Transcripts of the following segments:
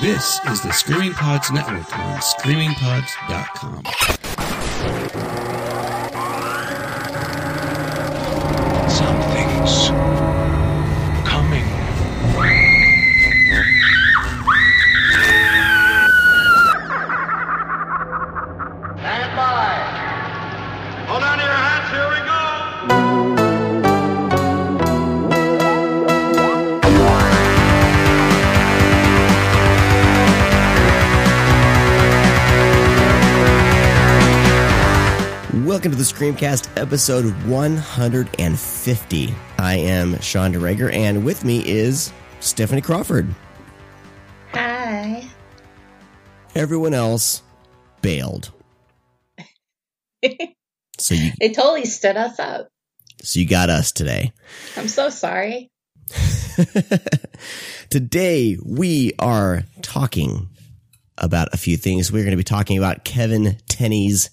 This is the Screaming Pods Network on screamingpods.com. Welcome to the Screamcast episode 150. I am Sean Duregger, and with me is Stephanie Crawford. Hi. Everyone else bailed. So you They totally stood us up. so you got us today. I'm so sorry. Today we are talking about a few things. We're going to be talking about Kevin Tenney's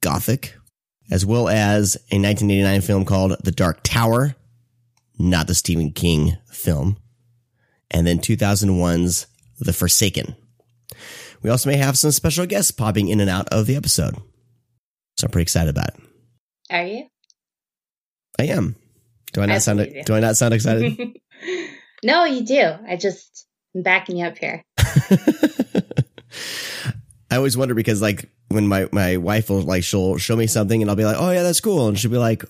Gothic, as well as a 1989 film called The Dark Tower, not the Stephen King film, and then 2001's The Forsaken. We also may have some special guests popping in and out of the episode. So I'm pretty excited about it. Are you? I am. Do I not I sound believe do I not sound excited? no, you do. I just I'm backing you up here. I always wonder because like when my my wife will like she'll show me something and I'll be like, "Oh yeah, that's cool," and she'll be like,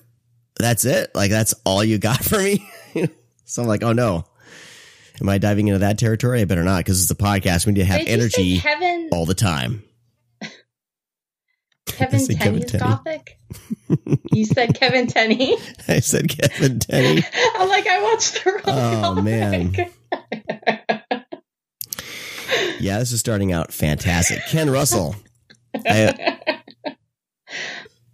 "That's it? Like that's all you got for me?" so I'm like, "Oh no." Am I diving into that territory? I better not because it's a podcast. We need to have Did energy Kevin all the time. Kevin say Kevin Tenney. Gothic? you said Kevin Tenney. I said Kevin Tenney. I'm like, I watched the wrong Oh, Gothic. man. Yeah, this is starting out fantastic. Ken Russell. I,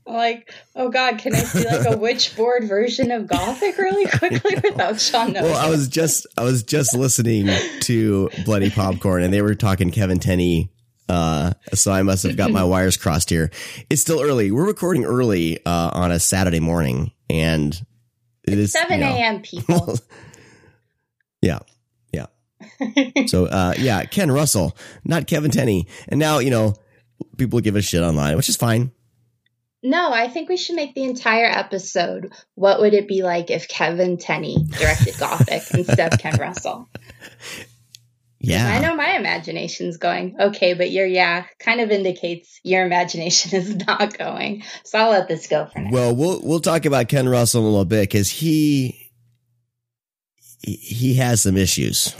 like, oh god, can I see like a witchboard version of Gothic really quickly without Sean knowing? well, I was just I was just listening to Bloody Popcorn, and they were talking Kevin Tenney. Uh, so I must have got my wires crossed here. It's still early. We're recording early uh, on a Saturday morning, and it is 7 you know- a.m. people. yeah. So uh, yeah, Ken Russell, not Kevin Tenney. And now you know people give a shit online, which is fine. No, I think we should make the entire episode. What would it be like if Kevin Tenney directed Gothic instead of Ken Russell? Yeah, I know my imagination's going okay, but your yeah kind of indicates your imagination is not going. So I'll let this go for now. Well, we'll we'll talk about Ken Russell in a little bit because he- he has some issues.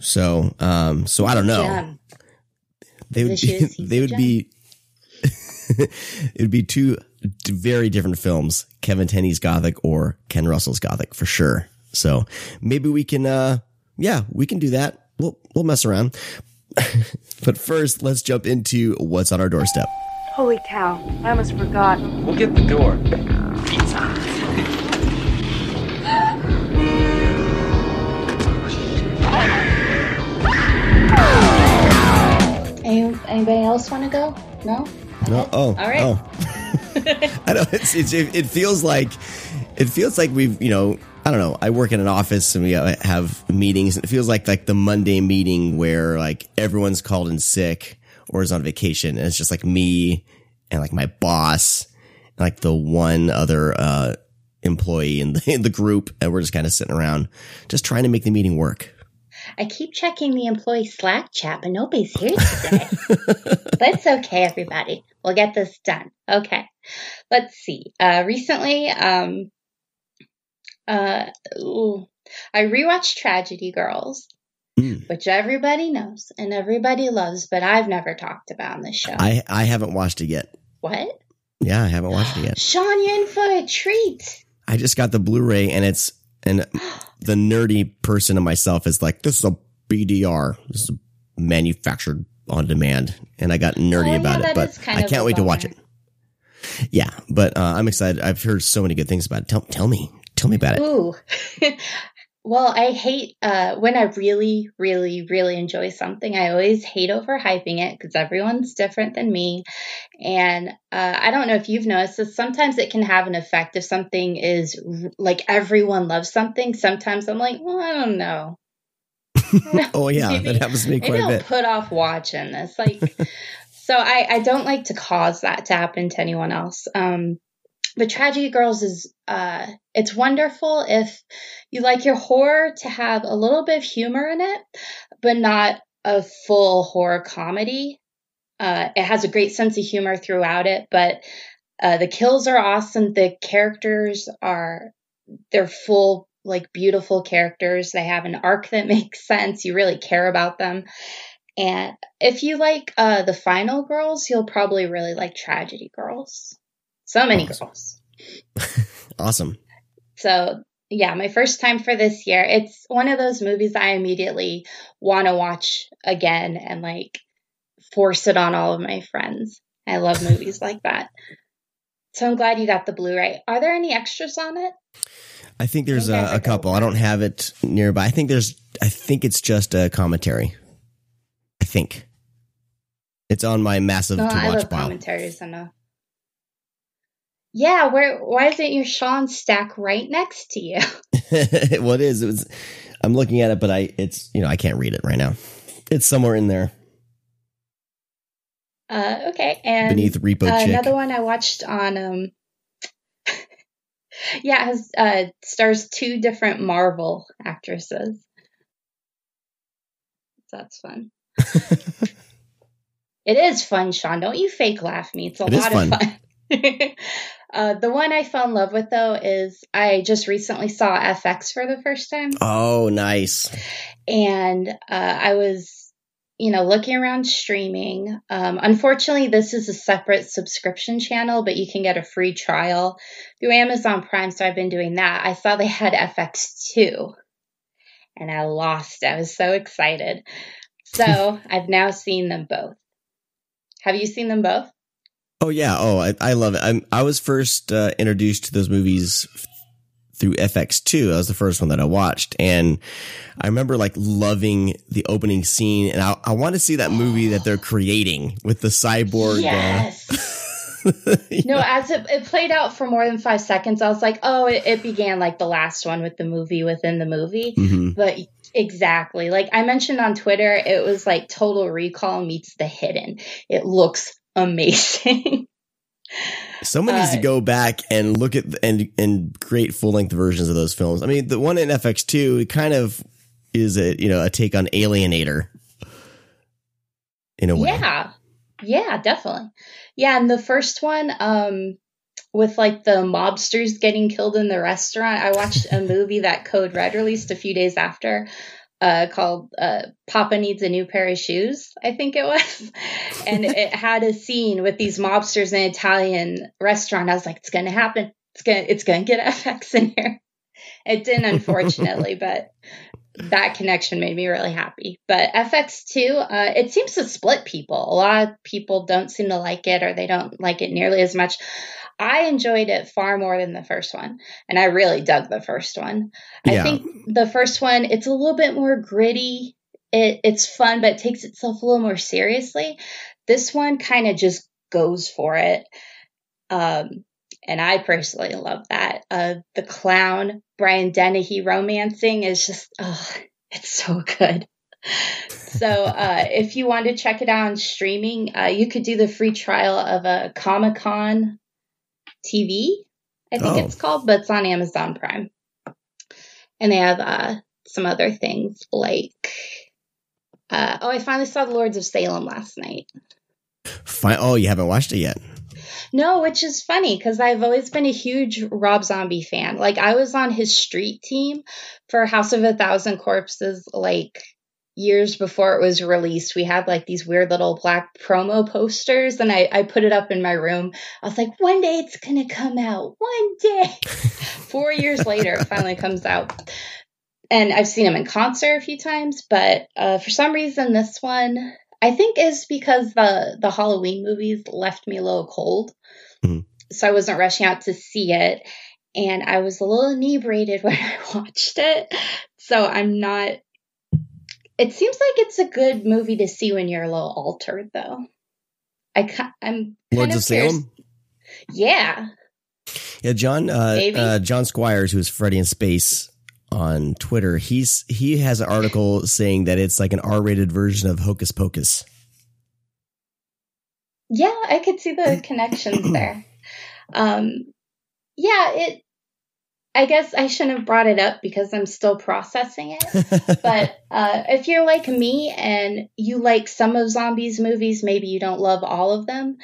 So um so I don't know. Gem. They would be, they would be it would be two very different films, Kevin Tenney's Gothic or Ken Russell's Gothic for sure. So maybe we can uh yeah, we can do that. We'll we'll mess around. but first, let's jump into what's on our doorstep. Holy cow, I almost forgot. We'll get the door. Pizza. Any, anybody else want to go? No. No, Okay. oh, all right. oh. I know it's, it's it, feels like it feels like we've you know I don't know I work in an office and we have meetings and it feels like like the Monday meeting where like everyone's called in sick or is on vacation and it's just like me and like my boss and like the one other uh employee in the in the group and we're just kind of sitting around just trying to make the meeting work. I keep checking the employee Slack chat, but nobody's here today. but it's okay, everybody. We'll get this done. Okay. Let's see. Uh, recently, um, uh, ooh, I rewatched Tragedy Girls, Mm. which everybody knows and everybody loves, but I've never talked about on this show. I I haven't watched it yet. what? Yeah, I haven't watched it yet. Sean, you're in for a treat. I just got the Blu-ray and it's and the nerdy person in myself is like, this is a BDR. This is manufactured on demand. And I got nerdy Oh, about it, but I can't wait to watch it. Yeah, but uh, I'm excited. I've heard so many good things about it. Tell, tell me, tell me about it. Ooh. well, I hate uh, when I really, really, really enjoy something. I always hate overhyping it because everyone's different than me. And uh, I don't know if you've noticed this. Sometimes it can have an effect if something is like everyone loves something. Sometimes I'm like, well, I don't know. Oh yeah, Maybe- that happens to me quite a I'll bit. put off watching this. Like, so I, I don't like to cause that to happen to anyone else. Um, but Tragedy Girls is, uh, it's wonderful if you like your horror to have a little bit of humor in it, but not a full horror comedy. Uh, it has a great sense of humor throughout it, but uh, the kills are awesome. The characters are, they're full, like beautiful characters. They have an arc that makes sense. You really care about them. And if you like uh, the Final Girls, you'll probably really like Tragedy Girls. So many Awesome. girls. Awesome. So yeah, my first time for this year. It's one of those movies I immediately want to watch again and like force it on all of my friends. I love movies like that. So I'm glad you got the Blu-ray. Are there any extras on it? I think there's think I a, a heard couple. I don't have it nearby. I think there's. I think it's just a commentary. I think it's on my massive No, to I watch love pile. commentaries. I know. Yeah, where? Why isn't your Sean stack right next to you? what is it was. I'm looking at it, but I. It's you know I can't read it right now. It's somewhere in there Uh, okay, and beneath Repo Uh, another one I watched on um yeah, it has uh stars two different Marvel actresses. That's fun. it is fun, Sean. Don't you fake laugh me. It's a It lot fun. of fun. uh the one I fell in love with though is I just recently saw FX for the first time Oh, nice. and uh, I was, you know, looking around streaming. Um, unfortunately, this is a separate subscription channel, but you can get a free trial through Amazon Prime. So I've been doing that. I saw they had FX2 and I lost. I was so excited. So I've now seen them both. Have you seen them both? Oh yeah. Oh, I, I love it. I'm, I was first uh, introduced to those movies through FX2. That was the first one that I watched, and I remember like loving the opening scene. And I, I want to see that movie that they're creating with the cyborg. Yes. Uh, No, as it, it played out for more than five seconds, I was like, oh, it, it began like the last one with the movie within the movie. Mhm. But exactly, like I mentioned on Twitter, it was like Total Recall meets The Hidden. It looks amazing. Someone needs to go back and look at and and create full length versions of those films. I mean, the one in FX2 it kind of is a you know a take on Alienator in a way. yeah, yeah, definitely. Yeah, and the first one, um, with like the mobsters getting killed in the restaurant, I watched a movie that Code Red released a few days after. Uh, called uh, Papa Needs a New Pair of Shoes, I think it was. and it had a scene with these mobsters in an Italian restaurant. I was like, it's going to happen. It's going to it's going to get FX in here. It didn't, unfortunately, but that connection made me really happy. But FX2, uh, it seems to split people. A lot of people don't seem to like it or they don't like it nearly as much. I enjoyed it far more than the first one, and I really dug the first one. Yeah. I think the first one, it's a little bit more gritty. It, it's fun, but it takes itself a little more seriously. This one kind of just goes for it. Um, and I personally love that. Uh, the clown Brian Dennehy romancing is just, oh, it's so good. So, uh, if you want to check it out on streaming, uh, you could do the free trial of a Comic Con TV, I think Oh. it's called, but it's on Amazon Prime. And they have uh, some other things like, uh, oh, I finally saw The Lords of Salem last night. Fine. Oh, you haven't watched it yet. No, which is funny because I've always been a huge Rob Zombie fan. Like I was on his street team for House of a Thousand Corpses like years before it was released. We had like these weird little black promo posters and I, I put it up in my room. I was like, one day it's gonna come out. One day. Four years later it finally comes out. And I've seen him in concert a few times, but uh, for some reason this one I think is because the the Halloween movies left me a little cold. Mhm. So I wasn't rushing out to see it and I was a little inebriated when I watched it. So I'm not It seems like it's a good movie to see when you're a little altered though. I ca- I'm kind Lords of curious- Salem. Yeah. Yeah, John. Uh, uh, John Squires, who is Freddy in Space, on Twitter. He's he has an article saying that it's like an R-rated version of Hocus Pocus. Yeah, I could see the connections there. Um, yeah, it. I guess I shouldn't have brought it up because I'm still processing it. but uh, if you're like me and you like some of Zombie's movies, maybe you don't love all of them.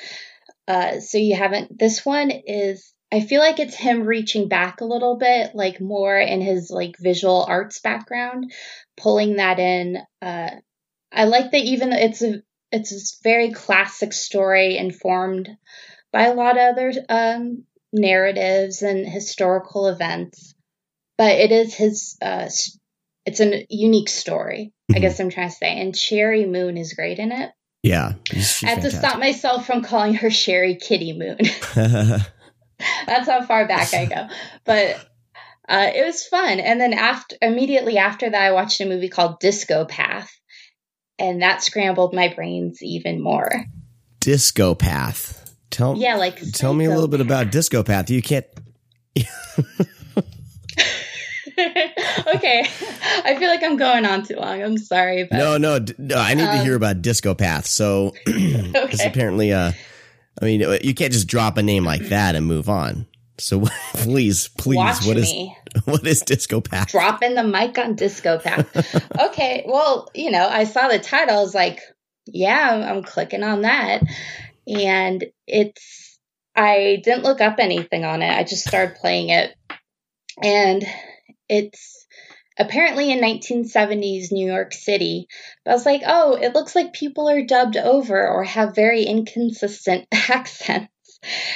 Uh, so you haven't. This one is. I feel like it's him reaching back a little bit, like more in his like visual arts background, pulling that in. Uh, I like that even it's a it's a very classic story informed by a lot of other um, narratives and historical events, but it is his. Uh, it's a unique story. I Mhm. guess I'm trying to say, and Sheri Moon is great in it. Yeah, she's, she's I have to stop myself from calling her Sheri Kitty Moon. That's how far back I go. But uh, it was fun. And then after, immediately after that, I watched a movie called Discopath, and that scrambled my brains even more. Discopath. Tell Yeah, like tell me a little bit about Discopath. You can't. okay, I feel like I'm going on too long. I'm sorry, but No, no, no. I need to Um, hear about Discopath. So, because Okay. apparently, uh, I mean, you can't just drop a name like that and move on. So, please, please, watch what is what is Discopath? dropping the mic on Discopath. okay, well, you know, I saw the title. I was like, yeah, I'm, I'm clicking on that, and it's. I didn't look up anything on it. I just started playing it, and it's apparently in 1970s New York City. But I was like, oh, it looks like people are dubbed over or have very inconsistent accents.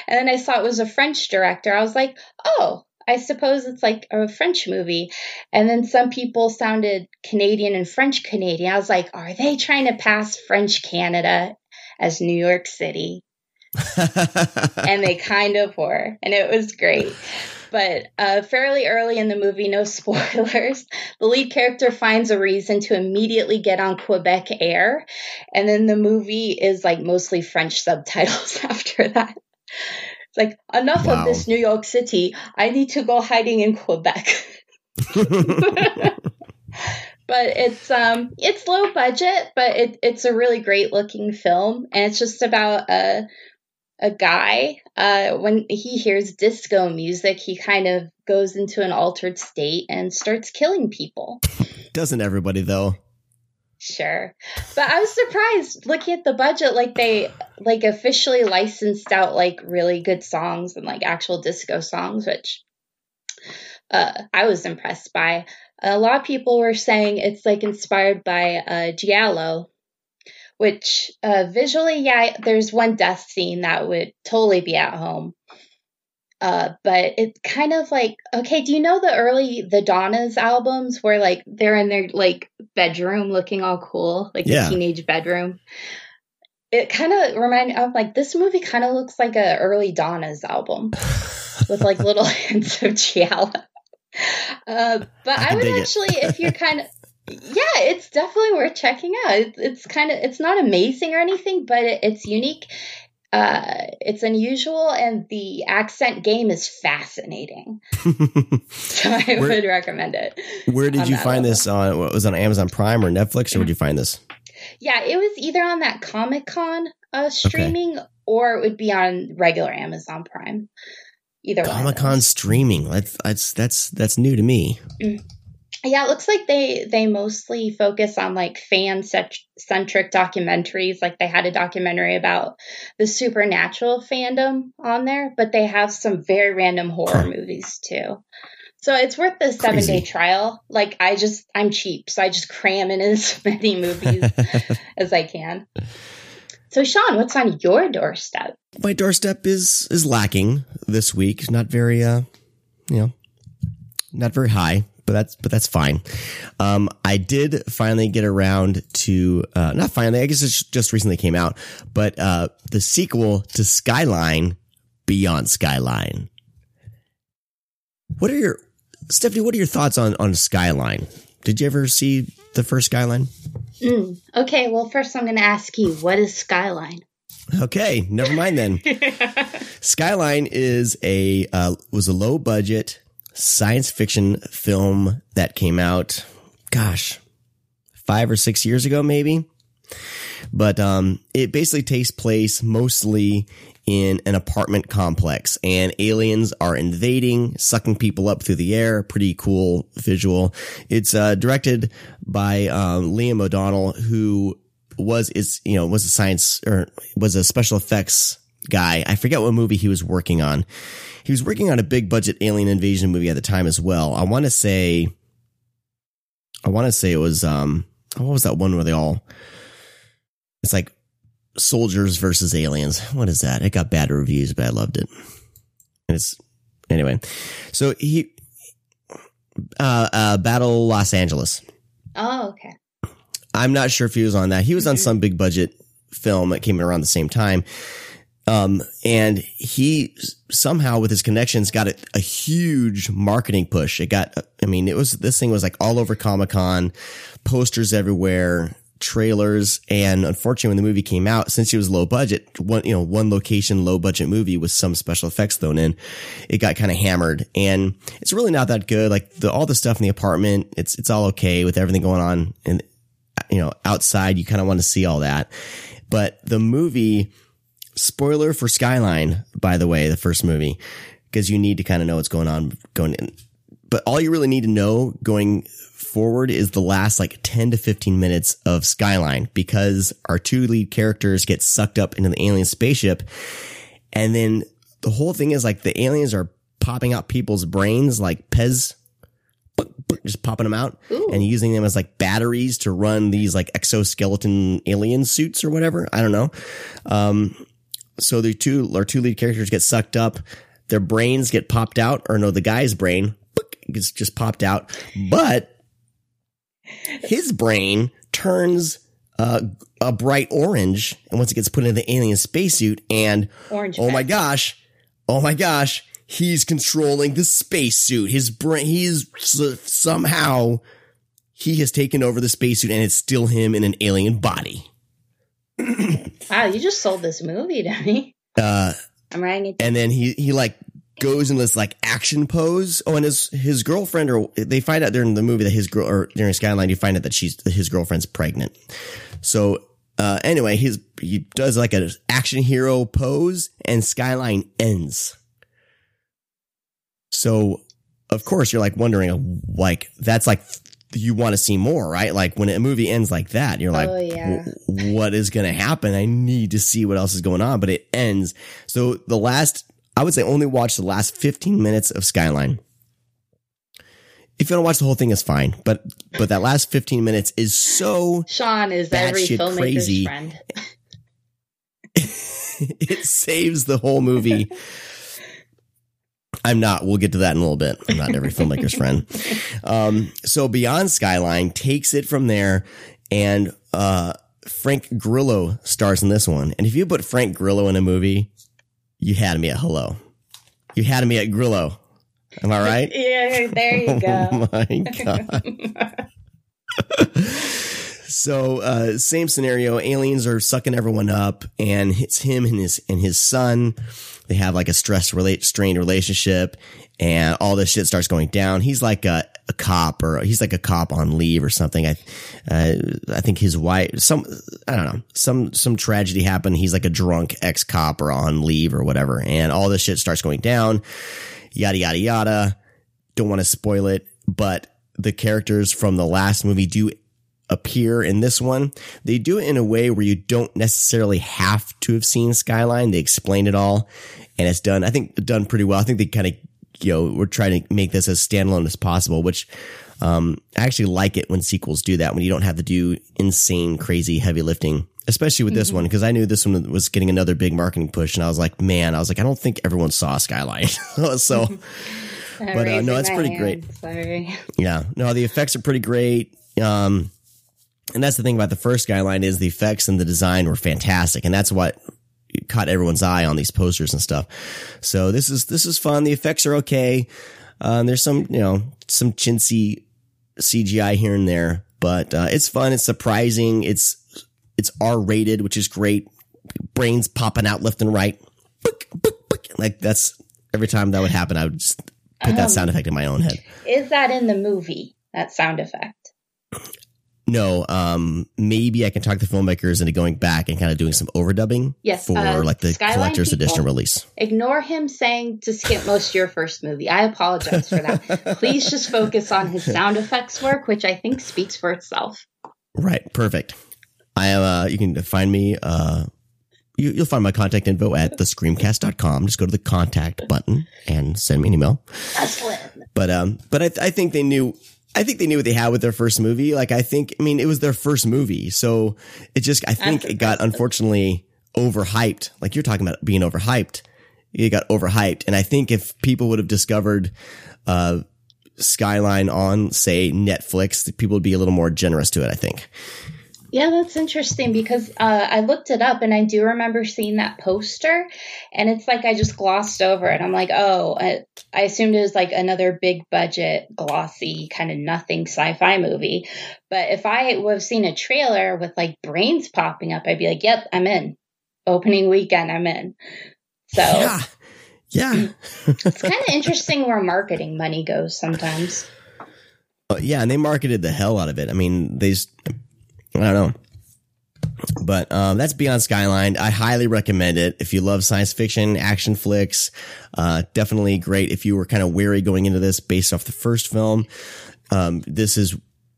And then I saw it was a French director. I was like, oh, I suppose it's like a French movie. And then some people sounded Canadian and French Canadian. I was like, are they trying to pass French Canada as New York City? and they kind of were, and it was great. But uh, fairly early in the movie, no spoilers, the lead character finds a reason to immediately get on Quebec Air, and then the movie is like mostly French subtitles after that. It's like enough Wow. of this New York City. I need to go hiding in Quebec. But it's um it's low budget, but it, it's a really great looking film, and it's just about a a guy uh when he hears disco music, he kind of goes into an altered state and starts killing people. Doesn't everybody though? Sure. But I was surprised looking at the budget like they like officially licensed out like really good songs and like actual disco songs which uh I was impressed by. A lot of people were saying it's like inspired by uh Giallo which uh visually yeah there's one death scene that would totally be at home. Uh, but it's kind of like okay. Do you know the early the Donnas albums where like they're in their like bedroom looking all cool, like Yeah. the teenage bedroom? It kind of remind of like this movie kind of looks like a early Donna's album with like little hints of Giallo. Uh, but I I, would actually, if you're kind of, yeah, it's definitely worth checking out. It's, it's kind of, it's not amazing or anything, but it, it's unique. Uh, it's unusual, and the accent game is fascinating. So I Where- would recommend it. Where did you find level. this on? What was it on Amazon Prime or Netflix, or where did you find this? Yeah, it was either on that Comic Con uh, streaming or it would be on regular Amazon Prime. Either Comic. Con streaming. That's that's that's that's new to me. Mm. Yeah, it looks like they they mostly focus on like fan centric documentaries. Like they had a documentary about the supernatural fandom on there, but they have some very random horror Huh. movies too. So it's worth the seven day trial. Like I just I'm cheap, so I just cram in as many movies as I can. So Sean, what's on your doorstep? My doorstep is is lacking this week. Not very, uh, you know, not very high, but that's but that's fine. Um, I did finally get around to uh, not finally. I guess it just recently came out, but uh, the sequel to Skyline, Beyond Skyline. What are your Stephanie? What are your thoughts on on Skyline? Did you ever see the first Skyline? Mm, okay, well first I'm going to ask you, what is Skyline? Okay, never mind then. Skyline is a uh, was a low budget science fiction film that came out, gosh, five or six years ago, maybe. But um, it basically takes place mostly in an apartment complex, and aliens are invading, sucking people up through the air. Pretty cool visual. It's uh, directed by um, Liam O'Donnell, who was is you know was a science or was a special effects guy. I forget what movie he was working on. He was working on a big budget alien invasion movie at the time as well. I want to say, I want to say it was um, what was that one where they all? It's like soldiers versus aliens. What is that? It got bad reviews, but I loved it. And it's anyway. So he, uh, uh, Battle Los Angeles. Oh, okay. I'm not sure if he was on that. He was on some big budget film that came around the same time. Um, and he somehow with his connections got a, a huge marketing push. It got, I mean, it was, this thing was like all over Comic Con, posters everywhere, trailers. And unfortunately, when the movie came out, since it was low budget, one, you know, one location, low budget movie with some special effects thrown in, it got kind of hammered and it's really not that good. Like the, all the stuff in the apartment, it's, it's all okay with everything going on and, you know, outside. You kind of want to see all that. But the movie, spoiler for Skyline, by the way, the first movie, because you need to kind of know what's going on going in. But all you really need to know going forward is the last like 10 to 15 minutes of Skyline because our two lead characters get sucked up into the alien spaceship. And then the whole thing is like the aliens are popping out people's brains like Pez just popping them out Ooh. and using them as like batteries to run these like exoskeleton alien suits or whatever. I don't know. Um, so the two our two lead characters get sucked up. Their brains get popped out, or no, the guy's brain gets just popped out, but his brain turns uh, a bright orange, and once it gets put into the alien spacesuit, and Orange. oh my gosh, oh my gosh, he's controlling the spacesuit. His brain, he's somehow he has taken over the spacesuit, and it's still him in an alien body. Wow, you just sold this movie to me. Uh, I'm writing it. and then he he like goes in this like action pose. Oh, and his his girlfriend or they find out during the movie that his girl or during Skyline you find out that she's his girlfriend's pregnant. So uh anyway, his he does like an action hero pose and Skyline ends. So of course you're like wondering like that's like you want to see more, right? Like when a movie ends like that, you're like, Oh, yeah. What is going to happen? I need to see what else is going on, but it ends. So the last, I would say only watch the last 15 minutes of Skyline. If you don't watch the whole thing, it's fine. But, but that last 15 minutes is so, Sean is every filmmaker's crazy. friend. it saves the whole movie. I'm not. We'll get to that in a little bit. I'm not every filmmaker's friend. Um, so Beyond Skyline takes it from there, and uh, Frank Grillo stars in this one. And if you put Frank Grillo in a movie, you had me at hello. You had me at Grillo. Am I right? Yeah, there you go. Oh my god. so uh same scenario, aliens are sucking everyone up and it's him and his and his son. They have like a stress relate strained relationship and all this shit starts going down. He's like a, a cop or he's like a cop on leave or something. I uh, I think his wife some I don't know. Some some tragedy happened. He's like a drunk ex-cop or on leave or whatever and all this shit starts going down. Yada yada yada don't want to spoil it, but the characters from the last movie do appear in this one. They do it in a way where you don't necessarily have to have seen Skyline. They explain it all and it's done, I think done pretty well. I think they kind of, you know, we're trying to make this as standalone as possible, which, um, I actually like it when sequels do that, when you don't have to do insane, crazy heavy lifting. Especially with this one, because I knew this one was getting another big marketing push, and I was like, "Man, I was like, I don't think everyone saw Skyline." so, But, uh, no, it's pretty hand. great. Sorry. Yeah. No, the effects are pretty great. Um, and that's the thing about the first Skyline is the effects and the design were fantastic. And that's what caught everyone's eye on these posters and stuff. So this is, this is fun. The effects are okay. Uh, there's some, you know, some chintzy CGI here and there, but, uh, it's fun. It's surprising. It's, it's R rated, which is great. Brains popping out left and right. Like that's every time that would happen, I would just put that Um, sound effect in my own head. Is that in the movie? That sound effect. No, um, maybe I can talk the filmmakers into going back and kind of doing some overdubbing Yes, for uh, like the Skyline collector's edition release. Ignore him saying to skip most of your first movie. I apologize for that. Please just focus on his sound effects work, which I think speaks for itself. Right, perfect. I am. Uh, you can find me. Uh, you, you'll find my contact info at thescreamcast.com. Just go to the contact button and send me an email. But um, but I, I think they knew. I think they knew what they had with their first movie. Like I think, I mean, it was their first movie, so it just. I think it got unfortunately overhyped. Like you're talking about being overhyped. It got overhyped, and I think if people would have discovered, uh, Skyline on say Netflix, people would be a little more generous to it. I think. Yeah, that's interesting because uh, I looked it up and I do remember seeing that poster, and it's like I just glossed over it. I'm like, oh, I, I assumed it was like another big budget, glossy, kind of nothing sci fi movie. But if I would have seen a trailer with like brains popping up, I'd be like, yep, I'm in. Opening weekend, I'm in. So Yeah. Yeah. it's kind of interesting where marketing money goes sometimes. Uh, yeah, and they marketed the hell out of it. I mean, they just, I don't know. But um, that's Beyond Skyline. I highly recommend it. If you love science fiction, action flicks, uh, definitely great. If you were kind of wary going into this based off the first film, um, this is,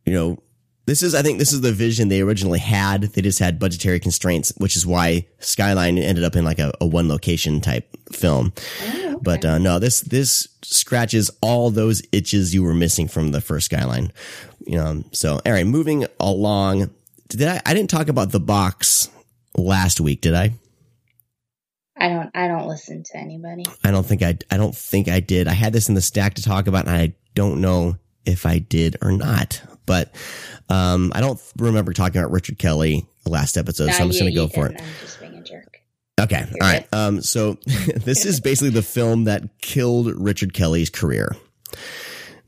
you know, this is, I think this is the vision they originally had. They just had budgetary constraints, which is why Skyline ended up in like a, a one location type film. But uh, no, this this scratches all those itches you were missing from the first Skyline. You know, so all right, moving along. Did I? I didn't talk about the box last week, did I? I don't I don't listen to anybody. I don't think I. I don't think I did. I had this in the stack to talk about, and I don't know if I did or not. But um, I don't remember talking about Richard Kelly last episode, so I'm just going to go for it. I'm just being a jerk. Okay. You're All right. Um, so this is basically the film that killed Richard Kelly's career.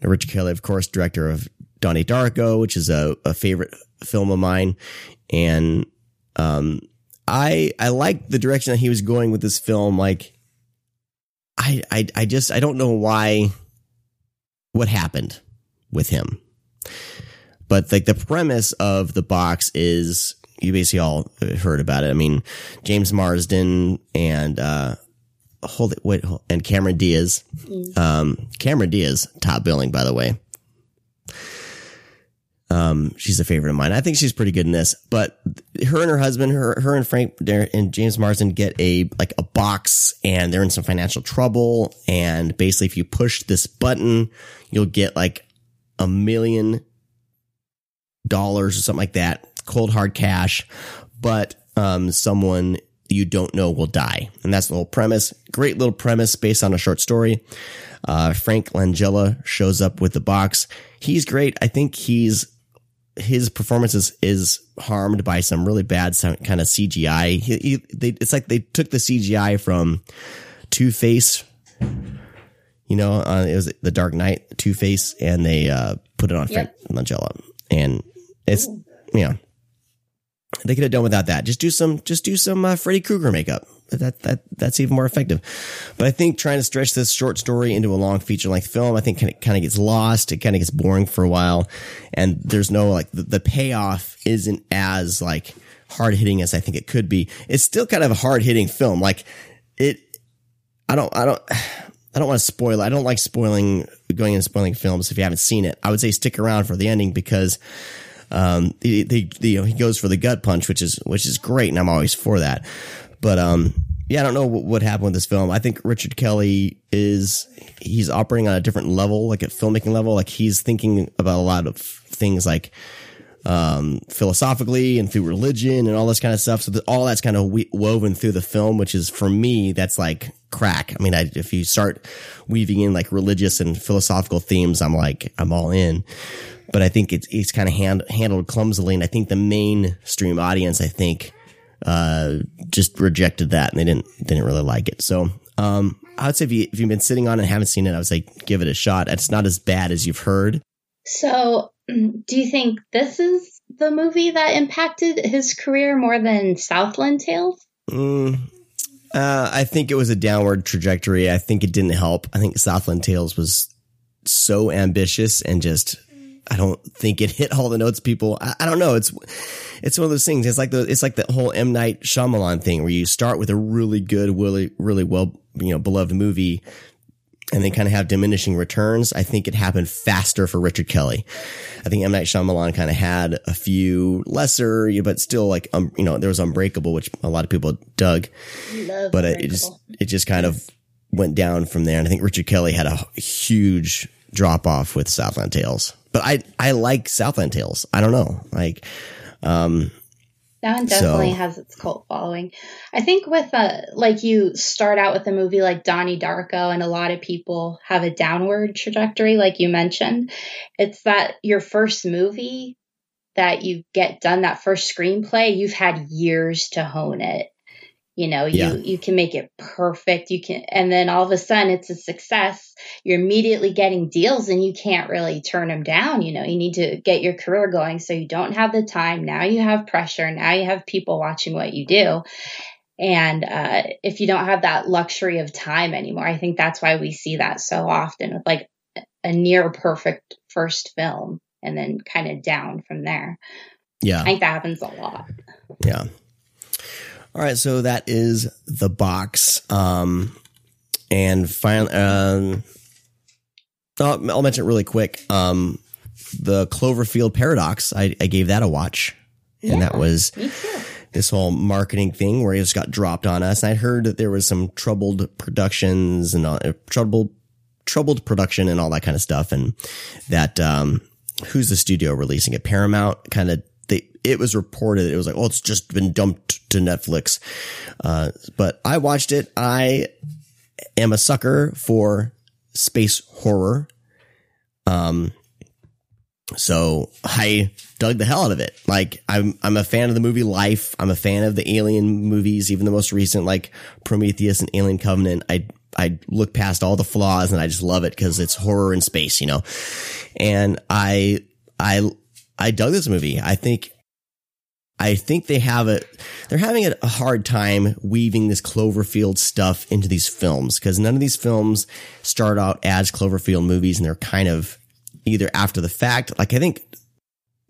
Now, Richard Kelly, of course, director of Donnie Darko, which is a, a favorite film of mine. And, um, I, I like the direction that he was going with this film. Like, I, I, I just, I don't know why, what happened with him. But like the premise of the box is you basically all heard about it. I mean, James Marsden and, uh, hold it, wait, hold, and Cameron Diaz. Um, Cameron Diaz, top billing, by the way. Um, she's a favorite of mine. I think she's pretty good in this, but her and her husband, her, her and Frank and James Marsden get a, like a box and they're in some financial trouble. And basically, if you push this button, you'll get like a million dollars or something like that, cold hard cash, but um, someone you don't know will die. And that's the whole premise. Great little premise based on a short story. Uh, Frank Langella shows up with the box. He's great. I think he's his performance is, is harmed by some really bad kind of CGI. He, he, they, it's like they took the CGI from Two Face. You know, uh, it was the Dark Knight Two Face, and they uh, put it on Frank Langella, and it's you know they could have done without that. Just do some, just do some uh, Freddy Krueger makeup. That that that's even more effective. But I think trying to stretch this short story into a long feature length film, I think kind of, kind of gets lost. It kind of gets boring for a while, and there's no like the, the payoff isn't as like hard hitting as I think it could be. It's still kind of a hard hitting film. Like it, I don't, I don't. I don't want to spoil. I don't like spoiling, going and spoiling films if you haven't seen it. I would say stick around for the ending because um, the, the, the, you know, he goes for the gut punch, which is, which is great. And I'm always for that. But, um, yeah, I don't know what, what happened with this film. I think Richard Kelly is, he's operating on a different level, like at filmmaking level. Like he's thinking about a lot of things like, um, philosophically and through religion and all this kind of stuff. So that all that's kind of we- woven through the film, which is for me, that's like crack. I mean, I, if you start weaving in like religious and philosophical themes, I'm like, I'm all in. But I think it's, it's kind of hand, handled clumsily. And I think the mainstream audience, I think, uh, just rejected that and they didn't, they didn't really like it. So, um, I would say if you, if you've been sitting on it and haven't seen it, I would say give it a shot. It's not as bad as you've heard. So, mm, do you think this is the movie that impacted his career more than Southland Tales? Mm, Uh, I think it was a downward trajectory. I think it didn't help. I think Southland Tales was so ambitious and just, I don't think it hit all the notes people. I, I don't know. It's, it's one of those things. It's like the, it's like the whole M. Night Shyamalan thing where you start with a really good, really, really well, you know, beloved movie and then kind of have diminishing returns. I think it happened faster for Richard Kelly. I think M Night Shyamalan kind of had a few lesser, but still like um, you know there was Unbreakable, which a lot of people dug, Love but it, it just it just kind of went down from there. And I think Richard Kelly had a huge drop off with Southland Tales. But I I like Southland Tales. I don't know like. Um, That one definitely So- has its cult following. I think with a like you start out with a movie like Donnie Darko, and a lot of people have a downward trajectory, like you mentioned. It's that your first movie that you get done, that first screenplay, you've had years to hone it. You know, you Yeah. you can make it perfect. You can, and then all of a sudden it's a success. You're immediately getting deals, and you can't really turn them down. You know, you need to get your career going, so you don't have the time. Now you have pressure. Now you have people watching what you do, and uh, if you don't have that luxury of time anymore, I think that's why we see that so often with like a near perfect first film, and then kind of down from there. yeah, I think that happens a lot. Yeah. All right, so that is the box. Um, and finally, um, I'll, I'll mention it really quick. Um, the Cloverfield Paradox, I, I gave that a watch, and that was this whole marketing thing where it just got dropped on us. And I heard that there was some troubled productions and all, uh, troubled troubled production and all that kind of stuff, and that um, who's the studio releasing it? Paramount kind of. They, it was reported it was like, oh, it's just been dumped to Netflix. Uh, but I watched it. I am a sucker for space horror. Um, so I dug the hell out of it. Like I'm, I'm a fan of the movie Life. I'm a fan of the Alien movies, even the most recent, like Prometheus and Alien Covenant. I, I look past all the flaws and I just love it because it's horror in space, you know. And I, I, I dug this movie. I think, I think they have a, they're having a, hard time weaving this Cloverfield stuff into these films because none of these films start out as Cloverfield movies and they're kind of either after the fact. Like I think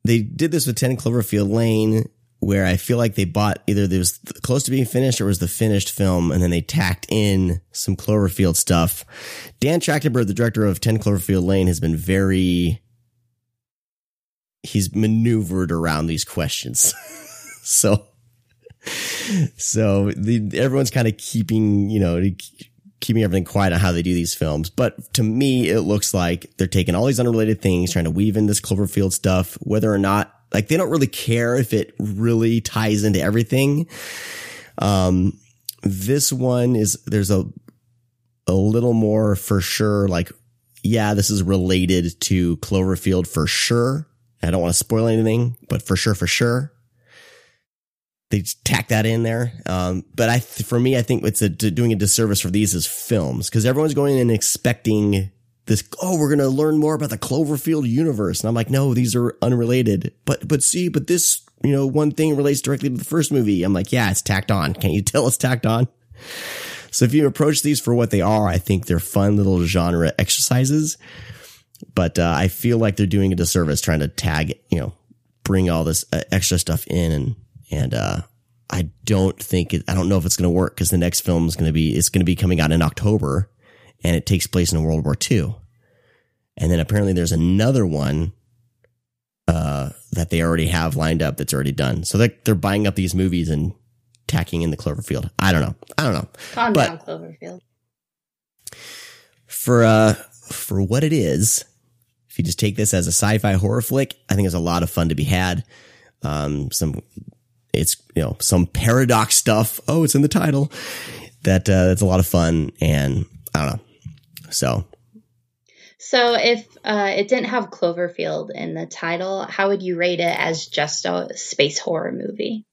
they did this with 10 Cloverfield Lane where I feel like they bought either it was close to being finished or was the finished film and then they tacked in some Cloverfield stuff. Dan Trachtenberg, the director of 10 Cloverfield Lane has been very, he's maneuvered around these questions. so, so the, everyone's kind of keeping, you know, keeping everything quiet on how they do these films. But to me, it looks like they're taking all these unrelated things, trying to weave in this Cloverfield stuff, whether or not, like, they don't really care if it really ties into everything. Um, this one is, there's a, a little more for sure, like, yeah, this is related to Cloverfield for sure. I don't want to spoil anything, but for sure, for sure they tack that in there. Um, but I, for me, I think it's a, doing a disservice for these as films because everyone's going in expecting this. Oh, we're going to learn more about the Cloverfield universe, and I'm like, no, these are unrelated. But but see, but this you know one thing relates directly to the first movie. I'm like, yeah, it's tacked on. Can't you tell it's tacked on? So if you approach these for what they are, I think they're fun little genre exercises. But uh, I feel like they're doing a disservice trying to tag, you know, bring all this uh, extra stuff in and and uh, I don't think it, I don't know if it's going to work because the next film is going to be it's going to be coming out in October, and it takes place in World War II, and then apparently there's another one uh, that they already have lined up that's already done. So they're they're buying up these movies and tacking in the Cloverfield. I don't know. I don't know. Calm But- down, Cloverfield. For uh for what it is, if you just take this as a sci-fi horror flick, I think it's a lot of fun to be had. Um, some it's you know some paradox stuff. Oh, it's in the title. That uh, that's a lot of fun, and I don't know. So So if uh, it didn't have Cloverfield in the title, how would you rate it as just a space horror movie?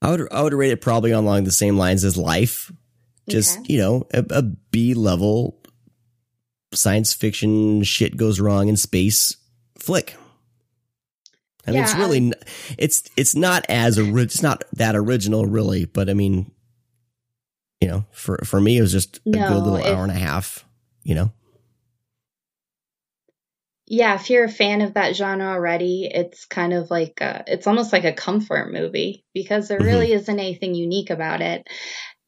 I would I would rate it probably along the same lines as Life. Just Okay. you know a, a B level science fiction shit goes wrong in space flick. I mean, it's really it's it's not as ori- it's not that original really, but I mean, You know, for for me, it was just a good little it- hour and a half. You know, Yeah, if you're a fan of that genre already, it's kind of like a, it's almost like a comfort movie because there Mhm. really isn't anything unique about it.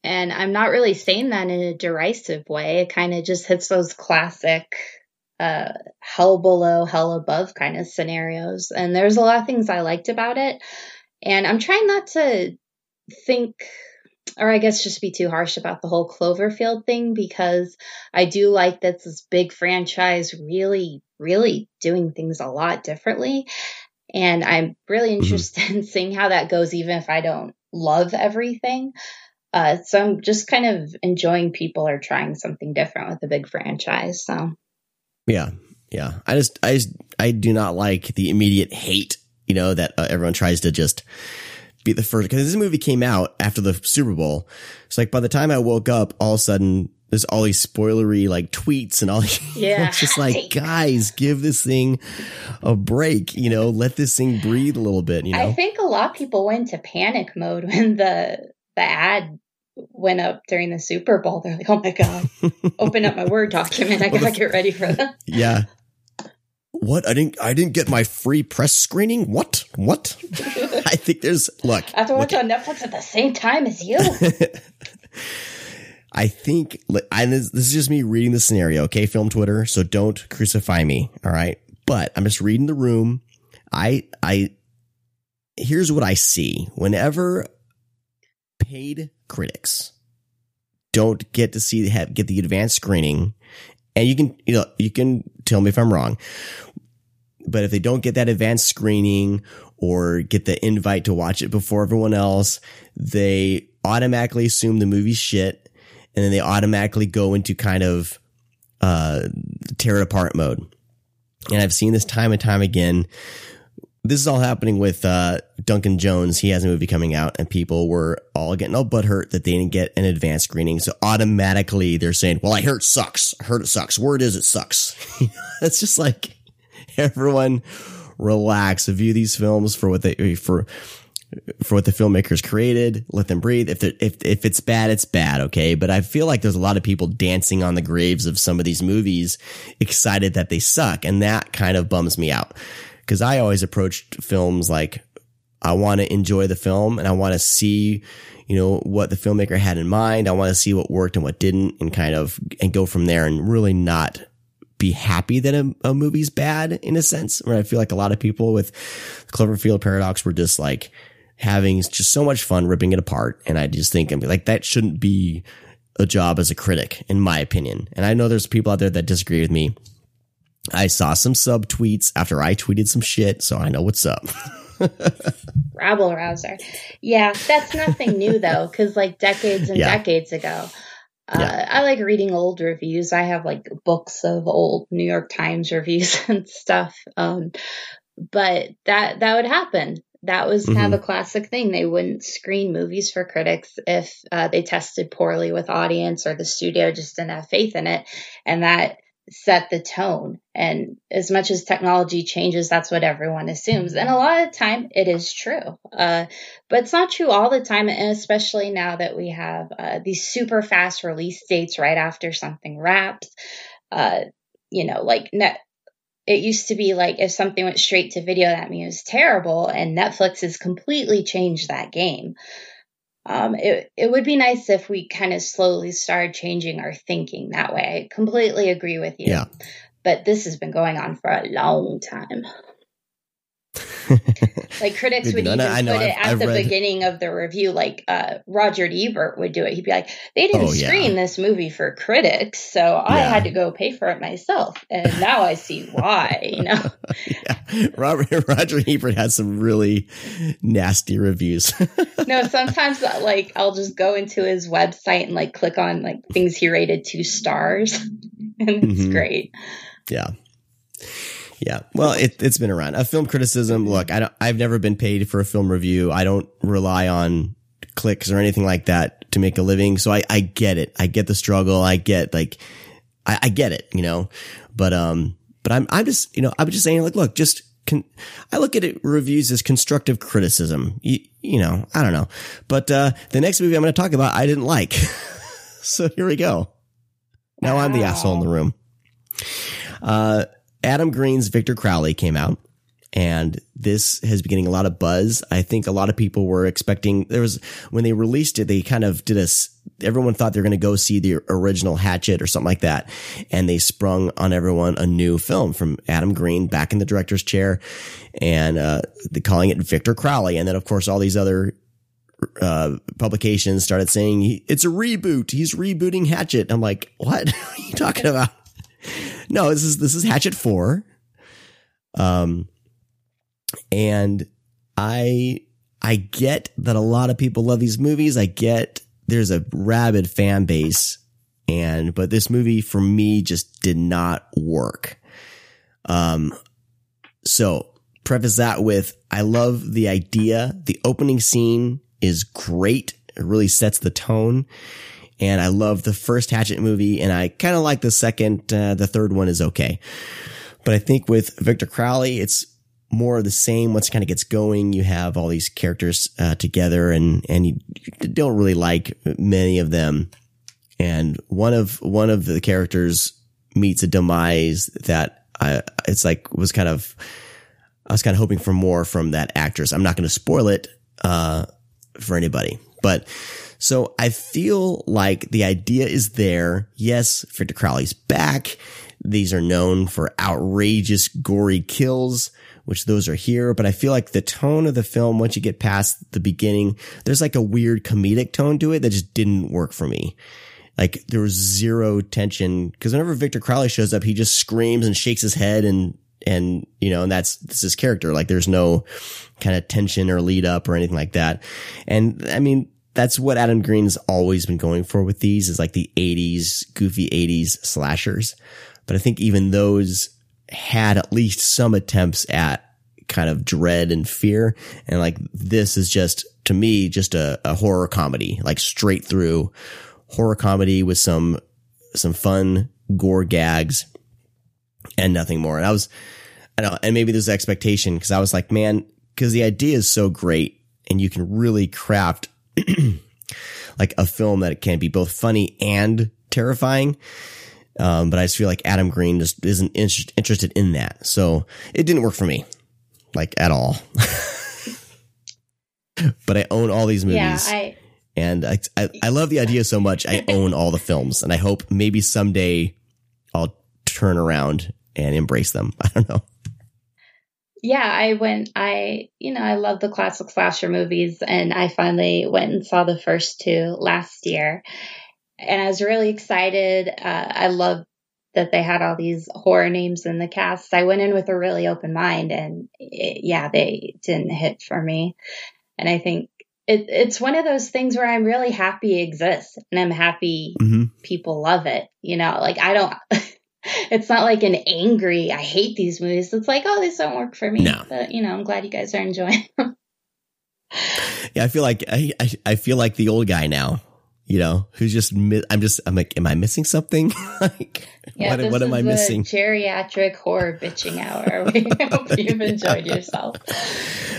And I'm not really saying that in a derisive way. It kind of just hits those classic uh hell below, hell above kind of scenarios. And there's a lot of things I liked about it. And I'm trying not to think or I guess just be too harsh about the whole Cloverfield thing because I do like that this big franchise really, really doing things a lot differently. And I'm really interested in seeing how that goes, even if I don't love everything. Uh, so I'm just kind of enjoying people are trying something different with a big franchise. So yeah, yeah. I just, I just, I do not like the immediate hate. You know that uh, everyone tries to just be the first because this movie came out after the Super Bowl. It's like by the time I woke up, all of a sudden there's all these spoilery like tweets and all. Yeah. it's just like guys, give this thing a break. You know, let this thing breathe a little bit. You know, I think a lot of people went into panic mode when the the ad went up during the Super Bowl. They're like, "Oh my god, open up my Word document. I gotta get ready for that." yeah. What I didn't I didn't get my free press screening. What what? I think there's look. I have to look watch on Netflix at the same time as you. I think, and this, this is just me reading the scenario, okay? Film Twitter, so don't crucify me, all right? But I'm just reading the room. I, I, here's what I see. Whenever paid critics don't get to see, have, get the advanced screening, and you can, you know, you can tell me if I'm wrong, but if they don't get that advanced screening or get the invite to watch it before everyone else, they automatically assume the movie's shit and then they automatically go into kind of uh, tear it apart mode. And I've seen this time and time again. This is all happening with uh, Duncan Jones. He has a movie coming out, and people were all getting all butthurt that they didn't get an advanced screening. So automatically they're saying, "Well, I heard it sucks. I heard it sucks. Word is it sucks." It's just like everyone relax. View these films for what they for for what the filmmakers created. Let them breathe. If if if it's bad, it's bad. Okay, but I feel like there's a lot of people dancing on the graves of some of these movies, excited that they suck, and that kind of bums me out because I always approached films like I want to enjoy the film and I want to see, you know, what the filmmaker had in mind. I want to see what worked and what didn't, and kind of and go from there, and really not be happy that a, a movie's bad in a sense. Where I feel like a lot of people with Cloverfield Paradox were just like having just so much fun ripping it apart. And I just think, I'm like, that shouldn't be a job as a critic, in my opinion. And I know there's people out there that disagree with me. I saw some sub tweets after I tweeted some shit, so I know what's up. Rabble rouser. Yeah, that's nothing new though, because like decades and Yeah. decades ago. Uh, Yeah. I like reading old reviews. I have like books of old New York Times reviews and stuff. Um, but that that would happen. That was kind Mm-hmm. of a classic thing. They wouldn't screen movies for critics if uh, they tested poorly with audience or the studio just didn't have faith in it, and that set the tone. And as much as technology changes, that's what everyone assumes. And a lot of time, it is true. Uh, but it's not true all the time, and especially now that we have uh, these super fast release dates right after something wraps. Uh, you know, like net. It used to be like if something went straight to video, that means it was terrible, and Netflix has completely changed that game. Um, it it would be nice if we kind of slowly started changing our thinking that way. I completely agree with you. Yeah. But this has been going on for a long time. Like critics would even I know. put it I've- at I've the read- beginning of the review. Like uh, Roger Ebert would do it. He'd be like, "They didn't Oh, yeah. screen this movie for critics, so I Yeah. had to go pay for it myself." And now I see why. You know, yeah. Robert Roger Ebert has some really nasty reviews. no. Sometimes uh, like I'll just go into his website and like click on like things he rated two stars, and it's Mhm. great. Yeah. Yeah. Well, it, it's been around. A film criticism. Look, I don't, I've never been paid for a film review. I don't rely on clicks or anything like that to make a living. So I, I get it. I get the struggle. I get like, I, I get it, you know, but, um, but I'm, I'm just, you know, I'm just saying like, look, just can, I look at it reviews as constructive criticism. You, you know, I don't know, but, uh, the next movie I'm going to talk about, I didn't like. so here we go. Now I'm the asshole in the room. Uh, Adam Green's Victor Crowley came out, and this has been getting a lot of buzz. I think a lot of people were expecting there was when they released it, they kind of did a. Everyone thought they're going to go see the original Hatchet or something like that, and they sprung on everyone a new film from Adam Green back in the director's chair, and uh, calling it Victor Crowley, and then of course all these other uh, publications started saying it's a reboot. He's rebooting Hatchet. I'm like, what are you talking about? No, this is this is Hatchet four. Um, and I I get that a lot of people love these movies. I get there's a rabid fan base, and but this movie for me just did not work. Um, so preface that with I love the idea. The opening scene is great. It really sets the tone. And I love the first Hatchet movie and I kind of like the second, uh, the third one is okay. But I think with Victor Crowley, it's more of the same. Once it kind of gets going, you have all these characters, uh, together and, and you don't really like many of them. And one of, one of the characters meets a demise that I, it's like was kind of, I was kind of hoping for more from that actress. I'm not going to spoil it, uh, for anybody, but so I feel like the idea is there. Yes, Victor Crowley's back. These are known for outrageous, gory kills, which those are here. But I feel like the tone of the film, once you get past the beginning, there's like a weird comedic tone to it that just didn't work for me. Like there was zero tension because whenever Victor Crowley shows up, he just screams and shakes his head and and you know, and that's this is character. Like there's no kind of tension or lead up or anything like that. And I mean, that's what Adam Green's always been going for with these is like the 80s, goofy 80s slashers. But I think even those had at least some attempts at kind of dread and fear. And like this is just, to me, just a, a horror comedy, like straight through horror comedy with some, some fun gore gags and nothing more. And I was, I don't know, and maybe there's expectation because I was like, man, because the idea is so great and you can really craft like a film that can be both funny and terrifying. Um, but I just feel like Adam Green just isn't inter- interested in that. So it didn't work for me, like at all. but I own all these movies. Yeah, I and I, I I love the idea so much. I own all the films, and I hope maybe someday I'll turn around and embrace them. I don't know. Yeah, I went I you know, I love the classic slasher movies and I finally went and saw the first two last year. And I was really excited. Uh, I love that they had all these horror names in the cast. I went in with a really open mind and it, yeah, they didn't hit for me. And I think it, it's one of those things where I'm really happy it exists and I'm happy hmm people love it. You know, like I don't, it's not like an angry, I hate these movies. It's like, oh, these don't work for me. No. But, you know, I'm glad you guys are enjoying them. Yeah, I feel like I, I I feel like the old guy now. You know, who's just mi- I'm just I'm like, am I missing something? like, Yeah, what this what am I missing? geriatric horror bitching hour. We hope you've enjoyed yourself.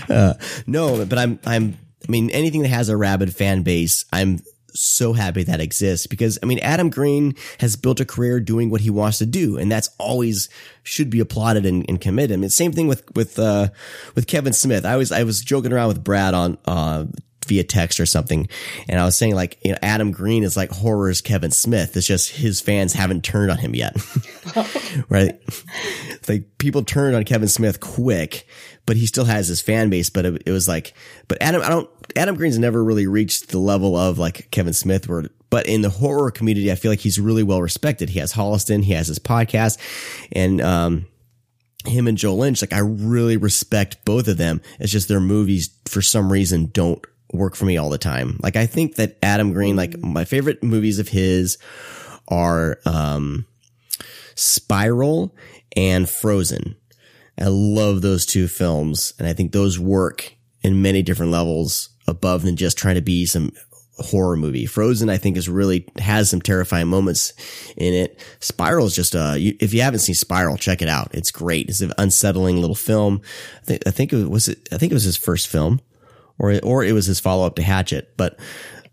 Uh, no, but I'm, I'm, I mean, anything that has a rabid fan base, I'm so happy that exists because, I mean, Adam Green has built a career doing what he wants to do. And that's always should be applauded and, and commended. I mean, same thing with, with, uh, with Kevin Smith. I was, I was joking around with Brad on, uh, via text or something. And I was saying like, you know, Adam Green is like horror's Kevin Smith. It's just his fans haven't turned on him yet. right? Like people turned on Kevin Smith quick, but he still has his fan base. But it, it was like, but Adam, I don't, Adam Green's never really reached the level of like Kevin Smith where, but in the horror community, I feel like he's really well respected. He has Holliston, he has his podcast and, um, him and Joe Lynch, like I really respect both of them. It's just their movies for some reason don't work for me all the time. Like I think that Adam Green, like my favorite movies of his are, um, Spiral and Frozen. I love those two films and I think those work in many different levels above than just trying to be some horror movie. Frozen, I think is really has some terrifying moments in it. Spiral is just uh you, if you haven't seen Spiral, check it out. It's great. It's an unsettling little film. I think I think it was I think it was his first film or or it was his follow up to Hatchet, but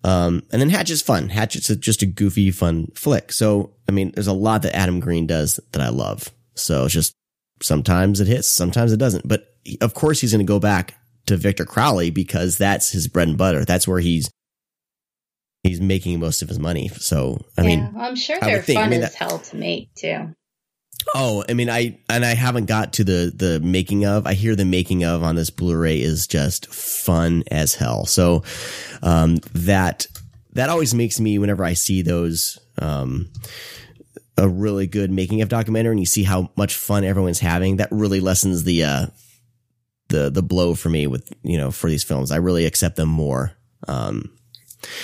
Um, and then Hatchet's fun. Hatchet's a, just a goofy, fun flick. So, I mean, there's a lot that Adam Green does that I love. So it's just sometimes it hits, sometimes it doesn't. But he- of course, he's going to go back to Victor Crowley because that's his bread and butter. That's where he's he's making most of his money. So, I mean, yeah, well, I'm sure they're think- I fun mean, as that- hell to make too. Oh, I mean, I and I haven't got to the the making of. I hear the making of on this Blu-ray is just fun as hell. So, um, that that always makes me whenever I see those, um, a really good making of documentary, and you see how much fun everyone's having. That really lessens the uh the the blow for me with you know for these films. I really accept them more. Um,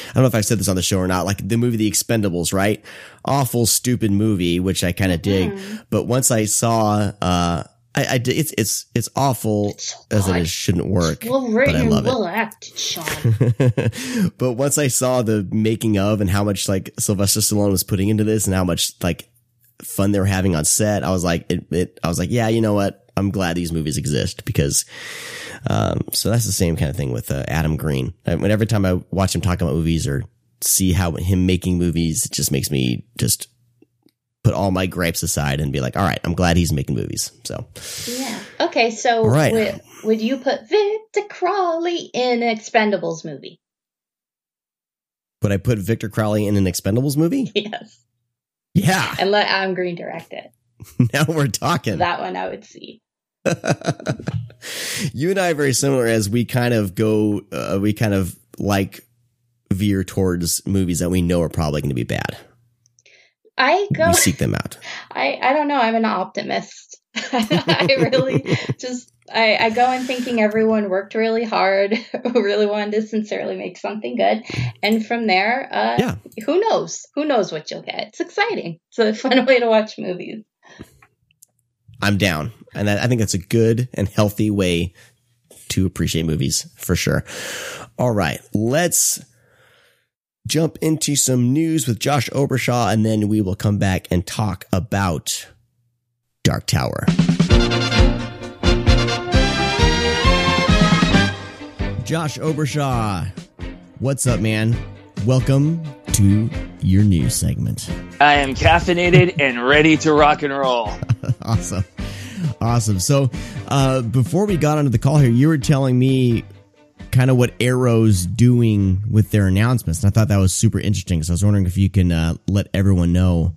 I don't know if I've said this on the show or not. Like the movie The Expendables, right? Awful, stupid movie, which I kind of dig. But once I saw, uh, I, I it's it's it's awful It's so as it shouldn't work. Well but I written, love it. well acted, Sean. but once I saw the making of and how much like Sylvester Stallone was putting into this and how much like fun they were having on set, I was like, it, it I was like, yeah, you know what? I'm glad these movies exist because, um, so that's the same kind of thing with uh, Adam Green. I, when every time I watch him talk about movies or see how him making movies, it just makes me just put all my gripes aside and be like, all right, I'm glad he's making movies. So yeah. Okay, so Right. would, would you put Victor Crowley in an Expendables movie? would I put Victor Crowley in an Expendables movie? Yes. Yeah. And let Adam Green direct it. Now we're talking. That one I would see. you and I are very similar as we kind of go, uh, we kind of like veer towards movies that we know are probably going to be bad. I go. We seek them out. I I don't know. I'm an optimist. I really just I, I go in thinking everyone worked really hard, really wanted to sincerely make something good, and from there, uh, Yeah. who knows? Who knows what you'll get? It's exciting. It's a fun way to watch movies. I'm down. And I, I think that's a good and healthy way to appreciate movies for sure. All right. Let's jump into some news with Josh Obershaw and then we will come back and talk about Dark Tower. Josh Obershaw, what's up, man? Welcome to your news segment. I am caffeinated and ready to rock and roll. awesome awesome so uh before we got onto the call here you were telling me kind of what arrow's doing with their announcements and i thought that was super interesting so i was wondering if you can uh let everyone know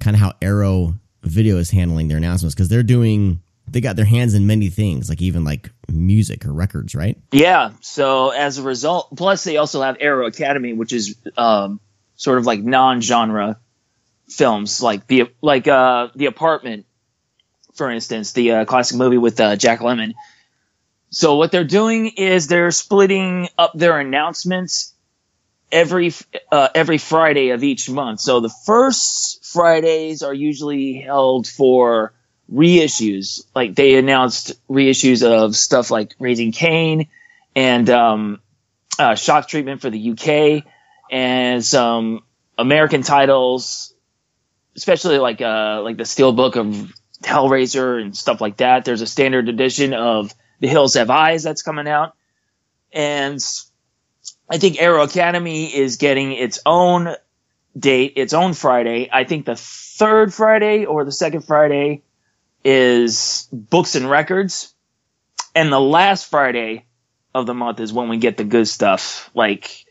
kind of how arrow video is handling their announcements because they're doing they got their hands in many things like even like music or records right Yeah. So as a result, plus they also have Arrow Academy, which is um, sort of like non-genre films, like the like uh, the Apartment, for instance, the uh, classic movie with uh, Jack Lemmon. So what they're doing is they're splitting up their announcements every uh, every Friday of each month. So the first Fridays are usually held for reissues. Like they announced reissues of stuff like Raising Cain and um, uh, Shock Treatment for the UK and some American titles, especially like uh, like the Steelbook of Hellraiser and stuff like that. There's a standard edition of The Hills Have Eyes that's coming out, and I think Arrow Academy is getting its own date, its own Friday. I think the third Friday or the second Friday is Books and Records, and the last Friday of the month is when we get the good stuff, like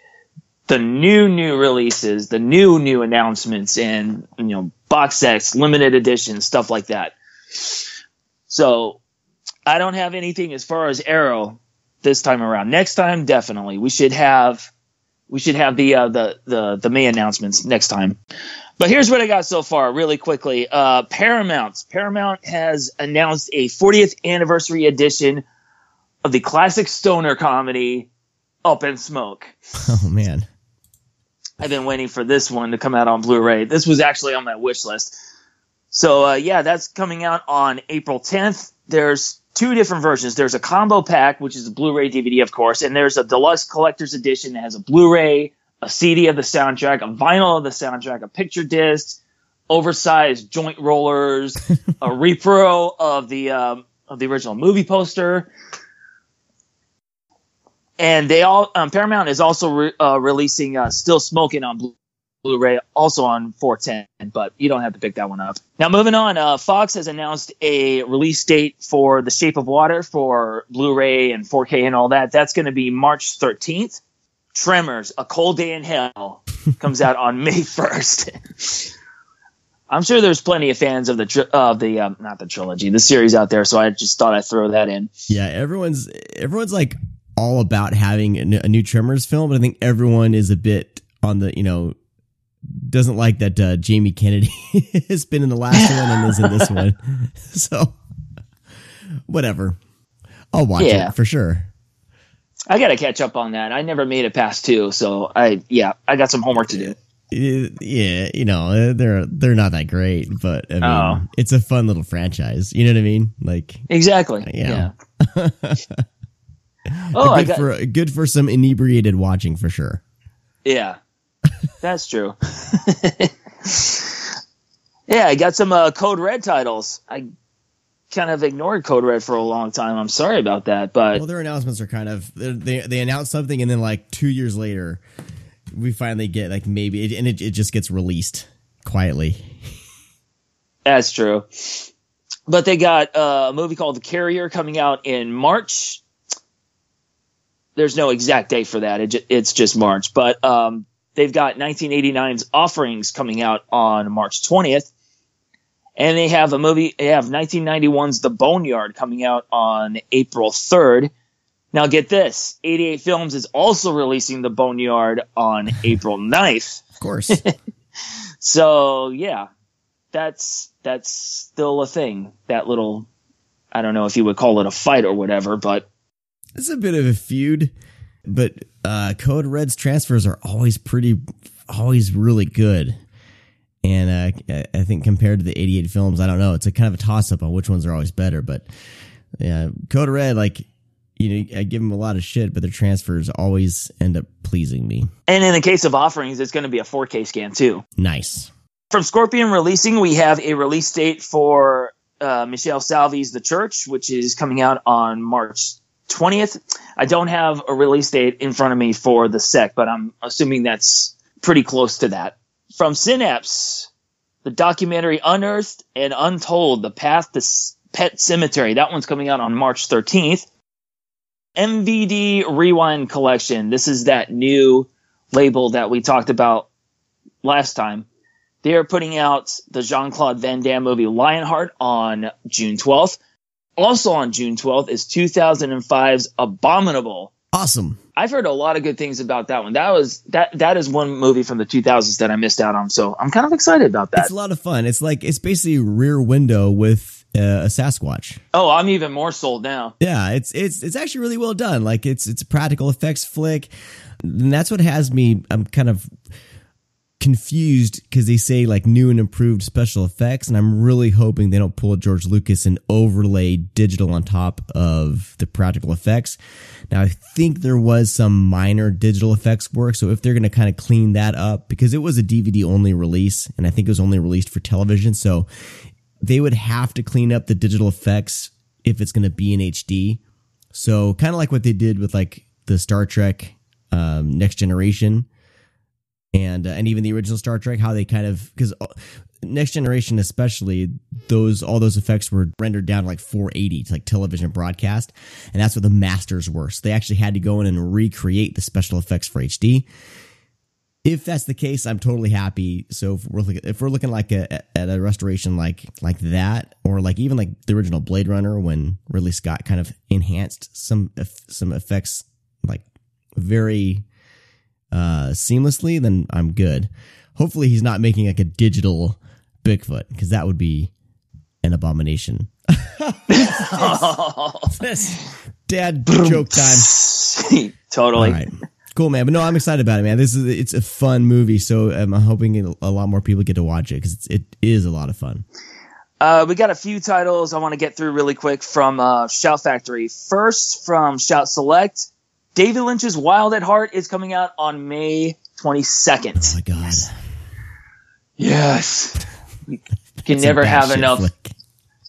the new new releases, the new new announcements, and you know box sets, limited editions, stuff like that. So I don't have anything as far as Arrow this time around. Next time, definitely we should have we should have the uh, the the the May announcements next time. But here's what I got so far, really quickly. Uh, Paramount Paramount has announced a 40th anniversary edition of the classic stoner comedy Up in Smoke. oh man I've been waiting for this one to come out on Blu-ray. This was actually on my wish list. So uh, yeah, that's coming out on April 10th. There's two different versions. There's a combo pack, which is a Blu-ray DVD, of course, and there's a deluxe collector's edition that has a Blu-ray, a CD of the soundtrack, a vinyl of the soundtrack, a picture disc, oversized joint rollers, a repro of the um, of the original movie poster, and they all um, Paramount is also re- uh, releasing uh, Still Smoking on Blu-ray, also on 410, but you don't have to pick that one up. Now, moving on, uh, Fox has announced a release date for The Shape of Water for Blu-ray and 4K and all that. That's going to be March 13th. Tremors: A Cold Day in Hell comes out on May 1st. I'm sure there's plenty of fans of the tri- of the um, not the trilogy, the series out there. So I just thought I'd throw that in. Yeah, everyone's everyone's like all about having a new Tremors film, but I think everyone is a bit on the you know doesn't like that uh, Jamie Kennedy has been in the last one and is in this one. So whatever, I'll watch Yeah. it for sure. I got to catch up on that. I never made it past two, so I yeah, I got some homework to do. Uh, Yeah, you know they're they're not that great, but I mean Oh. it's a fun little franchise. You know what I mean? Like Exactly. Yeah. Yeah. oh, good got for good for some inebriated watching for sure. yeah. That's true. yeah, I got some uh, Code Red titles. I kind of ignored Code Red for a long time. I'm sorry about that, but Well, their announcements are kind of they they announce something and then like two years later, we finally get like maybe it, and it, it just gets released quietly. That's true. But they got uh, a movie called The Carrier coming out in March. There's no exact date for that. It ju- it's just March. But um, they've got 1989's Offerings coming out on March 20th. And they have a movie, they have 1991's The Boneyard coming out on April 3rd. Now get this 88 Films is also releasing The Boneyard on April 9th. Of course, So yeah, that's that's still a thing. That little, I don't know if you would call it a fight or whatever, but it's a bit of a feud, but uh, Code Red's transfers are always pretty, always really good. And uh, I- think compared to the 88 films, I don't know. It's a kind of a toss up on which ones are always better. But yeah, Code Red, like, you know, I give them a lot of shit, but their transfers always end up pleasing me. and in the case of offerings, it's going to be a 4K scan too. Nice. From Scorpion Releasing, we have a release date for uh, Michele Soavi's The Church, which is coming out on March 20th. I don't have a release date in front of me for the sec, but I'm assuming that's pretty close to that. From Synapse, the documentary Unearthed and Untold, The Path to Pet Sematary. That one's coming out on March 13th. MVD Rewind Collection. This is that new label that we talked about last time. They are putting out the Jean Claude Van Damme movie Lionheart on June 12th. Also on June 12th is 2005's Abominable. Awesome. I've heard a lot of good things about that one. That was that that is one movie from the 2000s that I missed out on, so I'm kind of excited about that. It's a lot of fun. It's like it's basically Rear Window with uh, a Sasquatch. Oh, I'm even more sold now. Yeah, it's it's it's actually really well done. Like it's it's a practical effects flick, and that's what has me. I'm kind of confused because they say like new and improved special effects, and I'm really hoping they don't pull George Lucas and overlay digital on top of the practical effects. Now I think there was some minor digital effects work, so if they're going to kind of clean that up, because it was a DVD only release, and I think it was only released for television, so they would have to clean up the digital effects if it's going to be in HD. So kind of like what they did with like the Star Trek um, Next Generation and uh, and even the original Star Trek, how they kind of because Next Generation especially those all those effects were rendered down to like 480 to like television broadcast, and that's what the masters were. So they actually had to go in and recreate the special effects for HD if that's the case, I'm totally happy. So if we're looking, if we're looking like a, at a restoration like like that, or like even like the original Blade Runner when Ridley Scott kind of enhanced some some effects like very uh seamlessly, then I'm good. Hopefully, he's not making like a digital Bigfoot because that would be an abomination. this Dad joke time. totally. All right. Cool, man. But no, I'm excited about it, man. This is it's a fun movie, so um, I'm hoping a lot more people get to watch it because it is a lot of fun. Uh, we got a few titles I want to get through really quick from uh, Shout Factory. First, from Shout Select, David Lynch's Wild at Heart is coming out on May 22nd. Oh my god, Yes. You can never have enough. flick.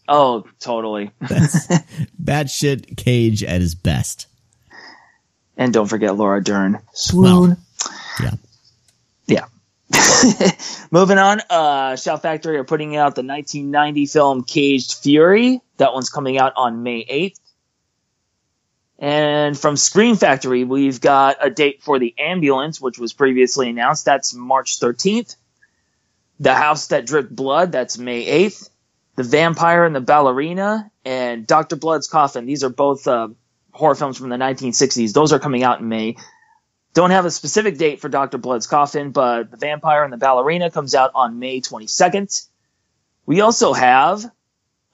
Oh, totally. Bad shit Cage at his best. And don't forget Laura Dern. Swoon. yeah. Yeah. Moving on, uh, Shout Factory are putting out the 1990 film Caged Fury. That one's coming out on May 8th. And from Screen Factory, we've got a date for The Ambulance, which was previously announced. That's March 13th. The House That Dripped Blood, that's May 8th. The Vampire and the Ballerina, and Dr. Blood's Coffin. These are both uh, horror films from the 1960s. Those are coming out in May. Don't have a specific date for Dr. Blood's Coffin, but The Vampire and the Ballerina comes out on May 22nd. We also have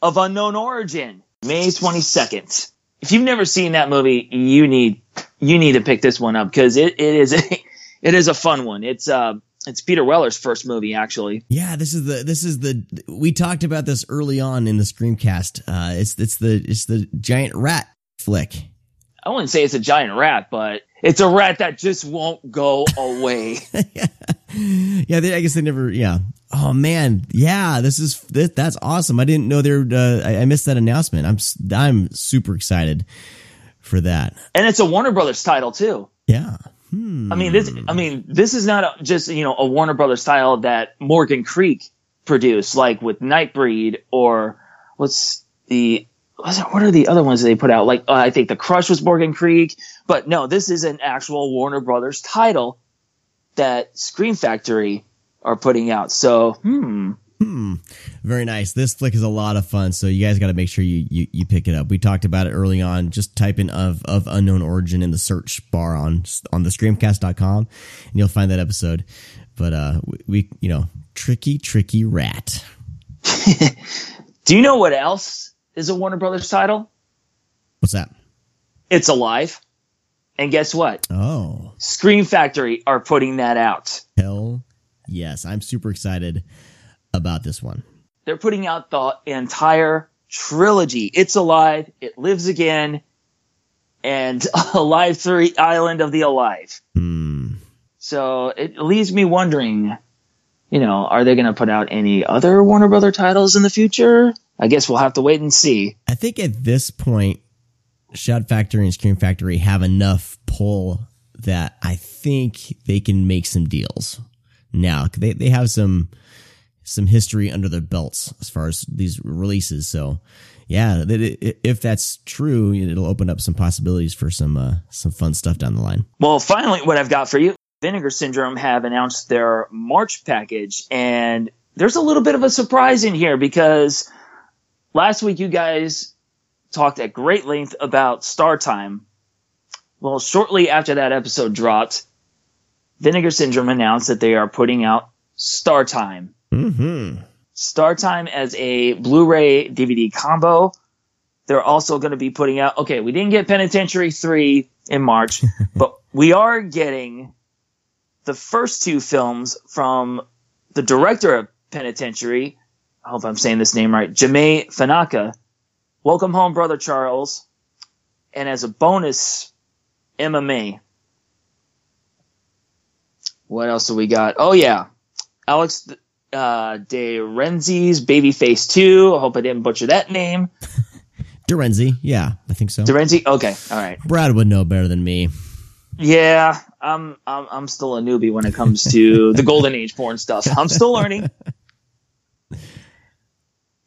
Of Unknown Origin, May 22nd. If you've never seen that movie, you need you need to pick this one up because it, it is a, it is a fun one. It's uh it's Peter Weller's first movie actually. Yeah, this is the this is the we talked about this early on in the Screamcast. Uh, it's it's the it's the giant rat flick. I wouldn't say it's a giant rat, but it's a rat that just won't go away. yeah, they, I guess they never. Yeah. Oh man, yeah. This is that's awesome. I didn't know there. Uh, I, I missed that announcement. I'm I'm super excited for that. and it's a Warner Brothers title too. Yeah. Hmm. I mean, this. I mean, this is not a, just you know a Warner Brothers title that Morgan Creek produced, like with Nightbreed or what's the what are the other ones they put out? Like uh, I think The Crush was Morgan Creek, but no, this is an actual Warner Brothers title that Scream Factory are putting out. So, hmm, Hmm. Very nice. This flick is a lot of fun, so you guys got to make sure you, you you pick it up. We talked about it early on. Just type in of of unknown origin in the search bar on on the screamcast.com and you'll find that episode. But uh we, we you know, tricky tricky rat. do you know what else is a Warner Brothers title? What's that? It's Alive. And guess what? Oh, Scream Factory are putting that out. hell yes. I'm super excited about this one. they're putting out the entire trilogy. It's Alive, It Lives Again, and Alive 3 Island of the Alive. Hmm. So it leaves me wondering, you know, are they going to put out any other Warner Brother titles in the future? I guess we'll have to wait and see. I think at this point, Shout Factory and Scream Factory have enough pull that I think they can make some deals. Now they they have some some history under their belts as far as these releases. So yeah, if that's true, it'll open up some possibilities for some uh, some fun stuff down the line. Well, finally, what I've got for you Vinegar Syndrome have announced their March package, and there's a little bit of a surprise in here because last week you guys talked at great length about Star Time. Well, shortly after that episode dropped, Vinegar Syndrome announced that they are putting out Star Time. Hmm. Star Time as a Blu-ray DVD combo. They're also going to be putting out. Okay, we didn't get Penitentiary three in March, but we are getting the first two films from the director of Penitentiary. I hope I'm saying this name right. Jamaa Fanaka. Welcome home, brother Charles. And as a bonus, Emma Mae. What else do we got? Oh yeah, Alex uh, De Renzy's Babyface 2. I hope I didn't butcher that name. Dorenzi, yeah, I think so. De Renzi? Okay, all right. Brad would know better than me. Yeah, I'm, I'm, I'm still a newbie when it comes to the golden age porn stuff. I'm still learning.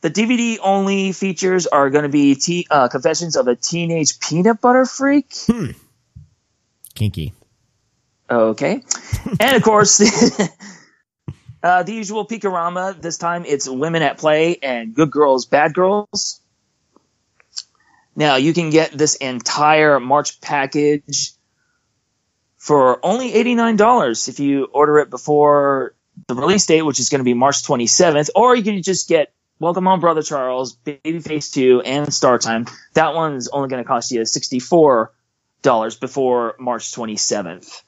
The DVD only features are going to be t- uh, Confessions of a Teenage Peanut Butter Freak. Hmm. Kinky. Okay. And of course, uh, the usual Peekarama. This time it's Women at Play and Good Girls, Bad Girls. Now you can get this entire March package for only $89 if you order it before the release date, which is going to be March 27th, or you can just get Welcome Home, Brother Charles, Babyface 2, and Star Time. That one's only going to cost you $64 before March 27th.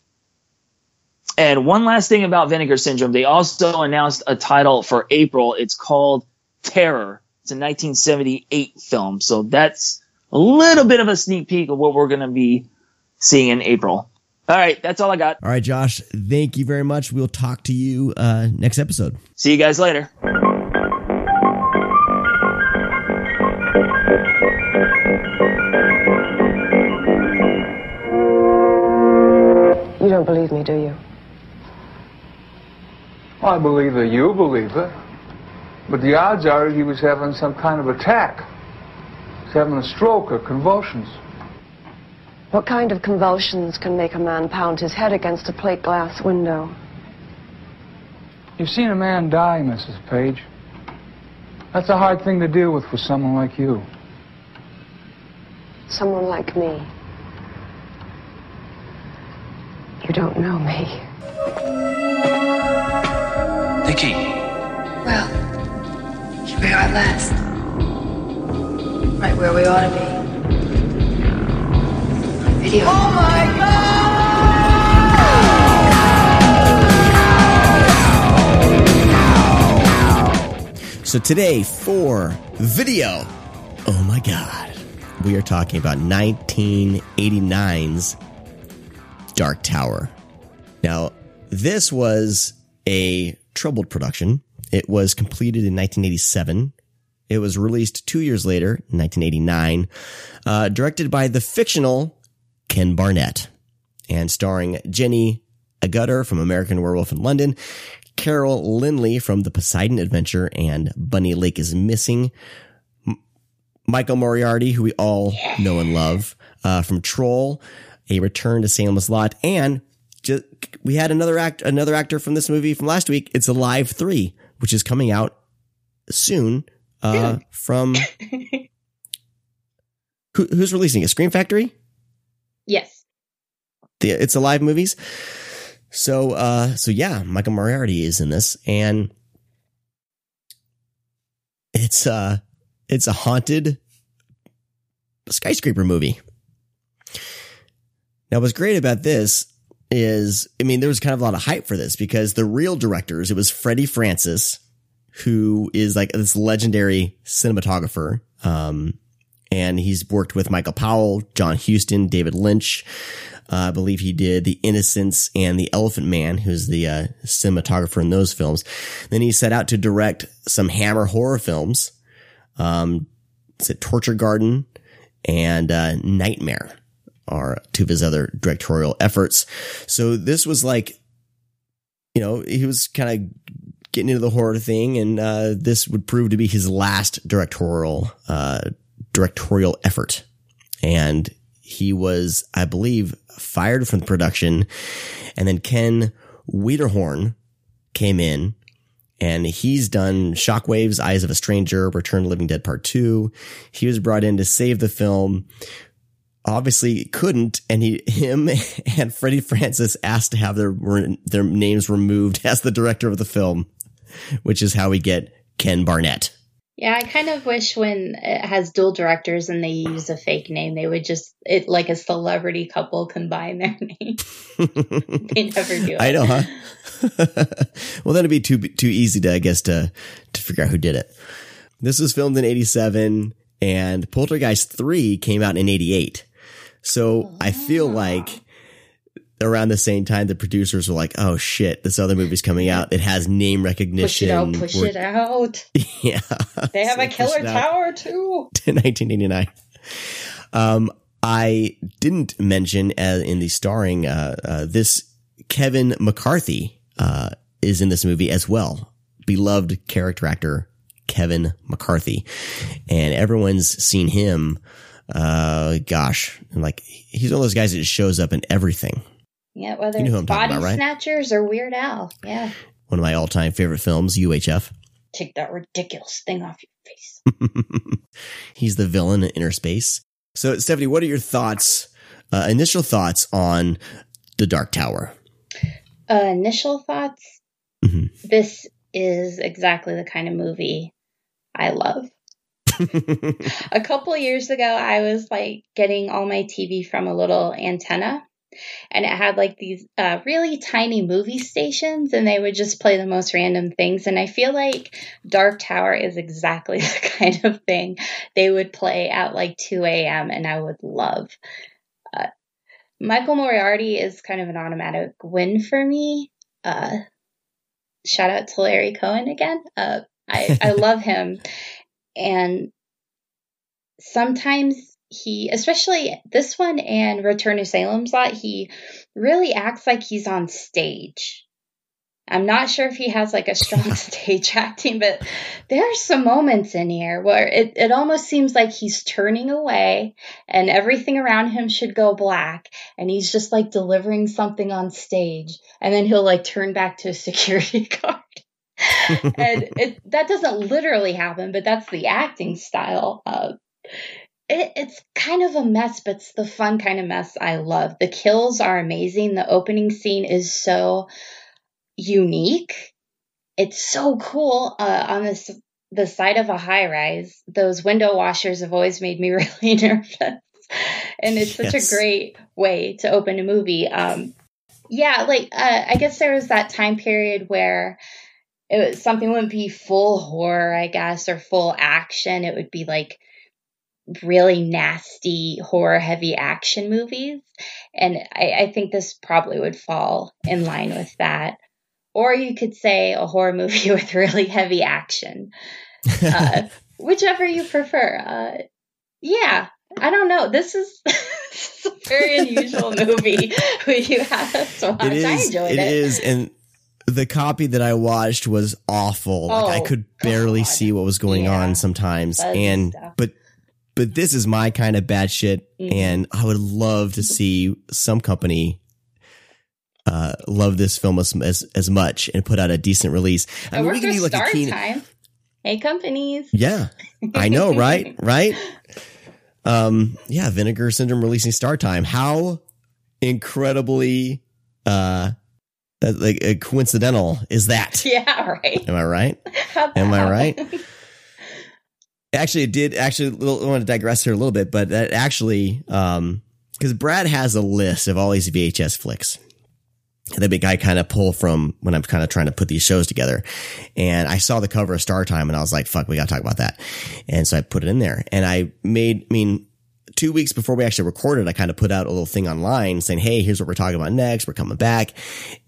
And one last thing about Vinegar Syndrome, they also announced a title for April. It's called Terror. It's a 1978 film. So that's a little bit of a sneak peek of what we're going to be seeing in April. All right, that's all I got. All right, Josh, thank you very much. We'll talk to you uh, next episode. See you guys later. You don't believe me, do you? Well, I believe that you believe it. But the odds are he was having some kind of attack. He's having a stroke or convulsions. What kind of convulsions can make a man pound his head against a plate glass window? You've seen a man die, Mrs. Page. That's a hard thing to deal with for someone like you. Someone like me. You don't know me. Nikki, Well, here we are at last. Right where we ought to be. On video. Oh my god! So today for video, oh my god, we are talking about 1989's Dark Tower. Now, this was a troubled production. It was completed in 1987. It was released two years later, 1989, uh, directed by the fictional Ken Barnett and starring Jenny Agutter from American Werewolf in London, Carol Lynley from The Poseidon Adventure and Bunny Lake is Missing, M- Michael Moriarty, who we all know and love, uh, from Troll, A Return to Salem's Lot, and just, we had another act, another actor from this movie from last week. It's Alive 3, which is coming out soon, uh, from, who, who's releasing it? Scream Factory? Yes. the it's alive movies. So uh so yeah, Michael Moriarty is in this and it's uh it's a haunted skyscraper movie. Now what's great about this is I mean there was kind of a lot of hype for this because the real directors it was Freddie Francis who is like this legendary cinematographer um and he's worked with Michael Powell, John Huston, David Lynch, uh, I believe he did The Innocents and The Elephant Man, who's the uh, cinematographer in those films. Then he set out to direct some Hammer horror films. Um, is it Torture Garden and uh, Nightmare are two of his other directorial efforts. So this was like, you know, he was kind of getting into the horror thing, and uh, this would prove to be his last directorial uh, directorial effort. And he was, I believe, fired from the production. And then Ken Wiederhorn came in and he's done Shockwaves, Eyes of a Stranger, Return the Living Dead Part 2. He was brought in to save the film. Obviously couldn't, and he, him and Freddie Francis asked to have their, their names removed as the director of the film, which is how we get Ken Barnett. Yeah, I kind of wish when it has dual directors and they use a fake name, they would just it like a celebrity couple combine their names. they never do it. I know, huh? well, that'd be too too easy to, I guess, to to figure out who did it. This was filmed in '87, and Poltergeist Three came out in '88. So I feel like around the same time, the producers were like, "Oh shit, this other movie's coming out. It has name recognition. Push it out, push We're- it out. Yeah, They have So a killer tower too. to 1989. Um, I didn't mention uh, in the starring uh, uh, this Kevin McCarthy uh, is in this movie as well. Beloved character actor Kevin McCarthy, and everyone's seen him. Uh, gosh, and like he's one of those guys that just shows up in everything. Yeah, whether You know it's Body about, right? Snatchers or Weird Al. Yeah. One of my all-time favorite films, UHF. Take that ridiculous thing off your face. He's the villain in Inner Space. So, Stephanie, what are your thoughts, uh, initial thoughts on the Dark Tower? Uh, initial thoughts. Mhm. This is exactly the kind of movie I love. a couple years ago, I was like getting all my TV from a little antenna, and it had like these uh, really tiny movie stations, and they would just play the most random things. And I feel like Dark Tower is exactly the kind of thing they would play at like 2 a.m., and I would love. Uh, Michael Moriarty is kind of an automatic win for me. Uh, shout out to Larry Cohen again. Uh, I, I love him. And sometimes he, especially this one and Return to Salem's Lot, he really acts like he's on stage. I'm not sure if he has like a strong stage acting, but there are some moments in here where it, it almost seems like he's turning away and everything around him should go black and he's just like delivering something on stage and then he'll like turn back to a security guard. and it, that doesn't literally happen, but that's the acting style. Uh, it, it's kind of a mess, but it's the fun kind of mess I love. The kills are amazing. The opening scene is so unique. It's so cool uh, on this the side of a high rise. Those window washers have always made me really nervous, and it's such Yes. a great way to open a movie. Um, yeah, like uh, I guess there was that time period where it was, something wouldn't be full horror, I guess, or full action. It would be like really nasty horror heavy action movies. And I, I think this probably would fall in line with that. Or you could say a horror movie with really heavy action. Uh, whichever you prefer. Uh, yeah i don't know. This is, this is a very unusual movie. You have us watch. It is. i enjoyed it it, is, and the copy that I watched was awful. like I Oh, could barely God. see what was going Yeah. on sometimes, and stuff. but but this is my kind of bad shit, Mhm. and I would love to see some company. Uh, love this film as, as as much and put out a decent release. I I mean, we can do like a keen, Time. Hey, companies. Yeah, I know, right? Right? Um, yeah, Vinegar Syndrome releasing Star Time. How incredibly, uh, uh, like uh, coincidental is that? Yeah, right. Am I right? Am I right? Actually, it did actually, I want to digress here a little bit, but that actually, um, cause Brad has a list of all these VHS flicks that big guy kind of pull from when I'm kind of trying to put these shows together. And I saw the cover of Star Time and I was like, fuck, we got to talk about that. And so I put it in there and I made, I mean, two weeks before we actually recorded, I kind of put out a little thing online saying, Hey, here's what we're talking about next. We're coming back.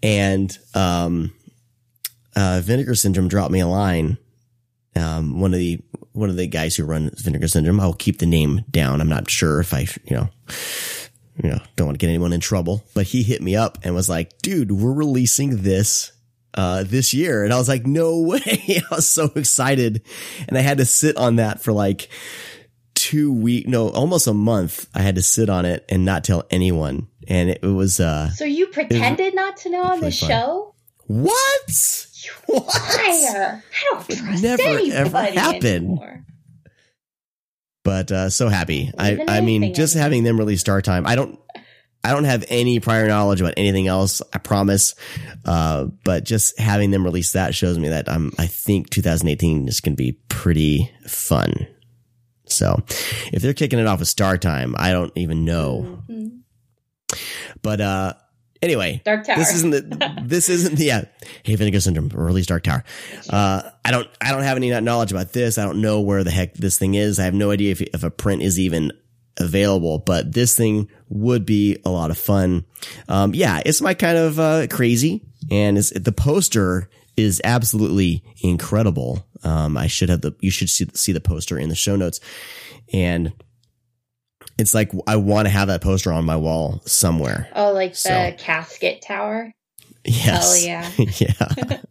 And, um, uh, Vinegar Syndrome dropped me a line. Um, one of the, one of the guys who run Vinegar Syndrome, I'll keep the name down. I'm not sure if I, you know, you know, don't want to get anyone in trouble, but he hit me up and was like, dude, we're releasing this, uh, this year. And I was like, no way. I was so excited. And I had to sit on that for like two week, no, almost a month. I had to sit on it and not tell anyone. And it was, uh, So you pretended not to know on the fun. show? what? What? Liar. I don't trust never, anybody ever happened. anymore. but uh so happy. I Even I mean, just else. having them release Star Time. I don't I don't have any prior knowledge about anything else. I promise. Uh, but just having them release that shows me that I'm. I think 2018 is going to be pretty fun. So, if they're kicking it off with Star Time, I don't even know. Mhm. But uh, anyway, Dark Tower. this isn't the this isn't the yeah. Hey, Vinegar Syndrome release Dark Tower. Uh, I don't I don't have any knowledge about this. I don't know where the heck this thing is. I have no idea if if a print is even available. But this thing would be a lot of fun. Um, yeah, it's my kind of uh, crazy, and it's the poster is absolutely incredible. Um, I should have the you should see, see the poster in the show notes, and it's like I want to have that poster on my wall somewhere. Oh, like the casket tower? Yes. Oh yeah. yeah.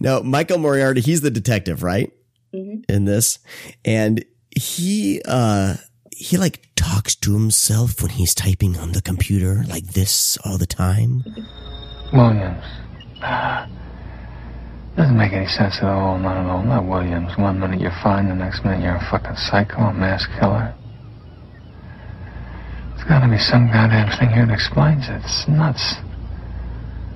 no, Michael Moriarty, he's the detective, right? Mhm. In this. And he, uh, he like talks to himself when he's typing on the computer like this all the time. Williams. Doesn't make any sense at all. Not at all. Not Williams. One minute you're fine, the next minute you're a fucking psycho, a mass killer. There's gotta be some goddamn thing here that explains it. It's nuts.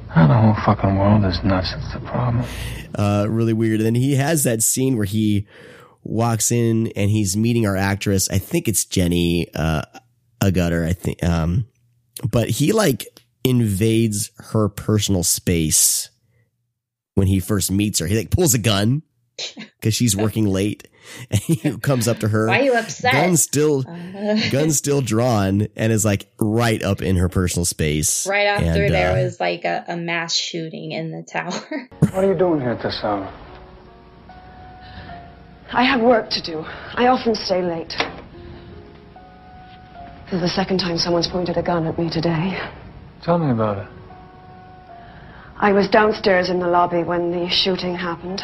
How the whole fucking world is nuts. That's the problem. Uh, really weird. And then he has that scene where he walks in and he's meeting our actress. I think it's Jenny, uh, Agutter, I think. Um, but he like invades her personal space when he first meets her. He like pulls a gun because she's working late and he comes up to her. Why are you upset? Gun still, Uh, gun still drawn and is like right up in her personal space. right after And, there uh, was like a, a mass shooting in the tower. What are you doing here at this hour? I have work to do. I often stay late. This is the second time someone's pointed a gun at me today. Tell me about it. I was downstairs in the lobby when the shooting happened.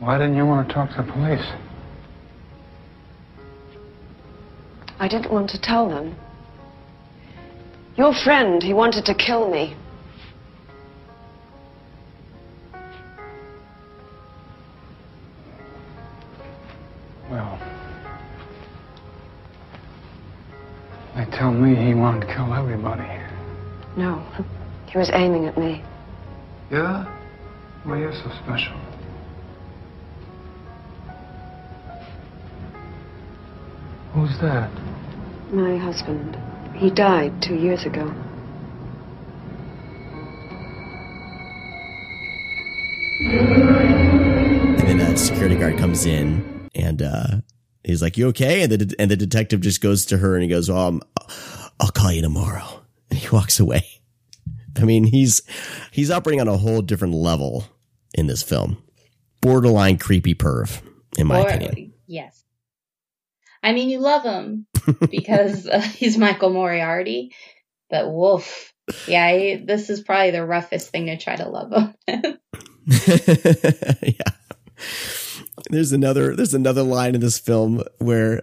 Why didn't you want to talk to the police? I didn't want to tell them. Your friend, he wanted to kill me. Tell me he wanted to kill everybody. No, he was aiming at me. Yeah? Well, you're so special. Who's that? My husband. He died two years ago. And then a security guard comes in and uh, he's like, "You okay?" And the and the detective just goes to her and he goes, "Oh, um, I'll call you tomorrow." And he walks away. I mean, he's he's operating on a whole different level in this film. Borderline creepy perv, in my Or- opinion. Yes. I mean, you love him because uh, he's Michael Moriarty, but woof. Yeah, this is probably the roughest thing to try to love him. yeah. There's another there's another line in this film where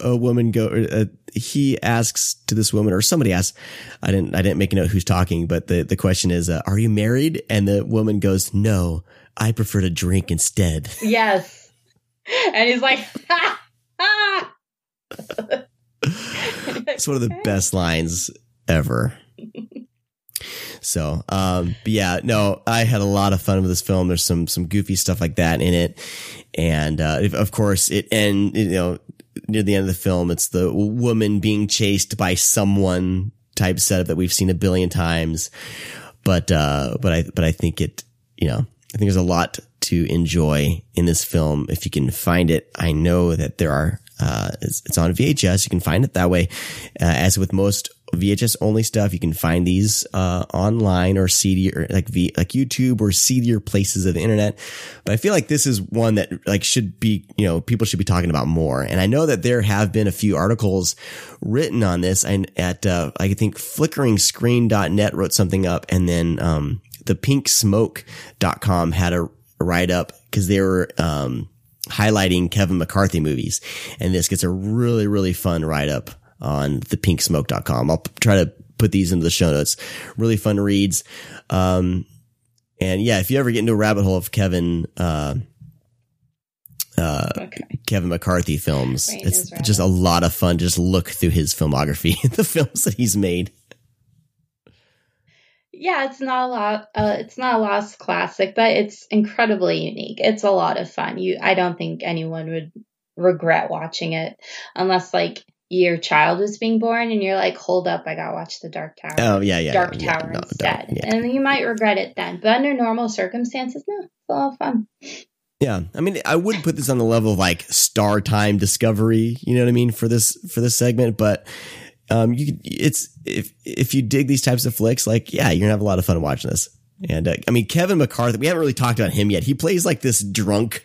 a woman go uh, he asks to this woman or somebody asks I didn't I didn't make a note who's talking but the the question is uh, are you married and the woman goes no I prefer to drink instead. yes. And he's like, ha, ha. It's one of the best lines ever. So, um, but yeah, no, I had a lot of fun with this film. There's some, some goofy stuff like that in it. And, uh, of course it, and, you know, near the end of the film, it's the woman being chased by someone type setup that we've seen a billion times. But, uh, but I, but I think it, you know, I think there's a lot to enjoy in this film if you can find it. I know that there are, uh, it's, it's on VHS. You can find it that way. Uh, as with most VHS only stuff, you can find these, uh, online or CD or like V, like YouTube or seedier places of the internet. But I feel like this is one that like should be, you know, people should be talking about more. And I know that there have been a few articles written on this and at, uh, I think flickeringscreen.net wrote something up and then, um, the pinksmoke.com had a write up because they were, um, highlighting Kevin McCarthy movies. And this gets a really, really fun write up on the pinksmoke.com. I'll try to put these into the show notes. Really fun reads. Um, and yeah, if you ever get into a rabbit hole of Kevin, uh, uh, Okay. Kevin McCarthy films, Right, it's just a lot of fun. Just look through his filmography, the films that he's made. Yeah, it's not a lot. Uh, it's not a lost classic, but it's incredibly unique. It's a lot of fun. You, I don't think anyone would regret watching it, unless like your child was being born and you're like, hold up, I gotta watch the Dark Tower. Oh yeah, yeah, Dark yeah, Tower no, instead, yeah. and you might regret it then. But under normal circumstances, no, it's a lot of fun. Yeah, I mean, I would put this on the level of like Star Time Discovery. You know what I mean for this for this segment, but um, you could, it's if if you dig these types of flicks, like yeah, you're gonna have a lot of fun watching this. And uh, I mean, Kevin McCarthy, we haven't really talked about him yet. He plays like this drunk,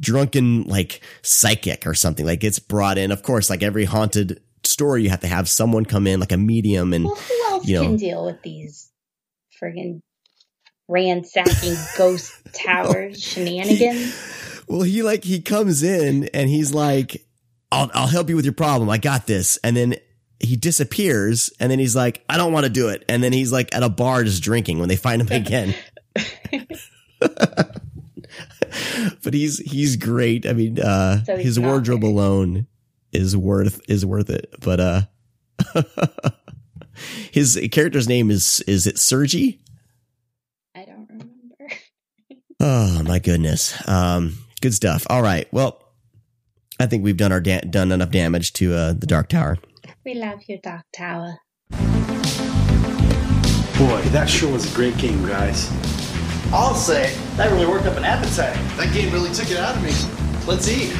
drunken like psychic or something. Like it's brought in, of course, like every haunted story, you have to have someone come in like a medium and Well, who else you know- can deal with these friggin' ransacking ghost towers shenanigans? Well, he like he comes in and he's like, "I'll I'll help you with your problem. I got this." And then he disappears, and then he's like, "I don't want to do it." And then he's like at a bar just drinking when they find him again. but he's he's great. I mean, uh, So his wardrobe very- alone is worth is worth it. But uh, his character's name is is it Sergi? I don't remember. Oh my goodness. Um, good stuff. All right. Well, I think we've done our da- done enough damage to uh, the Dark Tower. We love your Dark Tower. Boy, that sure was a great game, guys. I'll say, that really worked up an appetite. That game really took it out of me. Let's eat.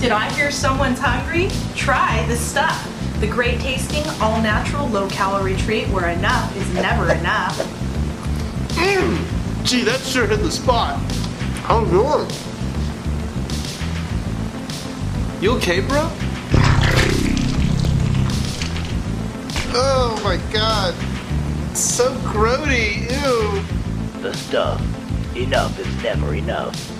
Did I hear someone's hungry? Try the stuff. The great tasting, all natural, low calorie treat where enough is never enough. Mmm. Gee, that sure hit the spot. How's yours? You okay, bro? Oh my god. So grody. Ew. The stuff. Enough is never enough.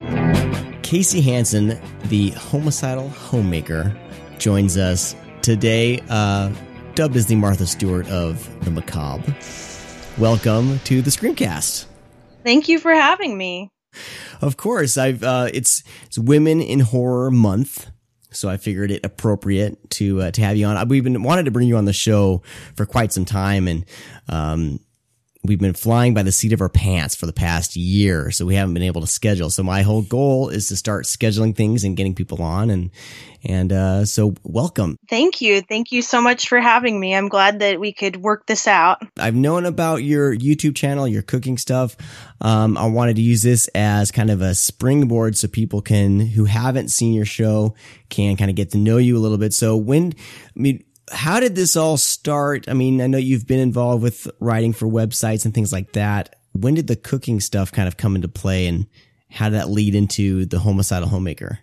Kaci Hansen, the homicidal homemaker, joins us today, uh, dubbed as the Martha Stewart of the macabre. Welcome to the Screamcast. Thank you for having me. Of course, I've uh, it's it's Women in Horror Month, so I figured it appropriate to uh, to have you on. We've been wanted to bring you on the show for quite some time, and um, we've been flying by the seat of our pants for the past year, so we haven't been able to schedule. So my whole goal is to start scheduling things and getting people on, and and uh, so welcome. Thank you, thank you so much for having me. I'm glad that we could work this out. I've known about your YouTube channel, your cooking stuff. Um, I wanted to use this as kind of a springboard so people can who haven't seen your show can kind of get to know you a little bit. So when I mean how did this all start? I mean, I know you've been involved with writing for websites and things like that. When did the cooking stuff kind of come into play and how did that lead into the homicidal homemaker?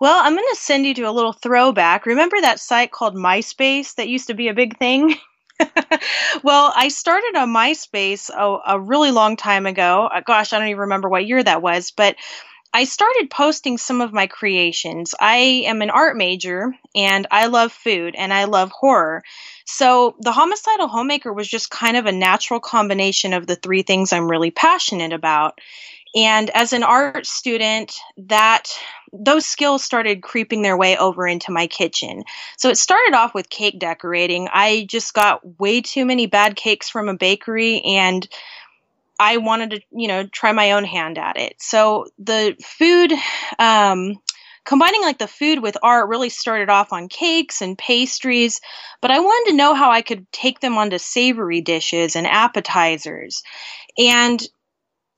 Well, I'm going to send you to a little throwback. Remember that site called MySpace that used to be a big thing? well, I started on MySpace a, a really long time ago. Uh, gosh, I don't even remember what year that was, but I started posting some of my creations. I am an art major and I love food and I love horror. So the homicidal homemaker was just kind of a natural combination of the three things I'm really passionate about. And as an art student, that those skills started creeping their way over into my kitchen. So it started off with cake decorating. I just got way too many bad cakes from a bakery and I wanted to, you know, try my own hand at it. So the food, um, combining like the food with art really started off on cakes and pastries, but I wanted to know how I could take them onto savory dishes and appetizers. And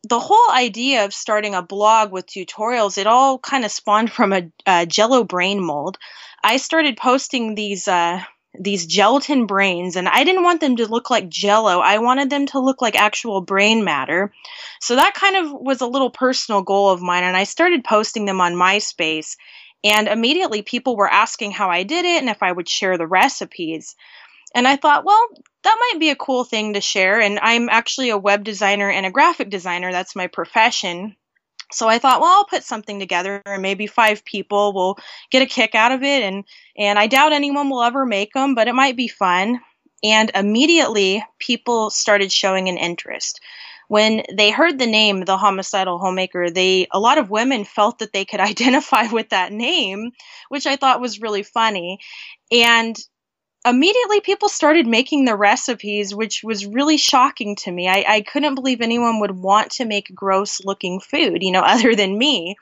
the whole idea of starting a blog with tutorials, it all kind of spawned from a, a Jello brain mold. I started posting these uh, these gelatin brains and I didn't want them to look like jello. I wanted them to look like actual brain matter. So that kind of was a little personal goal of mine and I started posting them on MySpace and immediately people were asking how I did it and if I would share the recipes. And I thought, well, that might be a cool thing to share and I'm actually a web designer and a graphic designer. That's my profession. So I thought, well, I'll put something together and maybe five people will get a kick out of it. And, and I doubt anyone will ever make them, but it might be fun. And immediately people started showing an interest. When they heard the name, the homicidal homemaker, they, a lot of women felt that they could identify with that name, which I thought was really funny. And immediately people started making the recipes, which was really shocking to me. I, I couldn't believe anyone would want to make gross looking food, you know, other than me.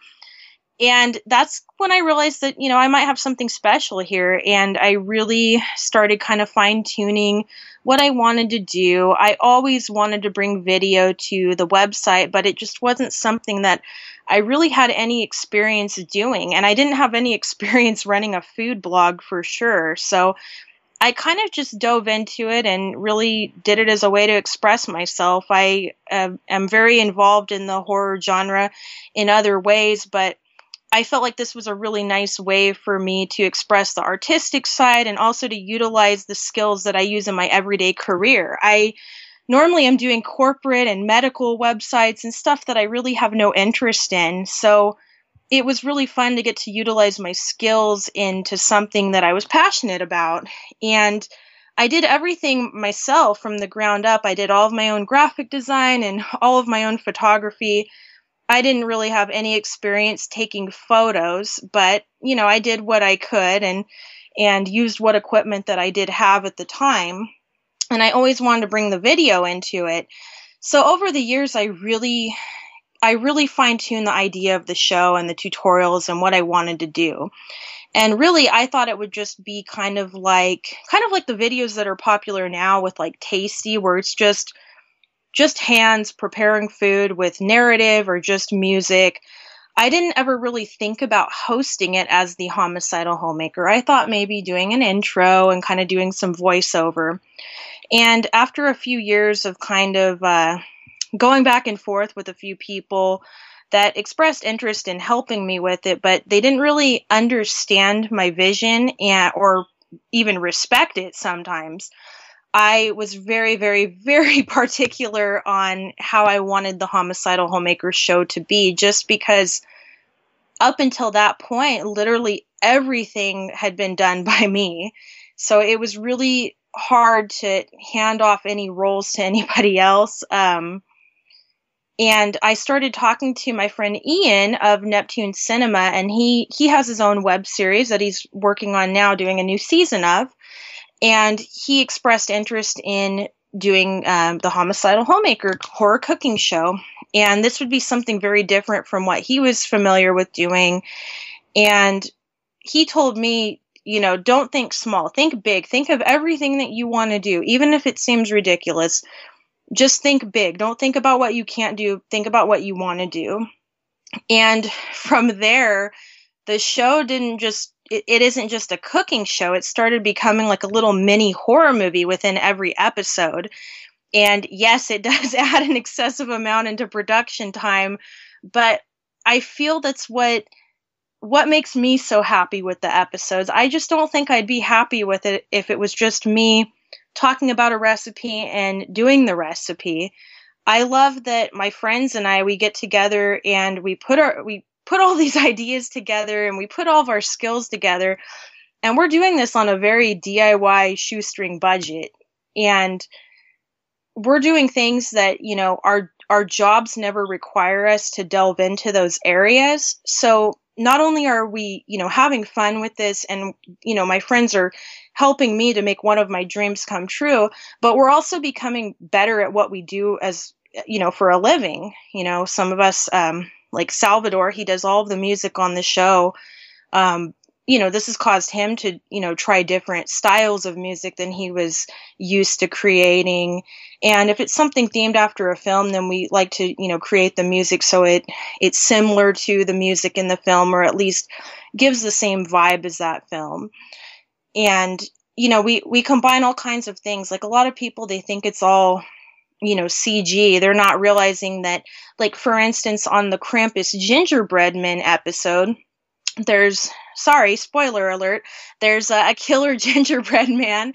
And that's when I realized that, you know, I might have something special here. And I really started kind of fine tuning what I wanted to do. I always wanted to bring video to the website, but it just wasn't something that I really had any experience doing. And I didn't have any experience running a food blog for sure. So I kind of just dove into it and really did it as a way to express myself. I uh, am very involved in the horror genre in other ways, but I felt like this was a really nice way for me to express the artistic side and also to utilize the skills that I use in my everyday career. I normally am doing corporate and medical websites and stuff that I really have no interest in. So it was really fun to get to utilize my skills into something that I was passionate about. And I did everything myself from the ground up. I did all of my own graphic design and all of my own photography. I didn't really have any experience taking photos, but you know, I did what I could and and used what equipment that I did have at the time. And I always wanted to bring the video into it. So over the years I really I really fine tuned the idea of the show and the tutorials and what I wanted to do. And really, I thought it would just be kind of like, kind of like the videos that are popular now with like Tasty, where it's just, just hands preparing food with narrative or just music. I didn't ever really think about hosting it as the homicidal homemaker. I thought maybe doing an intro and kind of doing some voiceover. And after a few years of kind of, uh, going back and forth with a few people, that expressed interest in helping me with it, but they didn't really understand my vision and or even respect it sometimes. I was very, very, very particular on how I wanted the Homicidal Homemaker show to be, just because up until that point, literally everything had been done by me. So it was really hard to hand off any roles to anybody else. Um, and I started talking to my friend Ian of Neptune Cinema, and he he has his own web series that he's working on now, doing a new season of. And he expressed interest in doing um, the Homicidal Homemaker horror cooking show, and this would be something very different from what he was familiar with doing. And he told me, you know, don't think small, think big, think of everything that you want to do, even if it seems ridiculous just think big. Don't think about what you can't do. Think about what you want to do. And from there, the show didn't just, it, it isn't just a cooking show. It started becoming like a little mini horror movie within every episode. And yes, it does add an excessive amount into production time, but I feel that's what what makes me so happy with the episodes. I just don't think I'd be happy with it if it was just me talking about a recipe and doing the recipe. I love that my friends and I we get together and we put our we put all these ideas together and we put all of our skills together. And we're doing this on a very DIY shoestring budget. And we're doing things that you know our our jobs never require us to delve into those areas. So not only are we you know having fun with this and you know my friends are helping me to make one of my dreams come true but we're also becoming better at what we do as you know for a living. You know some of us um, like salvador he does all of the music on the show. Um, you know this has caused him to you know try different styles of music than he was used to creating. And if it's something themed after a film then we like to you know create the music so it it's similar to the music in the film or at least gives the same vibe as that film and you know we we combine all kinds of things. Like a lot of people they think it's all you know cg they're not realizing that like for instance on the krampus gingerbread men episode there's sorry spoiler alert there's a, a killer gingerbread man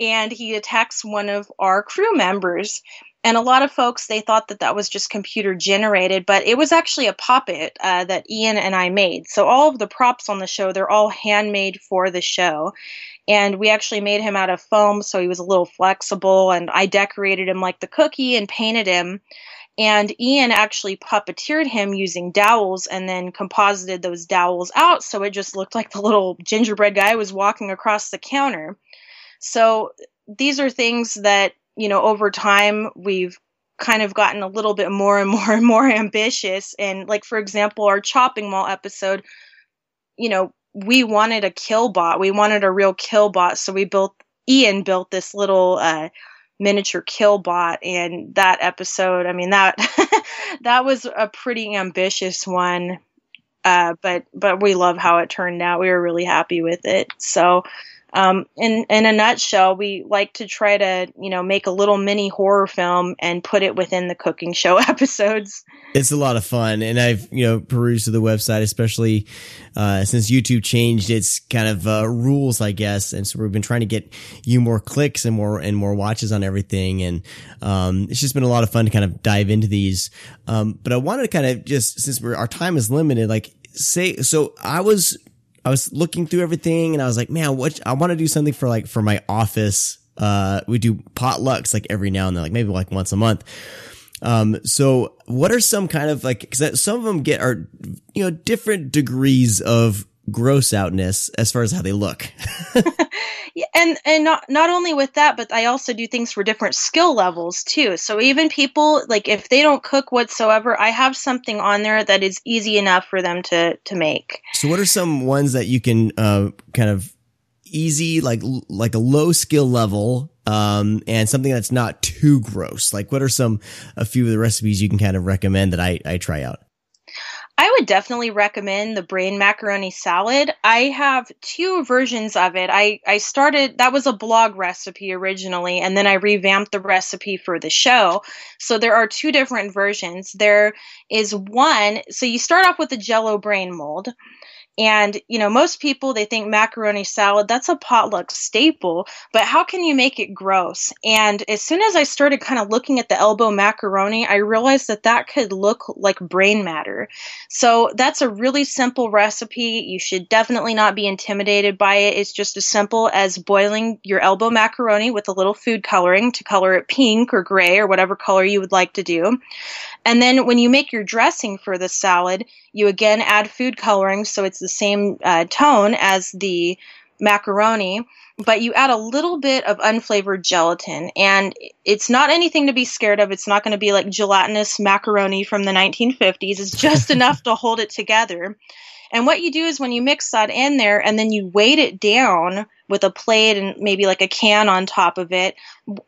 and he attacks one of our crew members and a lot of folks they thought that that was just computer generated but it was actually a puppet uh, that ian and i made. So all of the props on the show they're all handmade for the show. And we actually made him out of foam so he was a little flexible and i decorated him like the cookie and painted him. And ian actually puppeteered him using dowels and then composited those dowels out so it just looked like the little gingerbread guy was walking across the counter. So these are things that you know, over time we've kind of gotten a little bit more and more and more ambitious. And like for example, our chopping mall episode, you know, we wanted a kill bot. We wanted a real kill bot. So we built Ian built this little uh, miniature kill bot and that episode, I mean that that was a pretty ambitious one. Uh, but but we love how it turned out. We were really happy with it. So um, in in a nutshell, we like to try to you know make a little mini horror film and put it within the cooking show episodes. It's a lot of fun, and I've you know perused the website, especially uh, since YouTube changed its kind of uh, rules, I guess, and so we've been trying to get you more clicks and more and more watches on everything, and um, it's just been a lot of fun to kind of dive into these. Um, but I wanted to kind of just since our time is limited, like say so I was I was looking through everything and I was like, man, what I want to do something for like for my office. Uh, we do potlucks like every now and then, like maybe like once a month. Um, so what are some kind of like, cause some of them get are, you know, different degrees of gross outness as far as how they look. yeah, and and not not only with that, but I also do things for different skill levels too. So even people like if they don't cook whatsoever, I have something on there that is easy enough for them to to make. So what are some ones that you can uh, kind of easy like like a low skill level um and something that's not too gross like what are some a few of the recipes you can kind of recommend that i i try out I would definitely recommend the brain macaroni salad. I have two versions of it. I, I started, that was a blog recipe originally, and then I revamped the recipe for the show. So there are two different versions. There is one, so you start off with the jello brain mold. And, you know, most people, they think macaroni salad, that's a potluck staple, but how can you make it gross? And as soon as I started kind of looking at the elbow macaroni, I realized that that could look like brain matter. So that's a really simple recipe. You should definitely not be intimidated by it. It's just as simple as boiling your elbow macaroni with a little food coloring to color it pink or gray or whatever color you would like to do. And then when you make your dressing for the salad, you again add food coloring so it's the same uh, tone as the macaroni, but you add a little bit of unflavored gelatin. And it's not anything to be scared of. It's not going to be like gelatinous macaroni from the 1950s. It's just enough to hold it together. And what you do is when you mix that in there and then you weight it down with a plate and maybe like a can on top of it,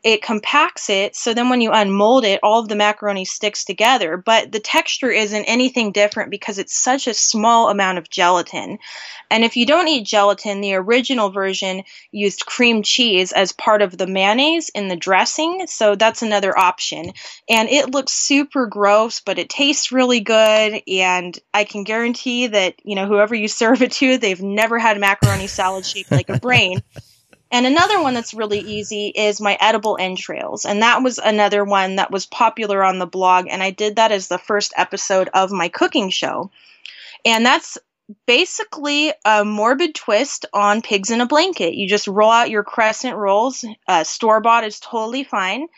it compacts it. So then when you unmold it, all of the macaroni sticks together. But the texture isn't anything different because it's such a small amount of gelatin. And if you don't eat gelatin, the original version used cream cheese as part of the mayonnaise in the dressing. So that's another option. And it looks super gross, but it tastes really good. And I can guarantee that, you know, whoever you serve it to, they've never had macaroni salad shaped like a brain. And another one that's really easy is my edible entrails. And that was another one that was popular on the blog. And I did that as the first episode of my cooking show. And that's basically a morbid twist on pigs in a blanket. You just roll out your crescent rolls. Uh, Store bought is totally fine.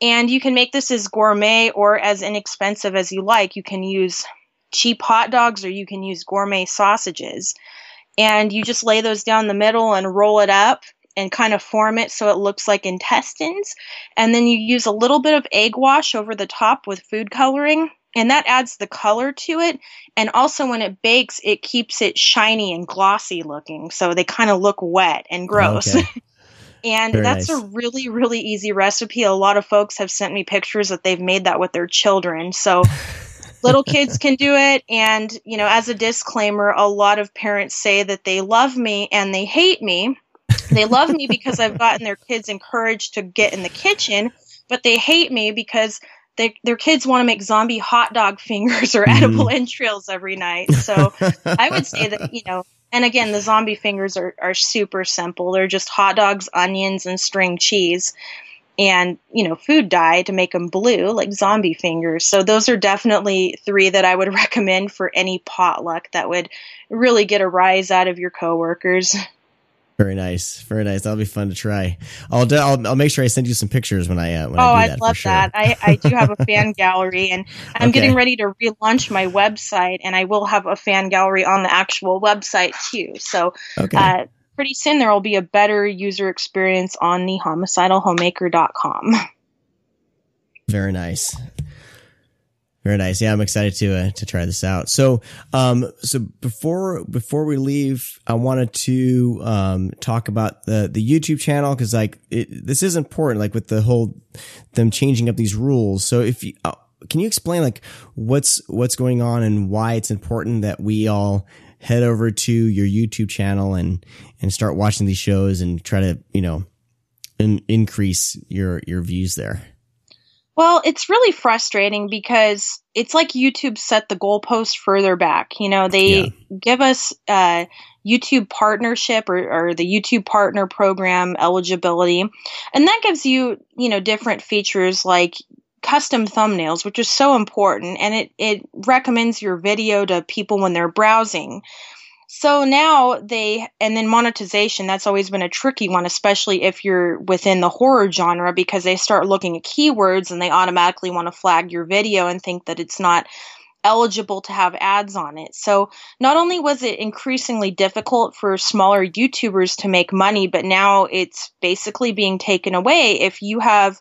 And you can make this as gourmet or as inexpensive as you like. You can use cheap hot dogs or you can use gourmet sausages. And you just lay those down the middle and roll it up and kind of form it so it looks like intestines. And then you use a little bit of egg wash over the top with food coloring and that adds the color to it and also when it bakes it keeps it shiny and glossy looking so they kind of look wet and gross okay. and Very that's nice. a really really easy recipe a lot of folks have sent me pictures that they've made that with their children so little kids can do it and you know as a disclaimer a lot of parents say that they love me and they hate me they love me because i've gotten their kids encouraged to get in the kitchen but they hate me because they, their kids want to make zombie hot dog fingers or edible mm. entrails every night. So I would say that, you know, and again, the zombie fingers are, are super simple. They're just hot dogs, onions, and string cheese and, you know, food dye to make them blue, like zombie fingers. So those are definitely three that I would recommend for any potluck that would really get a rise out of your coworkers. Very nice, very nice. That'll be fun to try. I'll do, I'll, I'll make sure I send you some pictures when I uh, when oh, I do that. I love sure. that. I I do have a fan gallery, and I'm okay. getting ready to relaunch my website, and I will have a fan gallery on the actual website too. So, okay. uh, pretty soon there will be a better user experience on the homicidalhomemaker.com. Very nice. Very nice. Yeah, I'm excited to uh, to try this out. So, um, so before before we leave, I wanted to um talk about the the YouTube channel because like it, this is important. Like with the whole them changing up these rules. So if you uh, can you explain like what's what's going on and why it's important that we all head over to your YouTube channel and and start watching these shows and try to you know in, increase your your views there. Well, it's really frustrating because it's like YouTube set the goalpost further back. You know, they yeah. give us uh, YouTube partnership or, or, the YouTube partner program eligibility, and that gives you, you know, different features like custom thumbnails, which is so important, and it it recommends your video to people when they're browsing. So now they, and then monetization, that's always been a tricky one, especially if you're within the horror genre, because they start looking at keywords and they automatically want to flag your video and think that it's not eligible to have ads on it. So not only was it increasingly difficult for smaller YouTubers to make money, but now it's basically being taken away if you have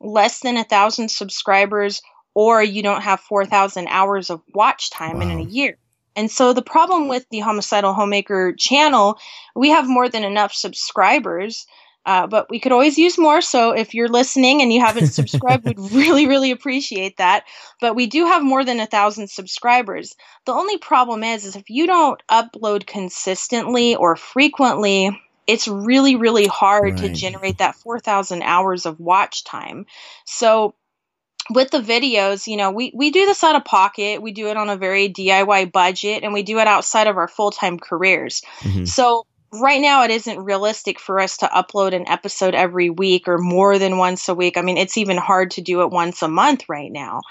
less than a thousand subscribers or you don't have 4,000 hours of watch time wow. in a year. And so the problem with the Homicidal Homemaker channel, we have more than enough subscribers. Uh, but we could always use more. So if you're listening and you haven't subscribed, we'd really, really appreciate that. But we do have more than a thousand subscribers. The only problem is, is if you don't upload consistently or frequently, it's really, really hard to generate that 4,000 hours of watch time. So with the videos, you know, we, we do this out of pocket. We do it on a very DIY budget and we do it outside of our full time careers. Mhm. So right now it isn't realistic for us to upload an episode every week or more than once a week. I mean, it's even hard to do it once a month right now.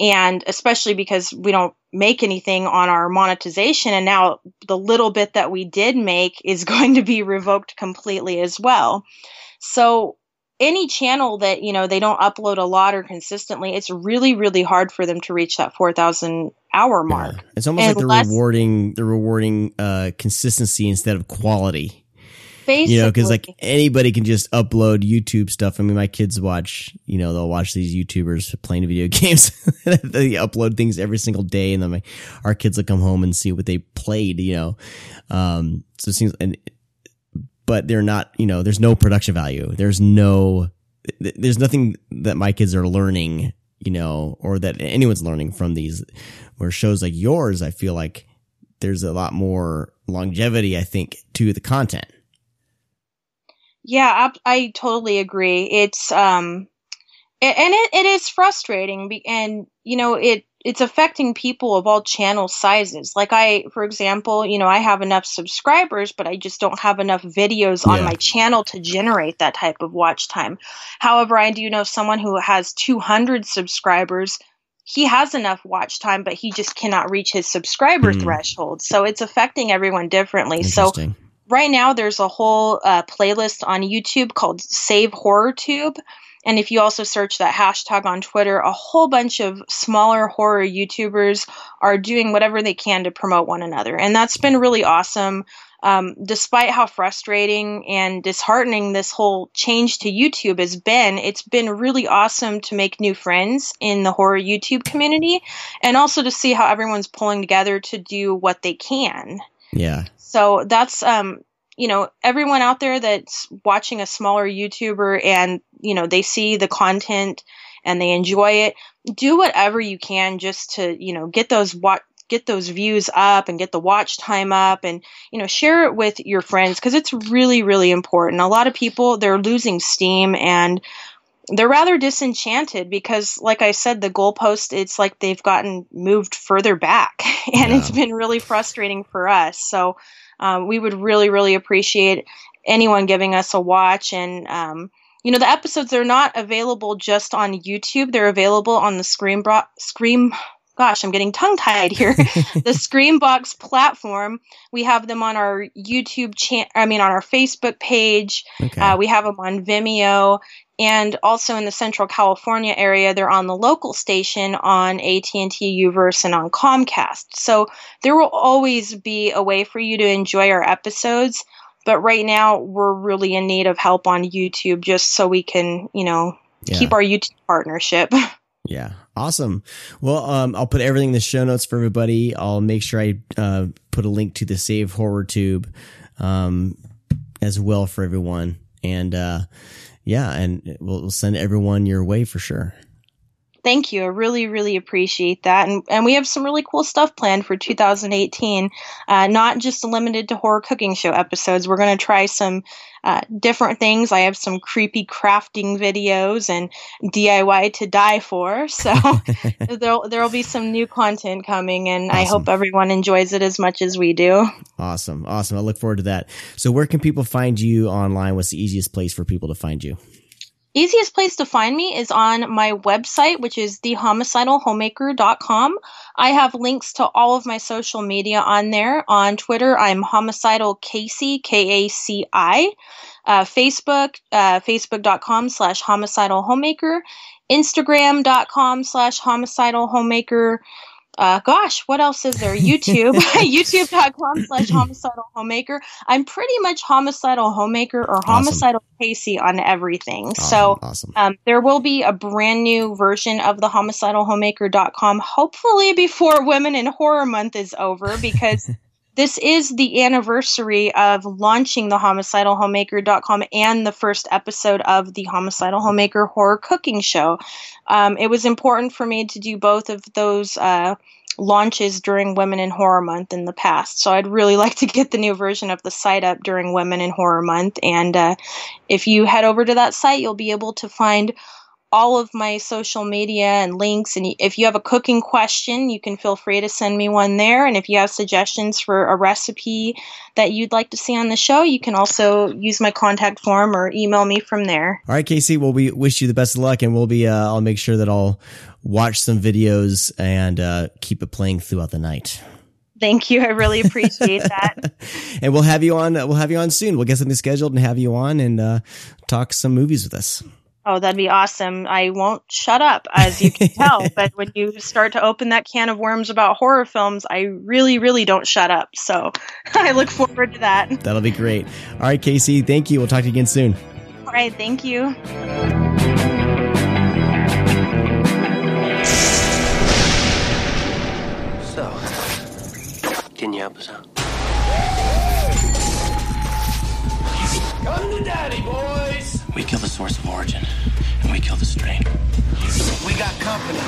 And especially because we don't make anything on our monetization and now the little bit that we did make is going to be revoked completely as well. So any channel that, you know, they don't upload a lot or consistently, it's really really hard for them to reach that 4000 hour mark. It's almost like they're Unless- rewarding they're rewarding uh, consistency instead of quality. Basically, You know, because like anybody can just upload YouTube stuff. I mean, my kids watch, you know, they'll watch these YouTubers playing video games. they upload things every single day, and then my, our kids will come home and see what they played. You know, um, so it seems, and but they're not. You know, there's no production value. There's no, th- there's nothing that my kids are learning. You know, or that anyone's learning from these. Where shows like yours, I feel like there's a lot more longevity. I think to the content. Yeah, I, I totally agree. It's um, a- and it, it is frustrating, and you know it it's affecting people of all channel sizes. Like I, for example, you know I have enough subscribers, but I just don't have enough videos on my channel to generate that type of watch time. However, I do know someone who has 200 subscribers. He has enough watch time, but he just cannot reach his subscriber Hmm. threshold. So it's affecting everyone differently. So. Right now there's a whole uh, playlist on YouTube called Save Horror Tube. And if you also search that hashtag on Twitter, a whole bunch of smaller horror YouTubers are doing whatever they can to promote one another. And that's been really awesome. Um, despite how frustrating and disheartening this whole change to YouTube has been, it's been really awesome to make new friends in the horror YouTube community and also to see how everyone's pulling together to do what they can. Yeah. So that's um you know everyone out there that's watching a smaller YouTuber and you know they see the content and they enjoy it. Do whatever you can just to you know get those what get those views up and get the watch time up and you know share it with your friends because it's really really important. A lot of people they're losing steam and they're rather disenchanted because like i said the goalpost it's like they've gotten moved further back and it's been really frustrating for us so um, we would really really appreciate anyone giving us a watch. And um, you know the episodes are not available just on youtube. They're available on the scream bro- scream gosh i'm getting tongue tied here. The screambox platform we have them on our youtube channel i mean on our facebook page. Okay. uh, we have them on vimeo and also in the central california area they're on the local station on at&t uverse and on comcast so there will always be a way for you to enjoy our episodes but right now we're really in need of help on youtube just so we can you know Yeah. keep our youtube partnership Yeah. Awesome. Well, um, I'll put everything in the show notes for everybody. I'll make sure I uh, put a link to the Save Horror Tube um, as well for everyone. And uh, yeah, and we'll, we'll send everyone your way for sure. Thank you. I really, really appreciate that. And, and we have some really cool stuff planned for 2018, uh, not just limited to horror cooking show episodes. We're going to try some uh, different things. I have some creepy crafting videos and DIY to die for. So there'll, there'll be some new content coming, and I hope everyone enjoys it as much as we do. Awesome. Awesome. I look forward to that. So, where can people find you online? What's the easiest place for people to find you? Easiest place to find me is on my website, which is thehomicidalhomemaker.com. I have links to all of my social media on there. On Twitter, I'm homicidal Kaci, K A C I. Uh, Facebook, uh, facebook.com slash homicidal homemaker. Instagram.com slash homicidal homemaker. Uh, gosh, what else is there? YouTube, youtube.com slash homicidal homemaker. I'm pretty much homicidal homemaker or homicidal Kaci on everything. so, awesome. um, there will be a brand new version of the homicidalhomemaker.com, hopefully before Women in Horror Month is over, because this is the anniversary of launching the homicidalhomemaker.com and the first episode of the homicidal homemaker horror cooking show. Um, it was important for me to do both of those uh, launches during women in horror month in the past. So i'd really like to get the new version of the site up during women in horror month. And uh, if you head over to that site you'll be able to find all of my social media and links. And if you have a cooking question, you can feel free to send me one there. And if you have suggestions for a recipe that you'd like to see on the show, you can also use my contact form or email me from there. All right, Kaci. Well, we wish you the best of luck, and we'll be. Uh, I'll make sure that I'll watch some videos and uh, keep it playing throughout the night. Thank you. I really appreciate that. and we'll have you on. We'll have you on soon. We'll get something scheduled and have you on and uh, talk some movies with us. Oh, that'd be awesome. I won't shut up, as you can tell. but when you start to open that can of worms about horror films, I really, really don't shut up. So I look forward to that. That'll be great. All right, Casey, thank you. We'll talk to you again soon. All right, thank you. So, can you help us out? Come to daddy, boys! We kill the source of origin, and we kill the strain. We got company.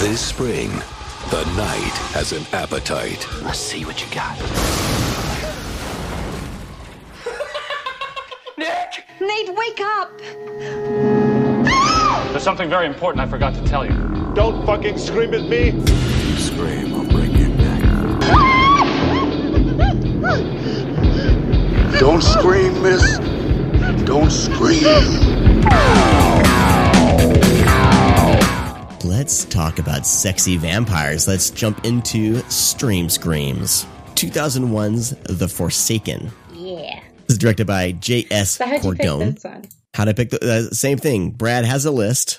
This spring, the night has an appetite. Let's see what you got. Nick! Nate, wake up! There's something very important I forgot to tell you. Don't fucking scream at me! Scream or break your neck. Don't scream, miss. Don't scream. Let's talk about sexy vampires. Let's jump into Stream Screams. 2001's The Forsaken. Yeah. This is directed by J.S. So how'd you pick Cardone. How to pick the uh, same thing. Brad has a list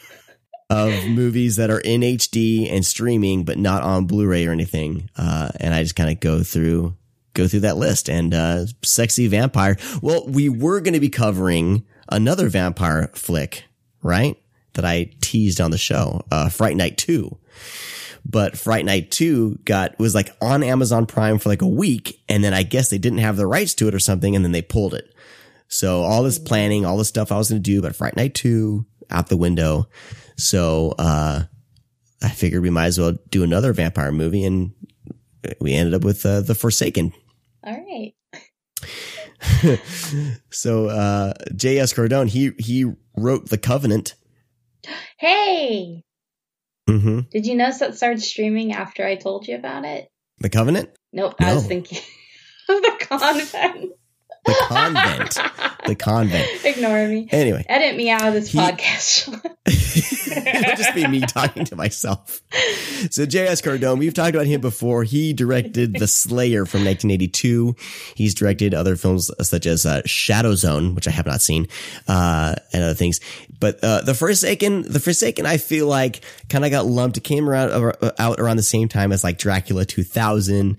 of movies that are in HD and streaming, but not on Blu-ray or anything. Uh, and I just kind of go through go through that list. And uh, sexy vampire. Well, we were going to be covering another vampire flick, right? That I teased on the show, uh, Fright Night Two. But Fright Night 2 got, was like on Amazon Prime for like a week. And then I guess they didn't have the rights to it or something. And then they pulled it. So all this planning, all the stuff I was going to do about Fright Night 2 out the window. So, uh, I figured we might as well do another vampire movie and we ended up with, uh, The Forsaken. All right. so, uh, J.S. Cardone, he, he wrote The Covenant. Hey, Mm-hmm. did you notice that started streaming after I told you about it? The Covenant? Nope, I was thinking of the convent. The Convent. the Convent. Ignore me. Anyway. Edit me out of this He- podcast. It'll just be me talking to myself. So J.S. Cardone, we've talked about him before. He directed The Slayer from 1982. He's directed other films such as uh, Shadow Zone, which I have not seen, uh, and other things. But uh, The Forsaken, The Forsaken, I feel like kind of got lumped. It came around uh, out around the same time as like Dracula 2000,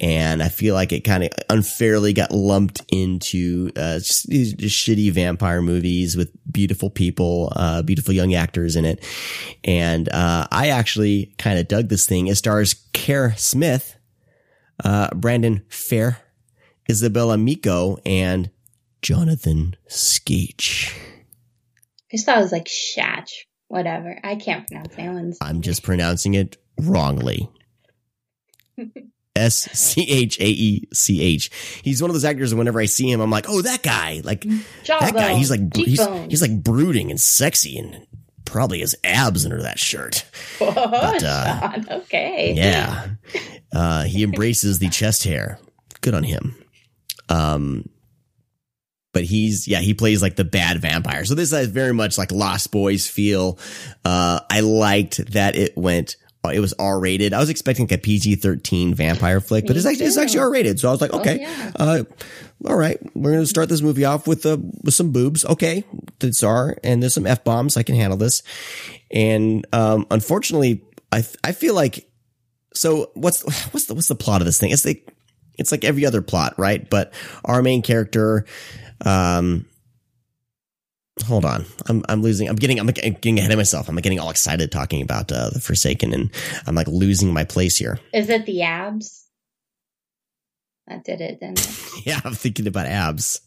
and I feel like it kind of unfairly got lumped into uh, just these just shitty vampire movies with beautiful people, uh, beautiful young actors in it. And uh, I actually kind of dug this thing. It stars Kerr Smith, uh, Brendan Fehr, Isabella Miko, and Jonathan Skeech. I just thought it was like Shatch. Whatever. I can't pronounce anyone's. I'm just pronouncing it wrongly. S C H A E C H. He's one of those actors. that Whenever I see him, I'm like, oh, that guy. Like that guy. He's like he's, he's like brooding and sexy, and probably has abs under that shirt. Whoa, But, uh. Okay. Yeah. Uh, he embraces the chest hair. Good on him. Um, but he's, yeah, he plays like the bad vampire. So this has very much like Lost Boys feel. Uh, I liked that it went, it was R rated. I was expecting like a PG 13 vampire flick, but Me it's actually, it's actually R rated. So I was like, Oh, okay, yeah. uh, all right, we're going to start this movie off with, uh, with some boobs. Okay. It's R and there's some F bombs. I can handle this. And, um, unfortunately, I, I feel like so what's what's the what's the plot of this thing? It's like it's like every other plot, right? But our main character, um, hold on. I'm I'm losing. I'm getting I'm getting ahead of myself. I'm getting all excited talking about uh, the Forsaken, and I'm like losing my place here. Is it the abs? That did it, didn't it? yeah, I'm thinking about abs.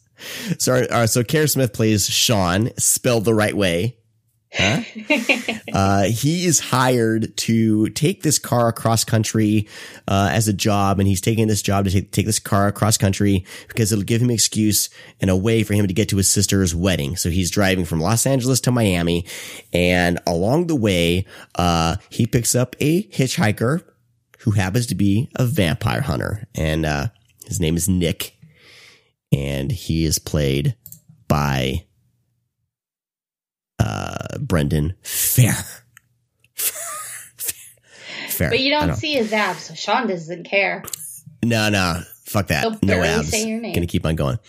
So, uh, so Kerr Smith plays Sean, spelled the right way. Huh? uh, he is hired to take this car across country uh, as a job, and he's taking this job to take, take this car across country because it'll give him an excuse and a way for him to get to his sister's wedding. So he's driving from Los Angeles to Miami, and along the way, uh, he picks up a hitchhiker who happens to be a vampire hunter, and uh, his name is Nick, and he is played by uh, Brendan Fehr. Fehr. But you don't, don't, see his abs, so Sean doesn't care. No, no, fuck that. No abs. Gonna keep on going.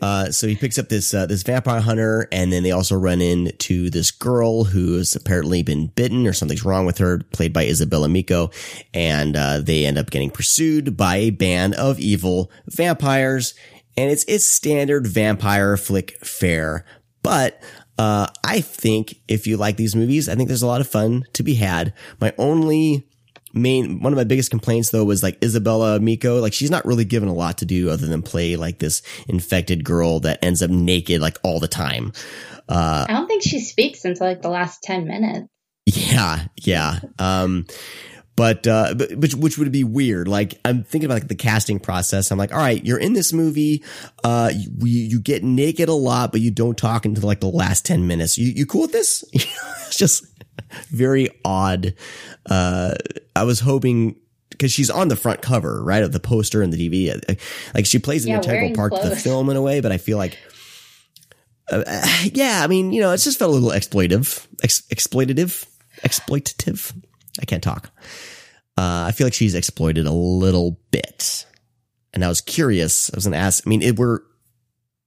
Uh, so he picks up this uh, this vampire hunter, and then they also run into this girl who has apparently been bitten or something's wrong with her, played by Isabella Miko, and uh, they end up getting pursued by a band of evil vampires, and it's it's standard vampire flick fare, but uh, I think if you like these movies, I think there's a lot of fun to be had. My only main, one of my biggest complaints though was like Isabella Miko. Like she's not really given a lot to do other than play like this infected girl that ends up naked like all the time. Uh, I don't think she speaks until like the last 10 minutes. Yeah. Yeah. Um, but, uh, but, which, which would be weird. Like I'm thinking about like the casting process. I'm like, all right, you're in this movie. Uh, you, you get naked a lot, but you don't talk until like the last 10 minutes. You, you cool with this? it's just very odd. Uh, I was hoping because she's on the front cover, right, of the poster and the DVD. Like she plays an yeah, integral part clothes. of the film in a way, but I feel like, uh, yeah, I mean, you know, it's just felt a little exploitive, ex- exploitative, exploitative. I can't talk. Uh, I feel like she's exploited a little bit. And I was curious. I was going to ask, I mean, it, we're,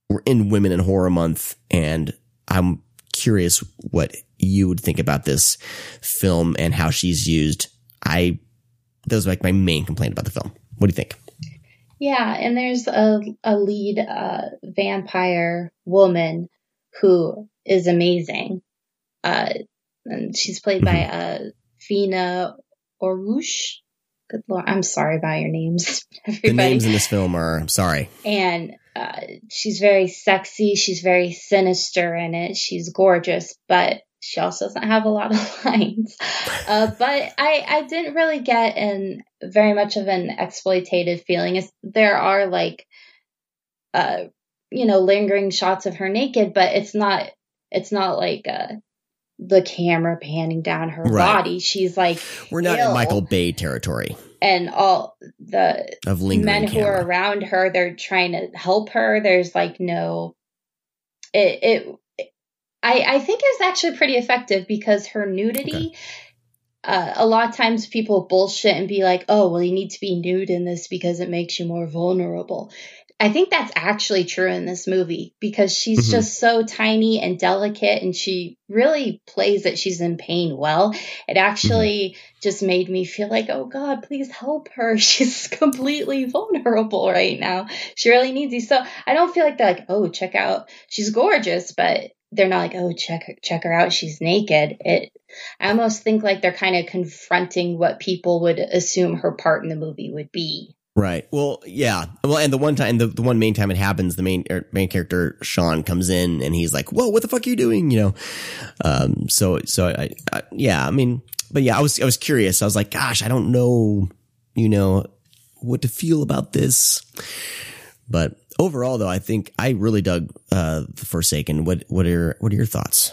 we're in Women in Horror Month and I'm curious what you would think about this film and how she's used. I, that was like my main complaint about the film. What do you think? Yeah. And there's a, a lead, uh, vampire woman who is amazing. Uh, and she's played by, mm-hmm. uh, Phina Oruche. Good lord, I'm sorry about your names. the names in this film are I'm sorry. And uh, she's very sexy. She's very sinister in it. She's gorgeous, but she also doesn't have a lot of lines. Uh, but I, I didn't really get in very much of an exploitative feeling. It's, there are like, uh, you know, lingering shots of her naked, but it's not, it's not like, uh, the camera panning down her right. body. She's like, we're not Ill. in Michael Bay territory. And all the of men who camera. are around her, they're trying to help her. There's like no, it, it, I, I think it's actually pretty effective because her nudity, okay. uh, a lot of times people bullshit and be like, oh, well, you need to be nude in this because it makes you more vulnerable. I think that's actually true in this movie because she's mm-hmm. just so tiny and delicate and she really plays that she's in pain well. It actually mm-hmm. just made me feel like, oh God, please help her. She's completely vulnerable right now. She really needs you. So I don't feel like they're like, oh, check out, she's gorgeous, but they're not like, oh, check her, check her out. She's naked. It, I almost think like they're kind of confronting what people would assume her part in the movie would be. Right. Well, yeah. Well, and the one time, the, the one main time it happens, the main er, main character Sean comes in and he's like, "Whoa, what the fuck are you doing?" You know. Um. So so I, I yeah. I mean, but yeah, I was I was curious. I was like, gosh, I don't know, you know, what to feel about this. But overall, though, I think I really dug uh, The Forsaken. What what are what are your thoughts?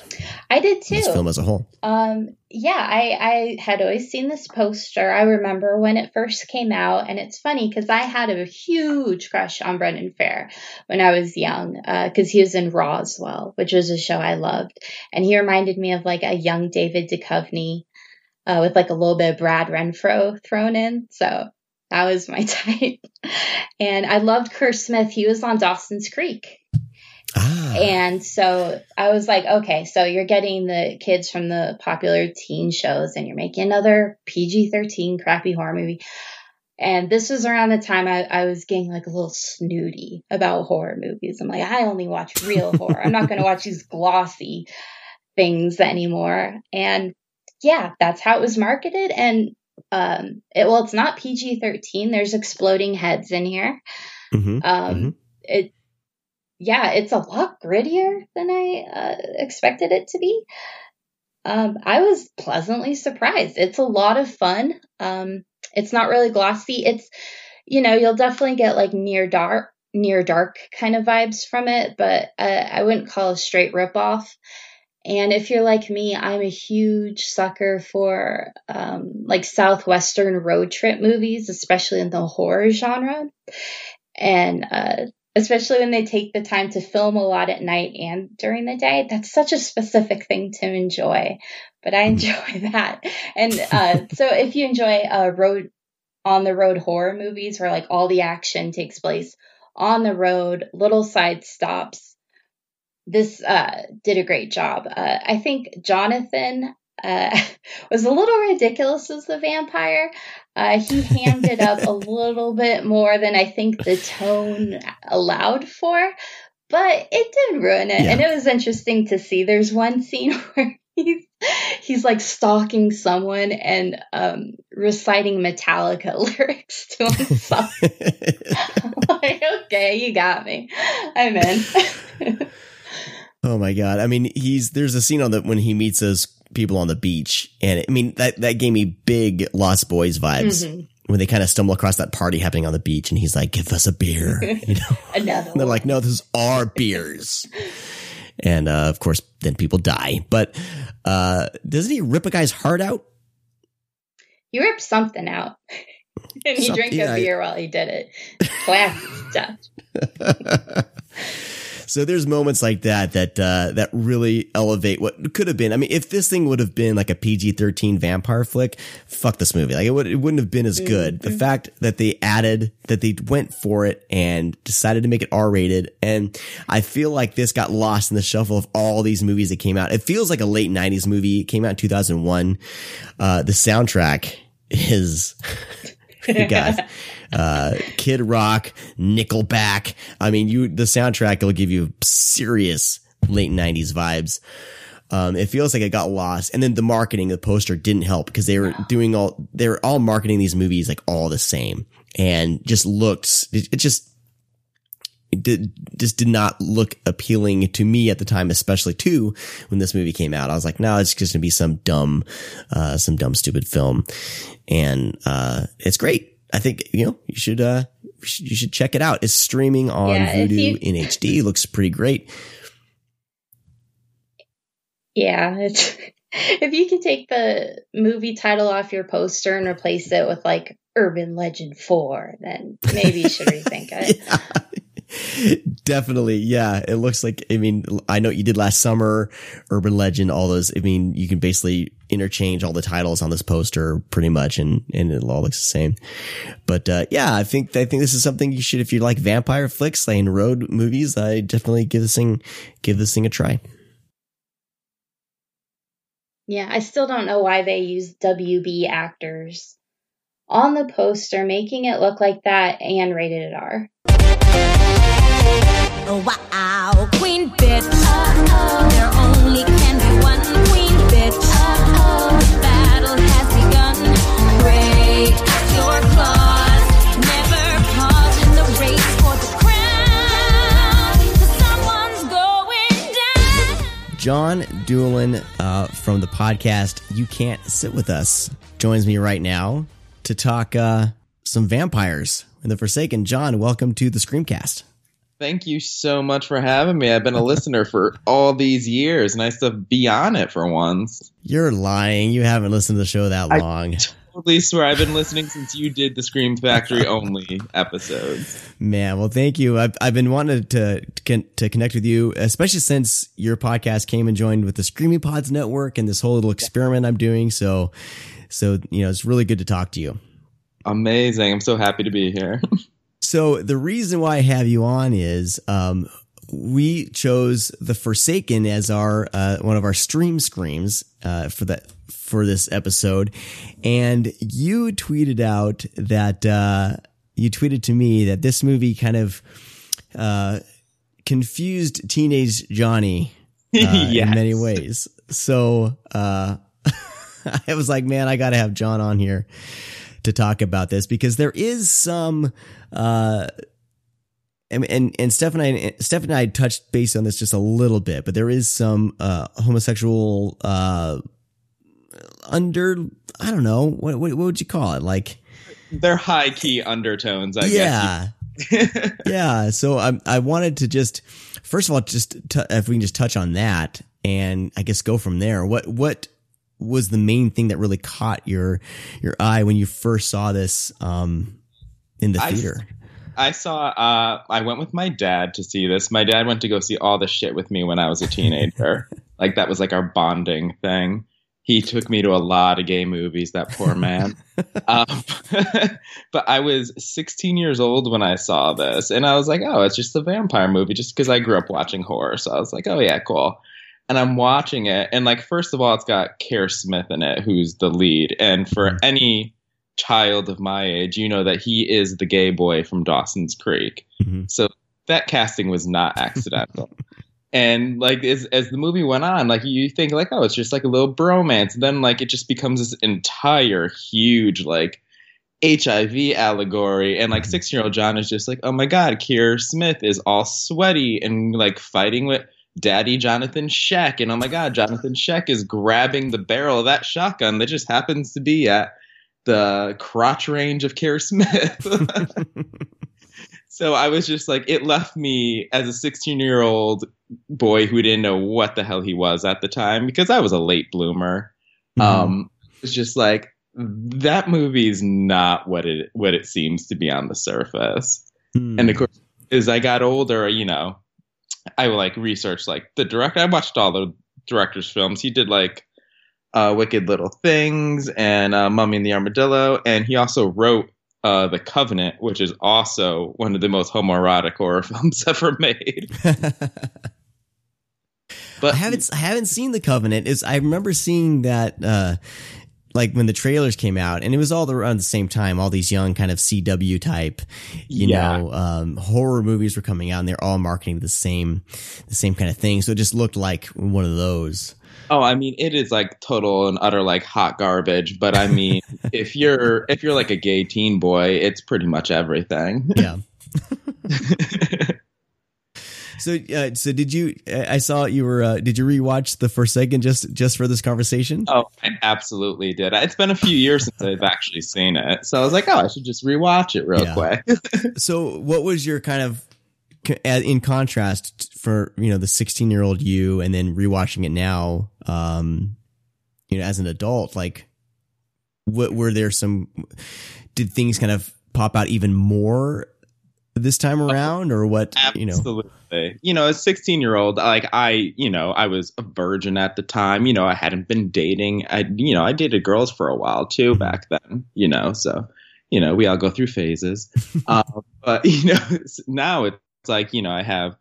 I did too. This film as a whole. Um, yeah, I I had always seen this poster. I remember when it first came out, and it's funny because I had a huge crush on Brendan Fehr when I was young, because uh, he was in Roswell, which was a show I loved, and he reminded me of like a young David Duchovny. Uh, with like a little bit of Brad Renfro thrown in. So that was my type. And I loved Kerr Smith. He was on Dawson's Creek. Ah. And so I was like, okay, so you're getting the kids from the popular teen shows and you're making another PG 13 crappy horror movie. And this was around the time I, I was getting like a little snooty about horror movies. I'm like, I only watch real horror. I'm not going to watch these glossy things anymore. And yeah, that's how it was marketed. And um, it, well, it's not PG 13. There's exploding heads in here. Mm-hmm. Um, mm-hmm. It, yeah, it's a lot grittier than I uh, expected it to be. Um, I was pleasantly surprised. It's a lot of fun. Um, it's not really glossy. It's, you know, you'll definitely get like near dark, near dark kind of vibes from it, but uh, I wouldn't call a straight ripoff. And if you're like me, I'm a huge sucker for um, like southwestern road trip movies, especially in the horror genre. And uh, especially when they take the time to film a lot at night and during the day. That's such a specific thing to enjoy, but I enjoy that. And uh, so if you enjoy uh, road on the road horror movies where like all the action takes place on the road, little side stops, this uh, did a great job. Uh, I think Jonathan uh, was a little ridiculous as the vampire. Uh, he hammed it up a little bit more than I think the tone allowed for, but it didn't ruin it. Yeah. And it was interesting to see. There's one scene where he's he's like stalking someone and um, reciting Metallica lyrics to himself. Like, okay, you got me. I'm in. Oh my god! I mean, he's there's a scene on that when he meets those people on the beach, and I mean that that gave me big Lost Boys vibes Mhm. when they kind of stumble across that party happening on the beach, and he's like, "Give us a beer," you know. Another And they're like, "No, this is our beers," and uh, of course, then people die. But uh, doesn't he rip a guy's heart out? He ripped something out. and he drank a yeah. beer while he did it. Classy stuff. So there's moments like that that uh, that really elevate what could have been. I mean, if this thing would have been like a PG-13 vampire flick, fuck this movie. Like it would it wouldn't have been as good. The fact that they added that they went for it and decided to make it R-rated, and I feel like this got lost in the shuffle of all these movies that came out. It feels like a late '90s movie. It came out in 2001. Uh, the soundtrack is. guys. Uh, Kid Rock, Nickelback. I mean, you, the soundtrack will give you serious late nineties vibes. Um, it feels like it got lost. And then the marketing, the poster didn't help because they were doing all, they were all marketing these movies like all the same and just looked, it, it just, it did, just did not look appealing to me at the time, especially too when this movie came out. I was like, no, it's just gonna be some dumb, uh, some dumb, stupid film. And, uh, it's great. I think, you know, you should, uh, you should- check it out. It's streaming on Yeah, Vudu you- in HD. Looks pretty great. Yeah, it's if you can take the movie title off your poster and replace it with like Urban Legend 4, then maybe you should rethink it. Definitely. Yeah. It looks like, I mean, I know you did last summer, Urban Legend, all those. I mean, you can basically interchange all the titles on this poster pretty much and, and it all looks the same. But, uh, yeah, I think, I think this is something you should, if you like vampire flicks, like road movies, I definitely give this thing, give this thing a try. Yeah, I still don't know why they use WB actors on the poster, making it look like that and rated R. Oh, wow, queen bitch. There only can be one queen bitch. The battle has begun. Break your claws. Never pause in the race for the crown. someone's going down. John Doolan, uh, from the podcast You Can't Sit With Us joins me right now to talk, uh, some vampires in the Forsaken. John, welcome to the Screamcast. Thank you so much for having me. I've been a listener for all these years. Nice to be on it for once. You're lying. You haven't listened to the show that long. I-. Totally swear I've been listening since you did the Scream Factory only episodes. Man, well, thank you. I've, I've been wanting to, to to connect with you, especially since your podcast came and joined with the Screaming Pods Network and this whole little experiment I'm doing. So, so you know, it's really good to talk to you. Amazing. I'm so happy to be here. So the reason why I have you on is um, we chose The Forsaken as our uh, one of our stream screams uh, for that for this episode, and you tweeted out that uh, you tweeted to me that this movie kind of uh, confused teenage Johnny uh, in many ways. So uh, I was like, man, I got to have John on here to talk about this because there is some. Uh, and and, and Steph and I Steph and I touched base on this just a little bit, but there is some uh, homosexual uh, under I don't know what, what what would you call it like They're high key undertones, I yeah guess. yeah Yeah. so I I wanted to just first of all just t- if we can just touch on that and I guess go from there what what was the main thing that really caught your your eye when you first saw this um in the theater I saw. Uh, I went with my dad to see this. My dad went to go see all the shit with me when I was a teenager. like that was like our bonding thing. He took me to a lot of gay movies. That poor man. um, but I was 16 years old when I saw this, and I was like, "Oh, it's just a vampire movie." Just because I grew up watching horror, so I was like, "Oh yeah, cool." And I'm watching it, and like first of all, it's got Kerr Smith in it, who's the lead, and for mm-hmm. any child of my age, you know that he is the gay boy from Dawson's Creek. Mm-hmm. So that casting was not accidental. and like as as the movie went on, like you think like, oh, it's just like a little bromance. And then like it just becomes this entire huge like HIV allegory. And like mm-hmm. six year old John is just like, oh my god, Kerr Smith is all sweaty and like fighting with Daddy Jonathan Schaech. And oh my god, Jonathan Schaech is grabbing the barrel of that shotgun that just happens to be at the crotch range of Kerr Smith. so I was just like, it left me as a 16 year old boy who didn't know what the hell he was at the time because I was a late bloomer. Um, it's just like that movie's not what it what it seems to be on the surface. And of course, as I got older, you know, I would like research like the director. I watched all the director's films. He did like uh, Wicked Little Things and uh, Mummy and the Armadillo, and he also wrote uh, The Covenant, which is also one of the most homoerotic horror films ever made. But I haven't I haven't seen the Covenant. Is I remember seeing that uh like when the trailers came out and it was all around the same time all these young kind of CW type you Yeah. know um horror movies were coming out and they're all marketing the same the same kind of thing so it just looked like one of those Oh, I mean, it is like total and utter like hot garbage. But I mean, if you're if you're like a gay teen boy, it's pretty much everything. Yeah. so uh, so did you I saw you were uh, did you rewatch the first second just just for this conversation Oh, I absolutely did. It's been a few years since I've actually seen it, so I was like, oh, I should just rewatch it real Yeah. quick. so what was your kind of in contrast for you know the 16 year old you and then rewatching it now um you know as an adult like what were there some did things kind of pop out even more this time around or what you know Absolutely. You know, as 16 year old, like I, you know, I was a virgin at the time. You know, I hadn't been dating. I, you know, I dated girls for a while too back then. You know, so you know, we all go through phases. uh, but you know, it's- now it's like you know, I have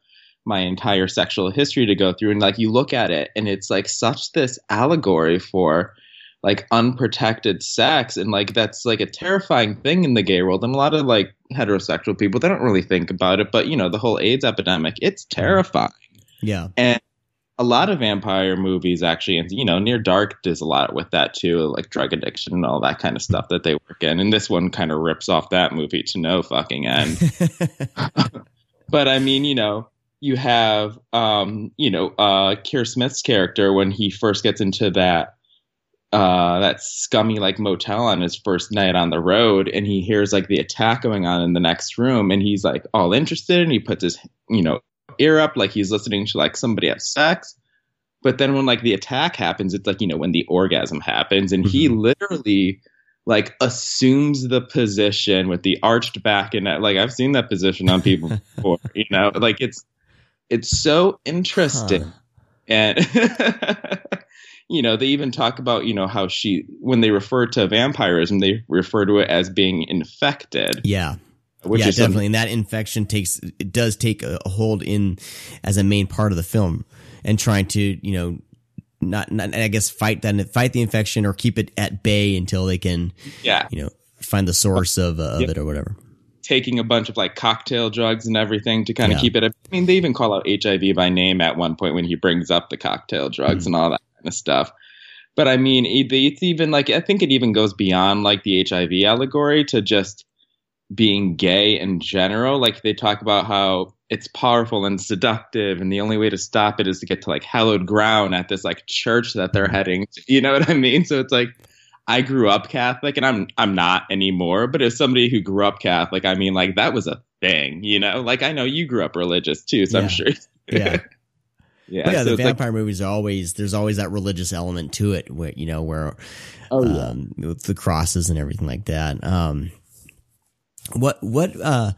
my entire sexual history to go through, and like you look at it, and it's like such this allegory for like unprotected sex and like that's like a terrifying thing in the gay world and a lot of like heterosexual people they don't really think about it but you know the whole aids epidemic it's terrifying. Yeah. And a lot of vampire movies actually and you know near dark does a lot with that too like drug addiction and all that kind of stuff that they work in and this one kind of rips off that movie to no fucking end. But I mean, you know, you have, um, you know, uh, Kerr Smith's character when he first gets into that, uh, that scummy like motel on his first night on the road, and he hears like the attack going on in the next room, and he's like all interested, and he puts his, you know, ear up like he's listening to like somebody have sex. But then when like the attack happens, it's like you know when the orgasm happens, and he literally like assumes the position with the arched back and like I've seen that position on people before, you know, like it's it's so interesting. And you know, they even talk about, you know, how she when they refer to vampirism, they refer to it as being infected. yeah Which yeah is definitely and that infection takes it does take a hold in as a main part of the film and trying to you know not, not I guess fight that fight the infection or keep it at bay until they can Yeah. you know find the source of, uh, of Yep. it or whatever. taking a bunch of like cocktail drugs and everything to kind of Yeah. keep it. I mean, they even call out HIV by name at one point when he brings up the cocktail drugs Mm. and all that kind of stuff. But I mean, it's even like I think it even goes beyond like the HIV allegory to just being gay in general. Like they talk about how it's powerful and seductive, and the only way to stop it is to get to like hallowed ground at this like church that they're mm-hmm. heading. To, you know what I mean? So it's like I grew up Catholic, and I'm I'm not anymore. But as somebody who grew up Catholic, I mean, like that was a thing. You know, like I know you grew up religious too, so Yeah. I'm sure. Yeah. yeah. Yeah, so the it's like- vampire movies are always there's always that religious element to it where you know where Oh, yeah. um with the crosses and everything like that. Um what what uh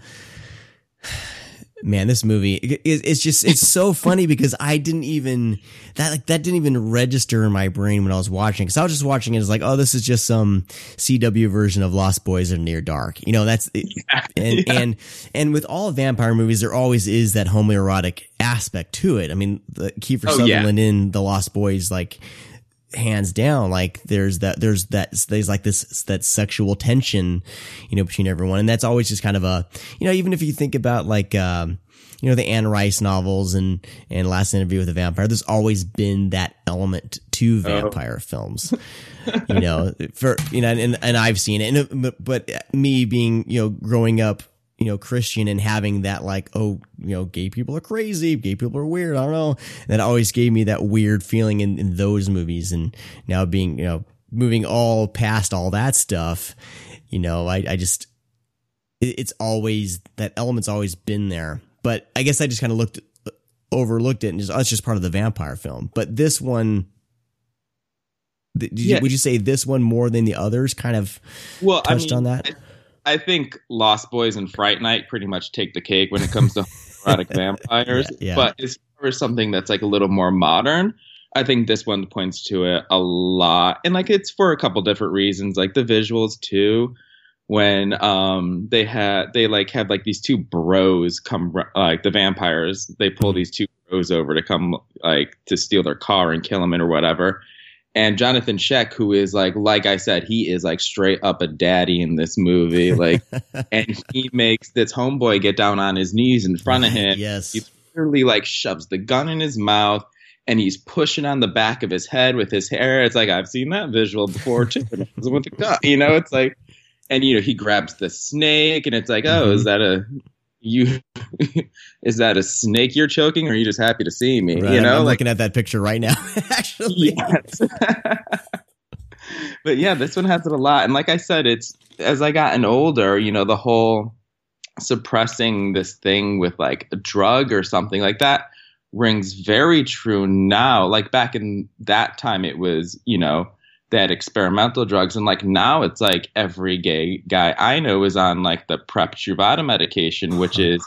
man this movie it, it's just it's so funny because I didn't even that like that didn't even register in my brain when I was watching cuz I was just watching it as like oh this is just some CW version of Lost Boys or Near Dark. You know that's and and and with all vampire movies there always is that homoerotic aspect to it. I mean the Kiefer Oh, yeah. Sutherland in The Lost Boys like hands down like there's that there's that there's like this that sexual tension you know between everyone. And that's always just kind of a you know even if you think about like um you know the Anne Rice novels and and Last Interview with a Vampire there's always been that element to vampire films. You know for you know and and I've seen it. And but, but me being you know growing up you know Christian and having that like oh you know gay people are crazy gay people are weird I don't know. That always gave me that weird feeling in, in those movies and now being you know moving all past all that stuff you know I I just it, it's always that element's always been there. But I guess I just kind of looked uh, overlooked it and just oh, it's just part of the vampire film. But this one did you, Yeah. would you say this one more than the others kind of well, I touched mean, on that? I think Lost Boys and Fright Night pretty much take the cake when it comes to erotic vampires. Yeah. But as far as something that's like a little more modern, I think this one points to it a lot. And like it's for a couple different reasons, like the visuals too. When um they had they like have like these two bros come like the vampires they pull these two bros over to come like to steal their car and kill them or whatever and Jonathan Schaech, who is like, like I said, he is like straight up a daddy in this movie. Like, and he makes this homeboy get down on his knees in front of him. Yes. He literally like shoves the gun in his mouth and he's pushing on the back of his head with his hair. It's like, I've seen that visual before too. when it was with the gun, you know, it's like, and you know, he grabs the snake and it's like, oh, is mm-hmm. that a, you, is that a snake you're choking or are you just happy to see me? Right, you know, I'm like, looking at that picture right now actually Yes. but yeah, this one has it a lot. And like I said, it's as I gotten older, you know, the whole suppressing this thing with like a drug or something like that rings very true now. Like back in that time, it was, you know, they had experimental drugs. And like now it's like every gay guy I know is on like the PrEP Truvada medication, which is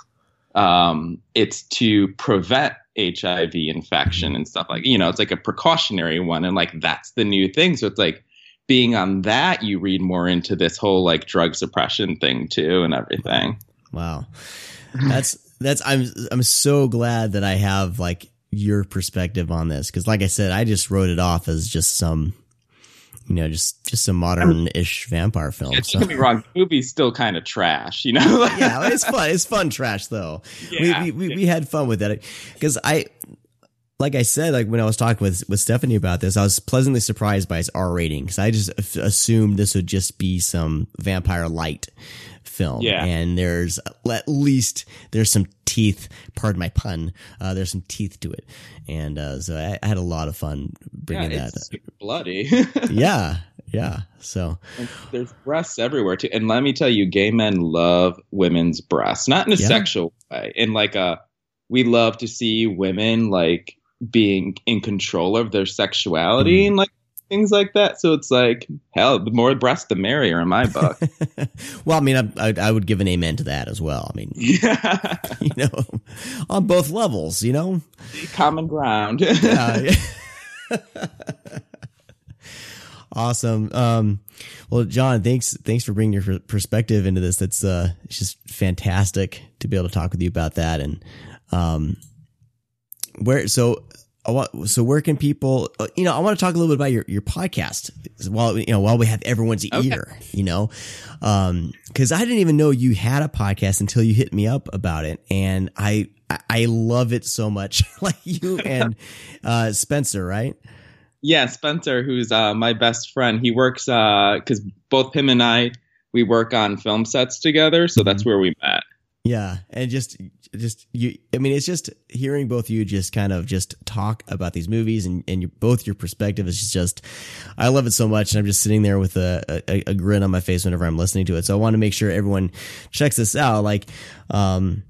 um, it's to prevent HIV infection and stuff like you know it's like a precautionary one and like that's the new thing so it's like being on that you read more into this whole like drug suppression thing too and everything Wow. That's that's I'm I'm so glad that I have like your perspective on this cuz like I said I just wrote it off as just some you know just just some modern-ish vampire film. yeah, So. don't get me wrong the movie's still kind of trash you know yeah, it's fun. It's fun trash though. Yeah. we, we, we we had fun with that because I, like I said, like when I was talking with with Stephanie about this, I was pleasantly surprised by its R rating because I just assumed this would just be some vampire light film. Yeah. and there's at least there's some teeth. Pardon my pun. Uh, there's some teeth to it, and uh, so I, I had a lot of fun bringing yeah, that. bloody yeah, yeah. So And there's breasts everywhere too. And let me tell you, gay men love women's breasts, not in a Yeah. sexual way. In like a, we love to see women like being in control of their sexuality Mm. and like things like that. So it's like, hell, the more breasts, the merrier in my book. well, I mean, I, I, I would give an amen to that as well. I mean, yeah, you know, on both levels, you know. common ground. Yeah. awesome. Um, well, John, thanks thanks for bringing your perspective into this. That's uh, it's just fantastic to be able to talk with you about that. And um, where so I want, so where can people, uh, you know, I want to talk a little bit about your, your podcast while, you know, while we have everyone's ear, you know, um, cause I didn't even know you had a podcast until you hit me up about it. And I, I- love it so much. like you and, uh, Spencer, right? Yeah, Spencer, who's uh, my best friend, he works because both him and I we work on film sets together, so that's where we met. Yeah, and just just you. I mean, it's just hearing both you just kind of just talk about these movies and and your, both your perspective is just. I love it so much, and I'm just sitting there with a, a a grin on my face whenever I'm listening to it. So I want to make sure everyone checks this out. Like, um,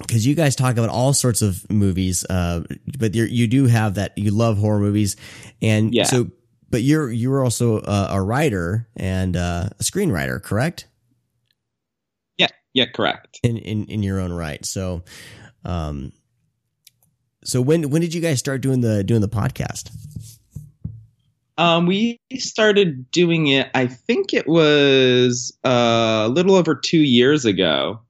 because you guys talk about all sorts of movies, uh, but you you do have that you love horror movies, and Yeah. so. But you're you're also a, a writer and uh, a screenwriter, correct? Yeah, correct. in in in your own right. So, um, so when when did you guys start doing the doing the podcast? Um, we started doing it. I think it was uh, a little over two years ago,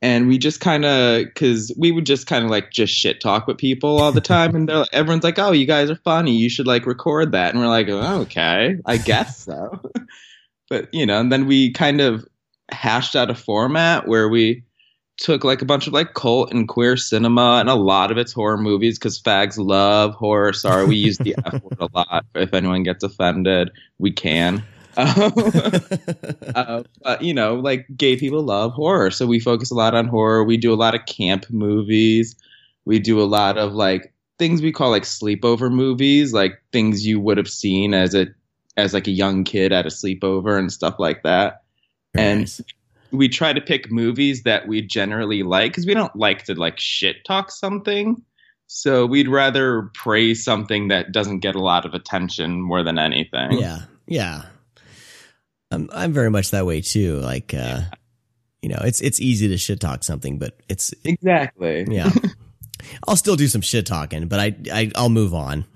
and we just kind of because we would just kind of like just shit talk with people all the time, and they're, everyone's like, "Oh, you guys are funny. You should like record that." And we're like, oh, "Okay, I guess so." but you know, and then we kind of hashed out a format where we took like a bunch of like cult and queer cinema and a lot of it's horror movies because fags love horror. Sorry, we use the F word a lot. If anyone gets offended, we can. Uh, but you know, like gay people love horror, so we focus a lot on horror. We do a lot of camp movies. We do a lot of like things we call like sleepover movies, like things you would have seen as a as like a young kid at a sleepover and stuff like that. And we try to pick movies that we generally like because we don't like to like shit talk something. So we'd rather praise something that doesn't get a lot of attention more than anything. Yeah, yeah. I'm I'm very much that way too. Like, uh, you know, it's it's easy to shit talk something, but it's exactly yeah. I'll still do some shit talking, but I, I I'll move on.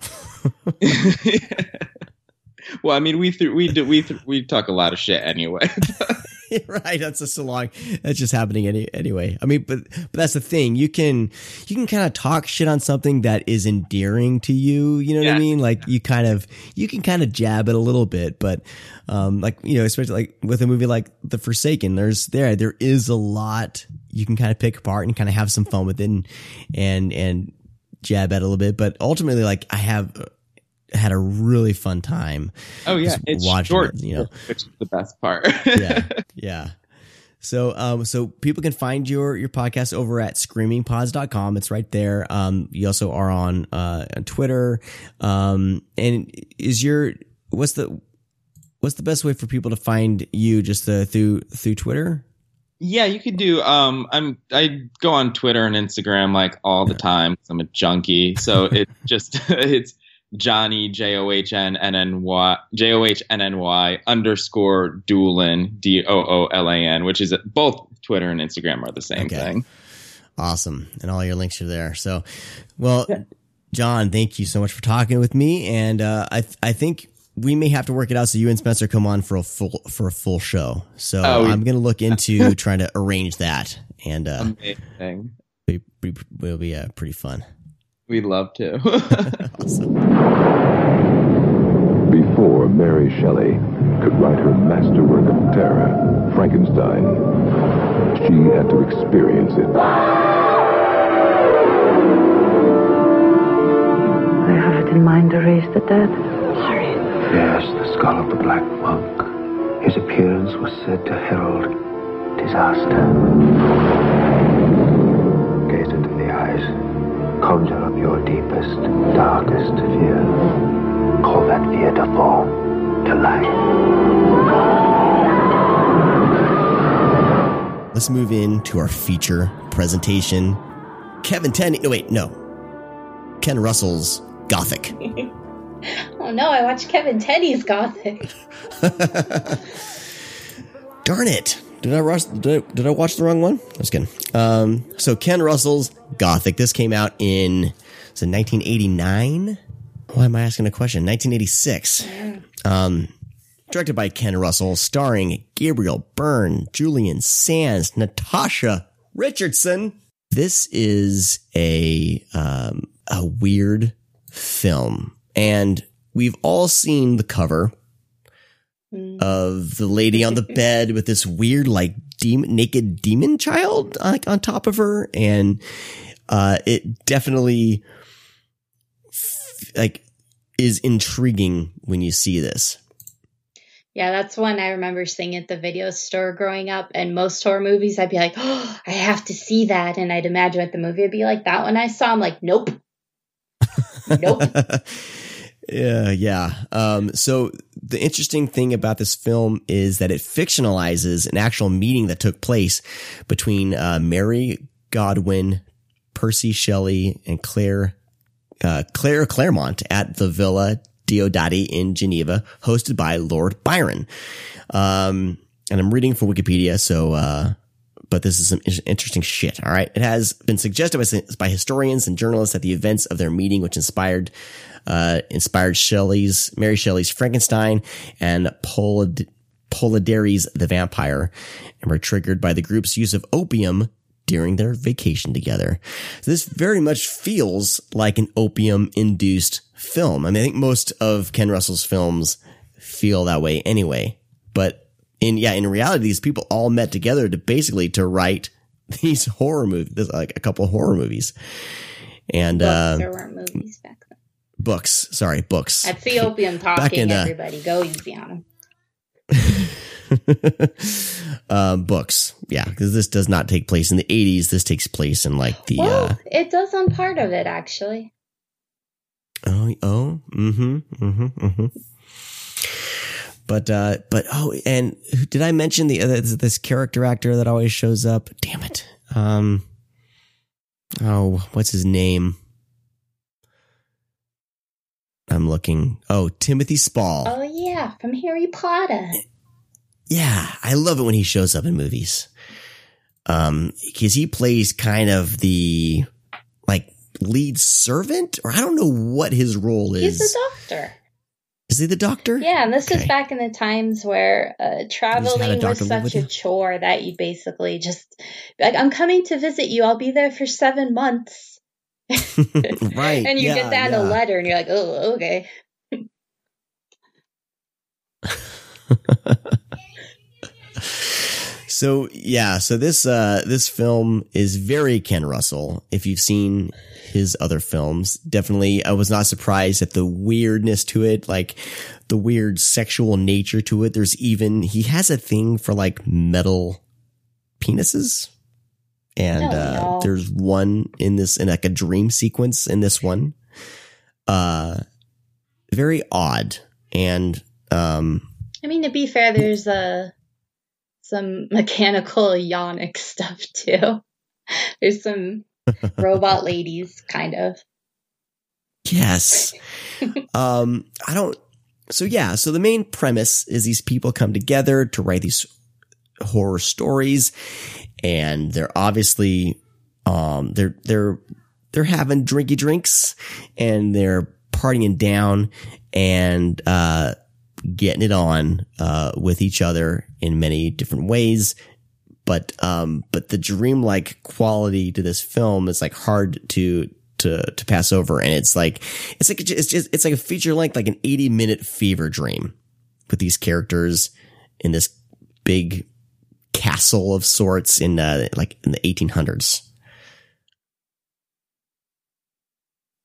Well, I mean, we th- we do we th- we talk a lot of shit anyway. right. That's just so long. That's just happening any, anyway. I mean, but, but that's the thing. You can, you can kind of talk shit on something that is endearing to you. You know what I mean? Like you kind of, you can kind of jab it a little bit, but, um, like, you know, especially like with a movie like The Forsaken, there's there, there is a lot you can kind of pick apart and kind of have some fun with it and, and, and jab at a little bit. But ultimately, like I have uh, had a really fun time. oh yeah, it's watching short, it, you know. which is the best part. yeah, yeah. So, um, so people can find your your podcast over at screamingpods.com. It's right there. Um, you also are on uh on Twitter. Um, and is your what's the what's the best way for people to find you? Just uh, through through Twitter? Yeah, you could do. Um, I'm I go on Twitter and Instagram like all the time. I'm a junkie, so it just it's Johnny J O H N N N Y J O H N N Y underscore Doolan D O O L A N, which is both Twitter and Instagram are the same Okay. thing. Awesome, and all your links are there. So, well, John, thank you so much for talking with me, and uh, I I think we may have to work it out so you and Spencer come on for a full for a full show. So Oh, I'm going to look into trying to arrange that, and uh, Amazing. it will be uh, pretty fun. We'd love to. Before Mary Shelley could write her masterwork of terror, Frankenstein, she had to experience it. I have it in mind to raise the dead. Harry. Yes, the skull of the Black Monk. His appearance was said to herald disaster. Gaze into the eyes. Conjure up your deepest, darkest fear. Call that fear to form, to life. Let's move into our feature presentation. Kevin Tenney. No, wait, no. Ken Russell's Gothic. Oh no, I watched Kevin Tenney's Gothic. Darn it. Did I, rush, did I did I watch the wrong one? I was kidding. Um, so Ken Russell's Gothic. This came out in so 1989. Why am I asking a question? 1986. Um, directed by Ken Russell, starring Gabriel Byrne, Julian Sands, Natasha Richardson. This is a um, a weird film. And we've all seen the cover of the lady on the bed with this weird, like, demon, naked demon child like on top of her. And, uh, it definitely, f- like, is intriguing when you see this. Yeah, that's one I remember seeing at the video store growing up. And most horror movies, I'd be like, oh, I have to see that. And I'd imagine what the movie would be like. That one I saw, I'm like, nope. Nope. Yeah, yeah. Um, so the interesting thing about this film is that it fictionalizes an actual meeting that took place between uh, Mary Godwin, Percy Shelley, and Claire uh, Claire Clairmont at the Villa Diodati in Geneva, hosted by Lord Byron. Um, and I'm reading for Wikipedia, so uh, but this is some interesting shit. All right. It has been suggested by, by historians and journalists that the events of their meeting, which inspired, uh, inspired Shelley's, Mary Shelley's Frankenstein and Polid- Polidori's The Vampire and were triggered by the group's use of opium during their vacation together. So this very much feels like an opium induced film. I mean, I think most of Ken Russell's films feel that way anyway, but in yeah, in reality, these people all met together to basically to write these horror movies, like a couple of horror movies, and Books, uh, there weren't movies back. Books. Sorry, books. That's the opium talking, in, uh, everybody. Go easy on them. um, books. Yeah, because this does not take place in the eighties. This takes place in like the Well, uh, it does on part of it, actually. oh oh mm-hmm mm-hmm mm-hmm. But uh, but oh, and did I mention the other this character actor that always shows up? Damn it. Um. Oh, what's his name? I'm looking. Oh, Timothy Spall. Oh, yeah, from Harry Potter. Yeah, I love it when he shows up in movies. Um, cause he plays kind of the like lead servant, or I don't know what his role is. He's the doctor. Is he the doctor? Yeah, and this is back in the times where uh, traveling was doctor live with such a chore that you basically just like, I'm coming to visit you. I'll be there for seven months. right. and you yeah, get that in a letter, and you're like, oh, okay. So yeah, so this uh this film is very Ken Russell. If you've seen his other films, definitely I was not surprised at the weirdness to it, like the weird sexual nature to it. There's even he has a thing for like metal penises. And Oh, uh no. there's one in this in like a dream sequence in this one. Uh very odd and um I mean, to be fair, there's uh, some mechanical yonic stuff too. There's some robot ladies, kind of. Yes. um, I don't. So yeah. So the main premise is these people come together to write these horror stories, and they're obviously, um, they're they're they're having drinky drinks, and they're partying down, and uh, getting it on uh with each other in many different ways. But um but the dreamlike quality to this film is like hard to to to pass over. And it's like it's like it's just it's like a feature length like an 80 minute fever dream with these characters in this big castle of sorts in uh like in the 1800s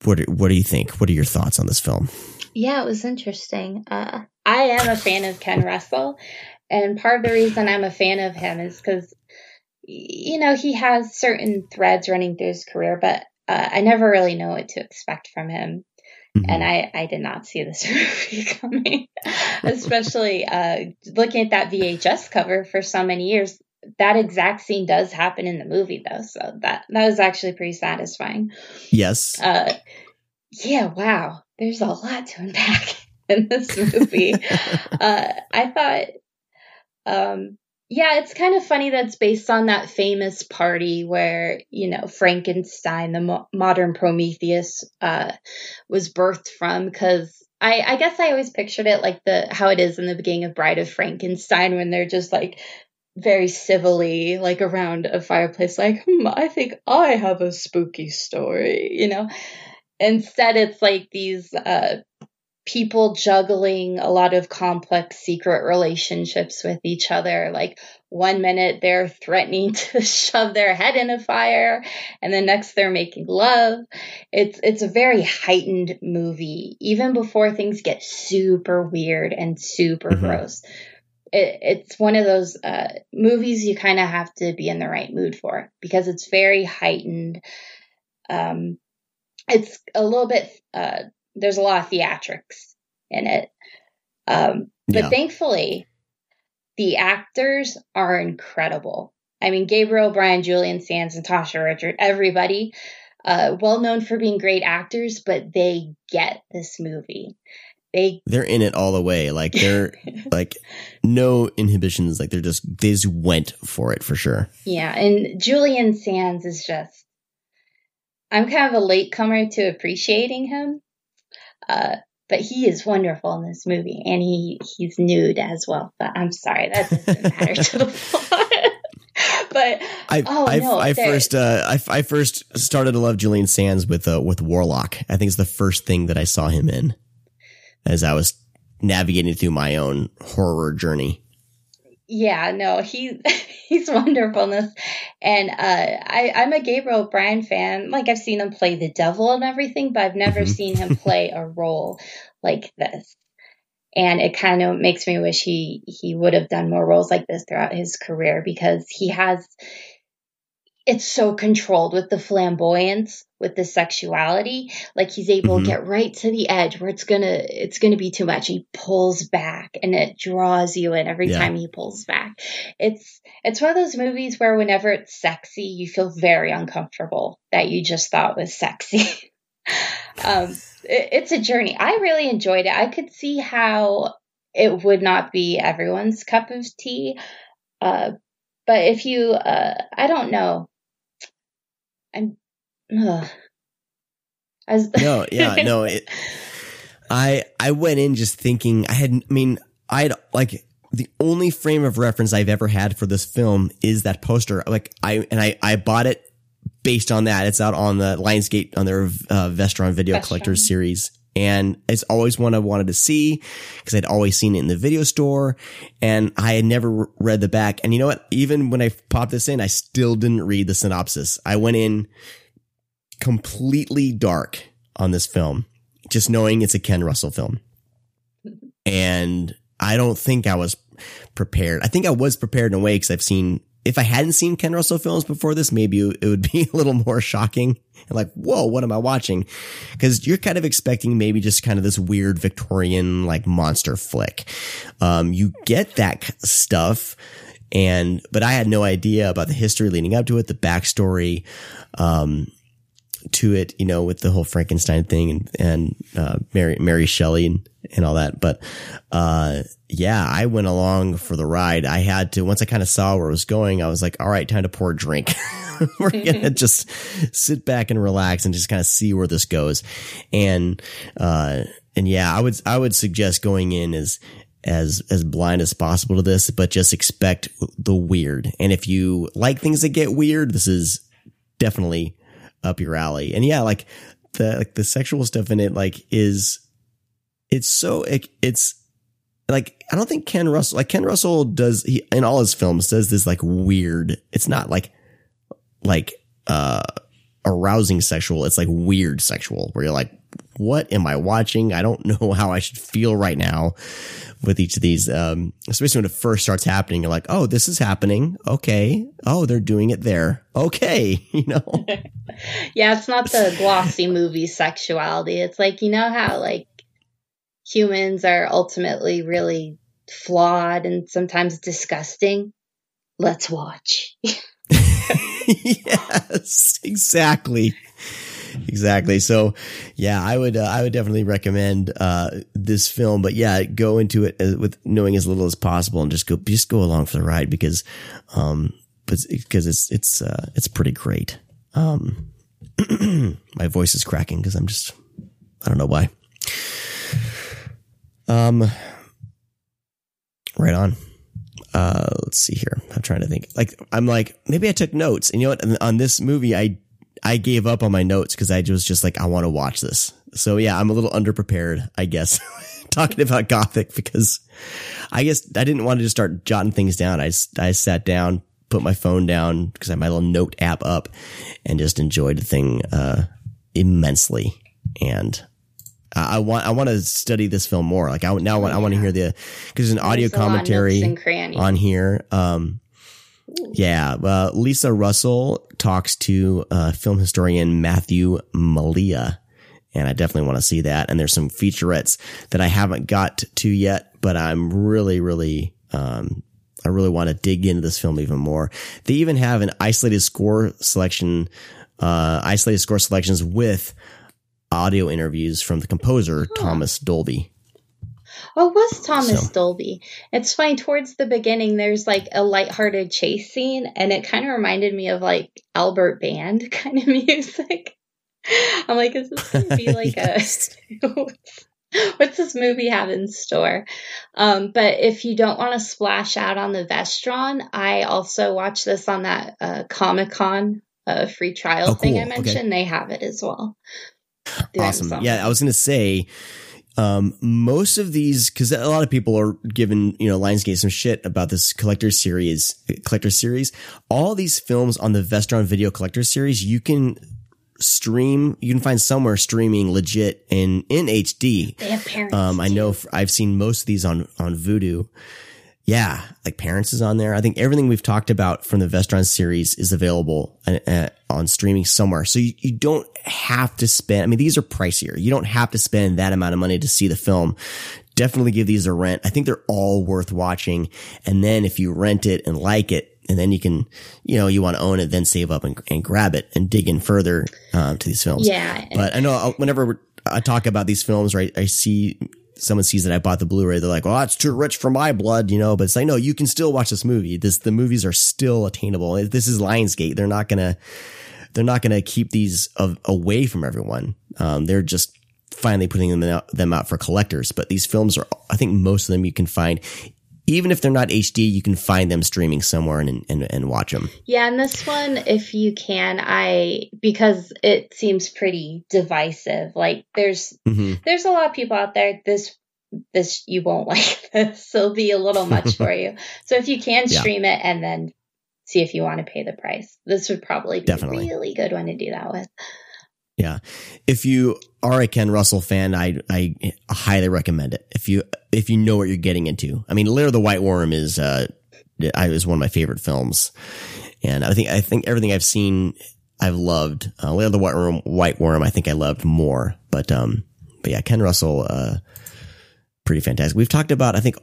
what do- what do you think what are your thoughts on this film Yeah, it was interesting. Uh, I am a fan of Ken Russell, and part of the reason I'm a fan of him is because, you know, he has certain threads running through his career, but uh, I never really know what to expect from him. And I, I did not see this movie coming, especially uh, looking at that VHS cover for so many years. That exact scene does happen in the movie, though, so that that was actually pretty satisfying. yes Uh, yeah, wow. There's a lot to unpack in this movie. uh, I thought, um, yeah, it's kind of funny that it's based on that famous party where, you know, Frankenstein, the mo- modern Prometheus, uh, was birthed from. Cause I, I guess I always pictured it like the, how it is in the beginning of Bride of Frankenstein when they're just like, very civilly, like around a fireplace, like, hmm, I think I have a spooky story, you know? instead it's like these uh, people juggling a lot of complex secret relationships with each other. Like one minute they're threatening to shove their head in a fire, and the next they're making love. It's it's a very heightened movie, even before things get super weird and super Mhm. gross. It, it's one of those uh, movies you kind of have to be in the right mood for because it's very heightened. Um, it's a little bit uh, there's a lot of theatrics in it um, but Yeah. thankfully the actors are incredible i mean gabriel byrne julian sands and tasha richard everybody uh, well known for being great actors but they get this movie they They're in it all the way. Like they're like no inhibitions. Like they're just they just went for it for sure. Yeah, and Julian Sands is just I'm kind of a latecomer to appreciating him. Uh but he is wonderful in this movie and he he's nude as well. But I'm sorry, that doesn't matter to the plot. but I oh I, no, I first uh, I, I first started to love Julian Sands with uh, with Warlock. I think it's the first thing that I saw him in as I was navigating through my own horror journey. Yeah, no, he he's wonderfulness. And uh I, I'm a Gabriel Byrne fan. Like I've seen him play the devil and everything, but I've never Mhm. seen him play a role like this. And it kind of makes me wish he he would have done more roles like this throughout his career because he has it's so controlled with the flamboyance with the sexuality. Like he's able Mhm. to get right to the edge where it's gonna it's gonna be too much. He pulls back and it draws you in every Yeah. time he pulls back. It's it's one of those movies where whenever it's sexy you feel very uncomfortable that you just thought was sexy. Um it, it's a journey. I really enjoyed it. I could see how it would not be everyone's cup of tea uh but if you uh i don't know i'm ugh. I No, yeah, no. It, I I went in just thinking I had. I mean, I'd like the only frame of reference I've ever had for this film is that poster. Like I and I I bought it based on that. It's out on the Lionsgate on their uh, Vestron Video Vestron. Collectors series. And it's always one I wanted to see because I'd always seen it in the video store and I had never read the back. And you know what? Even when I popped this in, I still didn't read the synopsis. I went in completely dark on this film, just knowing it's a Ken Russell film. And I don't think I was prepared. I think I was prepared in a way because I've seen, if I hadn't seen Ken Russell films before this, maybe it would be a little more shocking and like, whoa, what am I watching? Because you're kind of expecting maybe just kind of this weird Victorian like monster flick. Um, you get that stuff. And, but I had no idea about the history leading up to it, the backstory. Um, to it, you know, with the whole Frankenstein thing and, and, uh, Mary, Mary Shelley and, and all that. But, uh, yeah, I went along for the ride. I had to, once I kind of saw where it was going, I was like, all right, time to pour a drink. We're going to just sit back and relax and just kind of see where this goes. And, uh, and yeah, I would, I would suggest going in as, as, as blind as possible to this, but just expect the weird. And if you like things that get weird, this is definitely up your alley. And yeah, like the like the sexual stuff in it, like is it's so it, it's like I don't think Ken Russell like Ken Russell does he in all his films does this like weird. It's not like like uh arousing sexual. It's like weird sexual where you're like, what am I watching? I don't know how I should feel right now with each of these. Um, especially when it first starts happening, you're like, oh, this is happening. Okay. Oh, they're doing it there. Okay. You know? yeah, it's not the glossy movie sexuality. It's like, you know how like humans are ultimately really flawed and sometimes disgusting? Let's watch. yes, exactly. Exactly. So, yeah, I would, uh, I would definitely recommend, uh, this film, but yeah, go into it as, with knowing as little as possible and just go, just go along for the ride because, um, because it's, it's, uh, it's pretty great. Um, my voice is cracking because I'm just, I don't know why. Um, right on. Uh, let's see here. I'm trying to think. Like, I'm like, maybe I took notes. And you know what? On this movie, I, I gave up on my notes because I was just like, I want to watch this. So yeah, I'm a little underprepared, I guess, talking about Gothic because I guess I didn't want to just start jotting things down. I, I sat down, put my phone down because I had my little note app up and just enjoyed the thing, uh, immensely. And I want, I want to study this film more. Like I now want, I want to hear the, cause there's an audio There's a lot of nooks commentary on here. Um, yeah, uh, Lisi Russell talks to uh, film historian Matthew Melia, and I definitely want to see that. And there's some featurettes that I haven't got to yet, but I'm really, really, um, I really want to dig into this film even more. They even have an isolated score selection, uh, isolated score selections with audio interviews from the composer Thomas Dolby. Oh, it was Thomas So- Dolby. It's funny, towards the beginning, there's like a lighthearted chase scene, and it kind of reminded me of like Albert Band kind of music. I'm like, is this going to be like a. what's- this movie have in store? Um, but if you don't want to splash out on the Vestron, I also watched this on that uh, Comic Con uh, free trial Oh, thing I cool. Okay. mentioned. They have it as well. awesome. Yeah, I was going to say, um, most of these, cause a lot of people are giving, you know, Lionsgate some shit about this collector series, collector series. All these films on the Vestron video collector series, you can stream, you can find somewhere streaming legit in, in HD. They have parents. Um, I know f- I've seen most of these on, on Vudu. Yeah, like Parents is on there. I think everything we've talked about from the Vestron series is available uh, uh, on streaming somewhere. So you, you don't have to spend, I mean, these are pricier. You don't have to spend that amount of money to see the film. Definitely give these a rent. I think they're all worth watching. And then if you rent it and like it, and then you can, you know, you want to own it, then save up and, and grab it and dig in further uh, to these films. Yeah. But I know I'll- whenever I talk about these films, right, I see someone sees that I bought the Blu-ray, they're like, "Well, that's too rich for my blood," you know. But it's like, no, you can still watch this movie. This the movies are still attainable. This is Lionsgate. They're not gonna they're not gonna keep these of, away from everyone. Um, they're just finally putting them out, them out for collectors. But these films are, I think, most of them you can find. Even if they're not HD, you can find them streaming somewhere and, and, and watch them. Yeah, and this one, if you can, I because it seems pretty divisive. Like there's Mhm. there's a lot of people out there. This this you won't like this. It'll be a little much for you. So if you can Yeah. stream it and then see if you want to pay the price, this would probably be Definitely. a really good one to do that with. Yeah. If you are a Ken Russell fan, I, I highly recommend it. If you, if you know what you're getting into. I mean, Lair of the White Worm is, uh, I was one of my favorite films. And I think, I think everything I've seen, I've loved. Uh, Lair of the White Worm, White Worm, I think I loved more. But, um, but yeah, Ken Russell, uh, pretty fantastic. We've talked about, I think,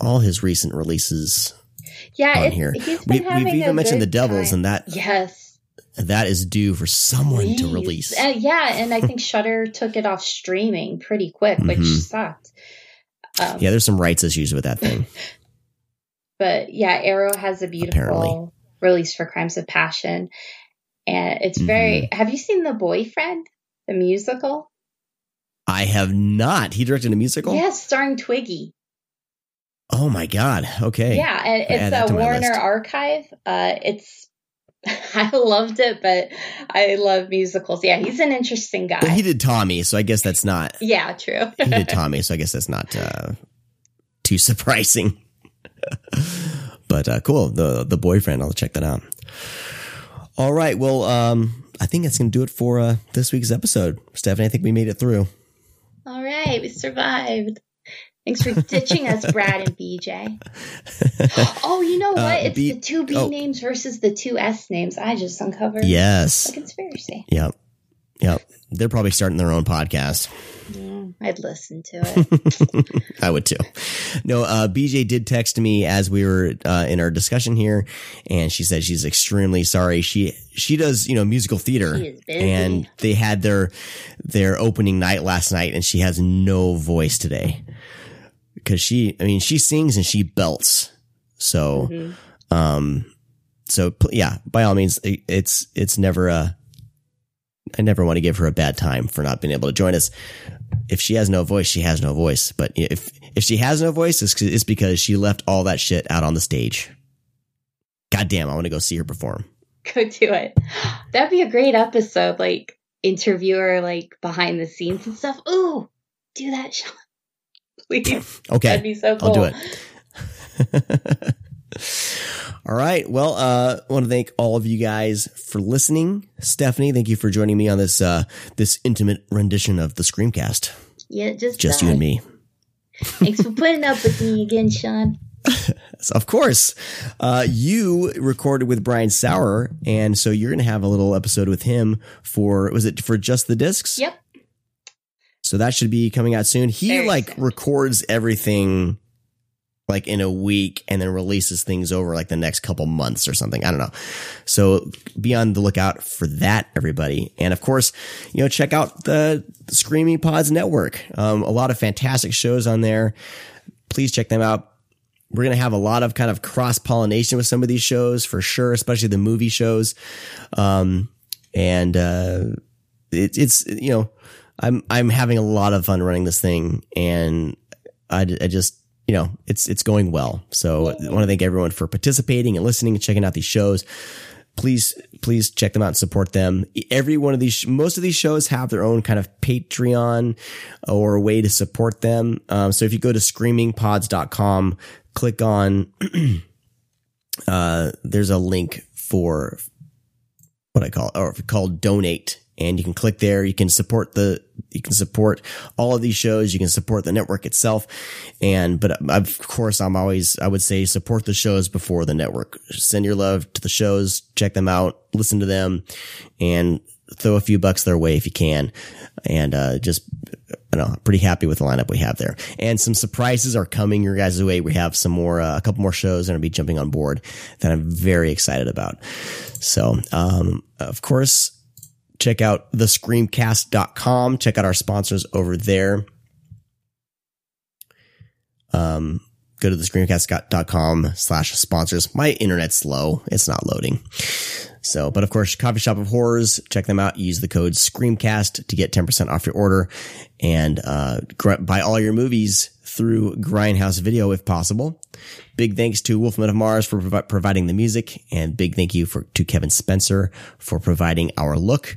all his recent releases Yeah, on here. We, we've even mentioned The Devils time. and that, Yes. that is due for someone to release. Uh, yeah, and I think Shudder took it off streaming pretty quick, which Mhm. sucked. Um, Yeah, there's some rights issues with that thing. But yeah, Arrow has a beautiful Apparently. release for Crimes of Passion. And it's Mm-hmm. very. Have you seen The Boyfriend, the musical? I have not. He directed a musical? Yes, starring Twiggy. Oh my God. Okay. Yeah, and I'll add that it's a Warner. Archive. Uh, it's. I loved it, but I love musicals. Yeah, he's an interesting guy. Well, he did Tommy, so I guess that's not. yeah, true. He did Tommy, so I guess that's not uh, too surprising. but uh, cool. The the boyfriend. I'll check that out. All right. Well, um, I think that's going to do it for uh, this week's episode. Stephanie, I think we made it through. All right, we survived. Thanks for ditching us, Brad and BJ. Oh, you know what? Uh, it's B- the two B oh. names versus the two S names. I just uncovered Yes. a conspiracy. Yep. Yep. They're probably starting their own podcast. Mm, I'd listen to it. I would too. No, uh, BJ did text me as we were uh, in our discussion here, and she said she's extremely sorry. She she does you know musical theater, She is busy. and they had their their opening night last night, and she has no voice today because she I mean she sings and she belts. So, Mm-hmm. um, so yeah, by all means, it's it's never a. I never want to give her a bad time for not being able to join us if she has no voice, she has no voice. But if if she has no voice, it's, it's because she left all that shit out on the stage. God damn, I want to go see her perform. Go do it. That'd be a great episode, like interviewer, like behind the scenes and stuff. Ooh, do that, Sean. Please. Okay. That'd be so cool. I'll do it. all right. Well, uh, I want to thank all of you guys for listening. Stephanie, thank you for joining me on this uh, this intimate rendition of the Screamcast. Yeah, just Just you and me. Thanks for putting up with me again, Sean. Of course. Uh, you recorded with Brian Sauer, and so you're going to have a little episode with him for, was it for just the discs? Yep. So that should be coming out soon. He Very like records everything like in a week and then releases things over like the next couple months or something. I don't know. So be on the lookout for that, everybody. And of course, you know, check out the Screaming Pods Network. Um, a lot of fantastic shows on there. Please check them out. We're going to have a lot of kind of cross pollination with some of these shows for sure, especially the movie shows. Um, and, uh, it, it's, you know, I'm, I'm having a lot of fun running this thing and I, I just, you know, it's, it's going well. So I want to thank everyone for participating and listening and checking out these shows. Please, please check them out and support them. Every one of these, most of these shows have their own kind of Patreon or way to support them. Um, so if you go to screamingpods.com, click on, uh, there's a link for what I call or called donate. And you can click there. You can support the, you can support all of these shows. You can support the network itself. And, but of course, I'm always, I would say support the shows before the network. Send your love to the shows, check them out, listen to them and throw a few bucks their way if you can. And, uh, just, I know, pretty happy with the lineup we have there. And some surprises are coming your guys' way. We have some more, uh, a couple more shows that to be jumping on board that I'm very excited about. So, um, of course, check out thescreamcast.com. Check out our sponsors over there. Um, go to thescreamcast.com slash sponsors. My internet's slow. It's not loading. So, but of course, Coffee Shop of Horrors, check them out. Use the code Screamcast to get 10% off your order and, uh, buy all your movies through Grindhouse Video if possible. Big thanks to Wolfmen of Mars for provi- providing the music and big thank you for, to Kevin Spencer for providing our look.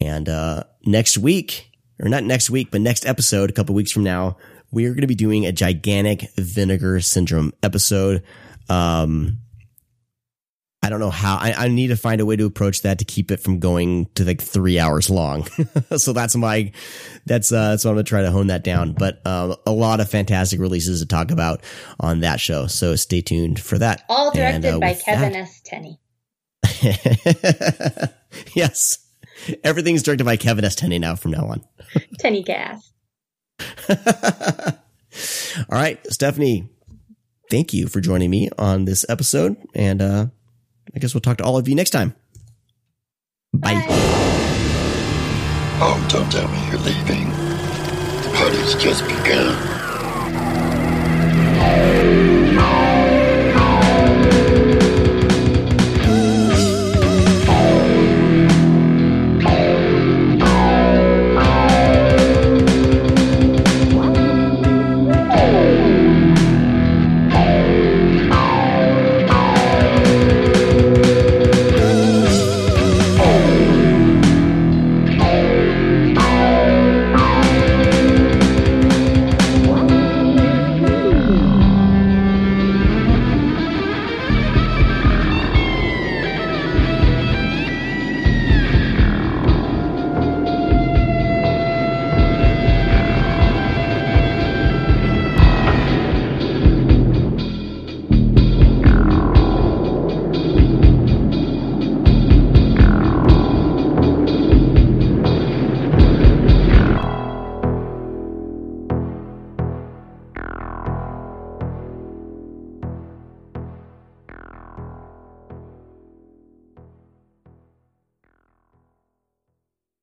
And, uh, next week, or not next week, but next episode, a couple weeks from now, we are going to be doing a gigantic vinegar syndrome episode. Um, I don't know how I, I need to find a way to approach that to keep it from going to like three hours long. so that's my, that's, uh, that's what I'm going to try to hone that down. But, um, a lot of fantastic releases to talk about on that show. So stay tuned for that. All And, directed uh, by Kevin that- S. Tenney. yes. Everything's directed by Kevin S. Tenney now from now on. Tenney Gas. All right, Stephanie, thank you for joining me on this episode. And uh, I guess we'll talk to all of you next time. Bye. Oh, don't tell me you're leaving. The party's just begun.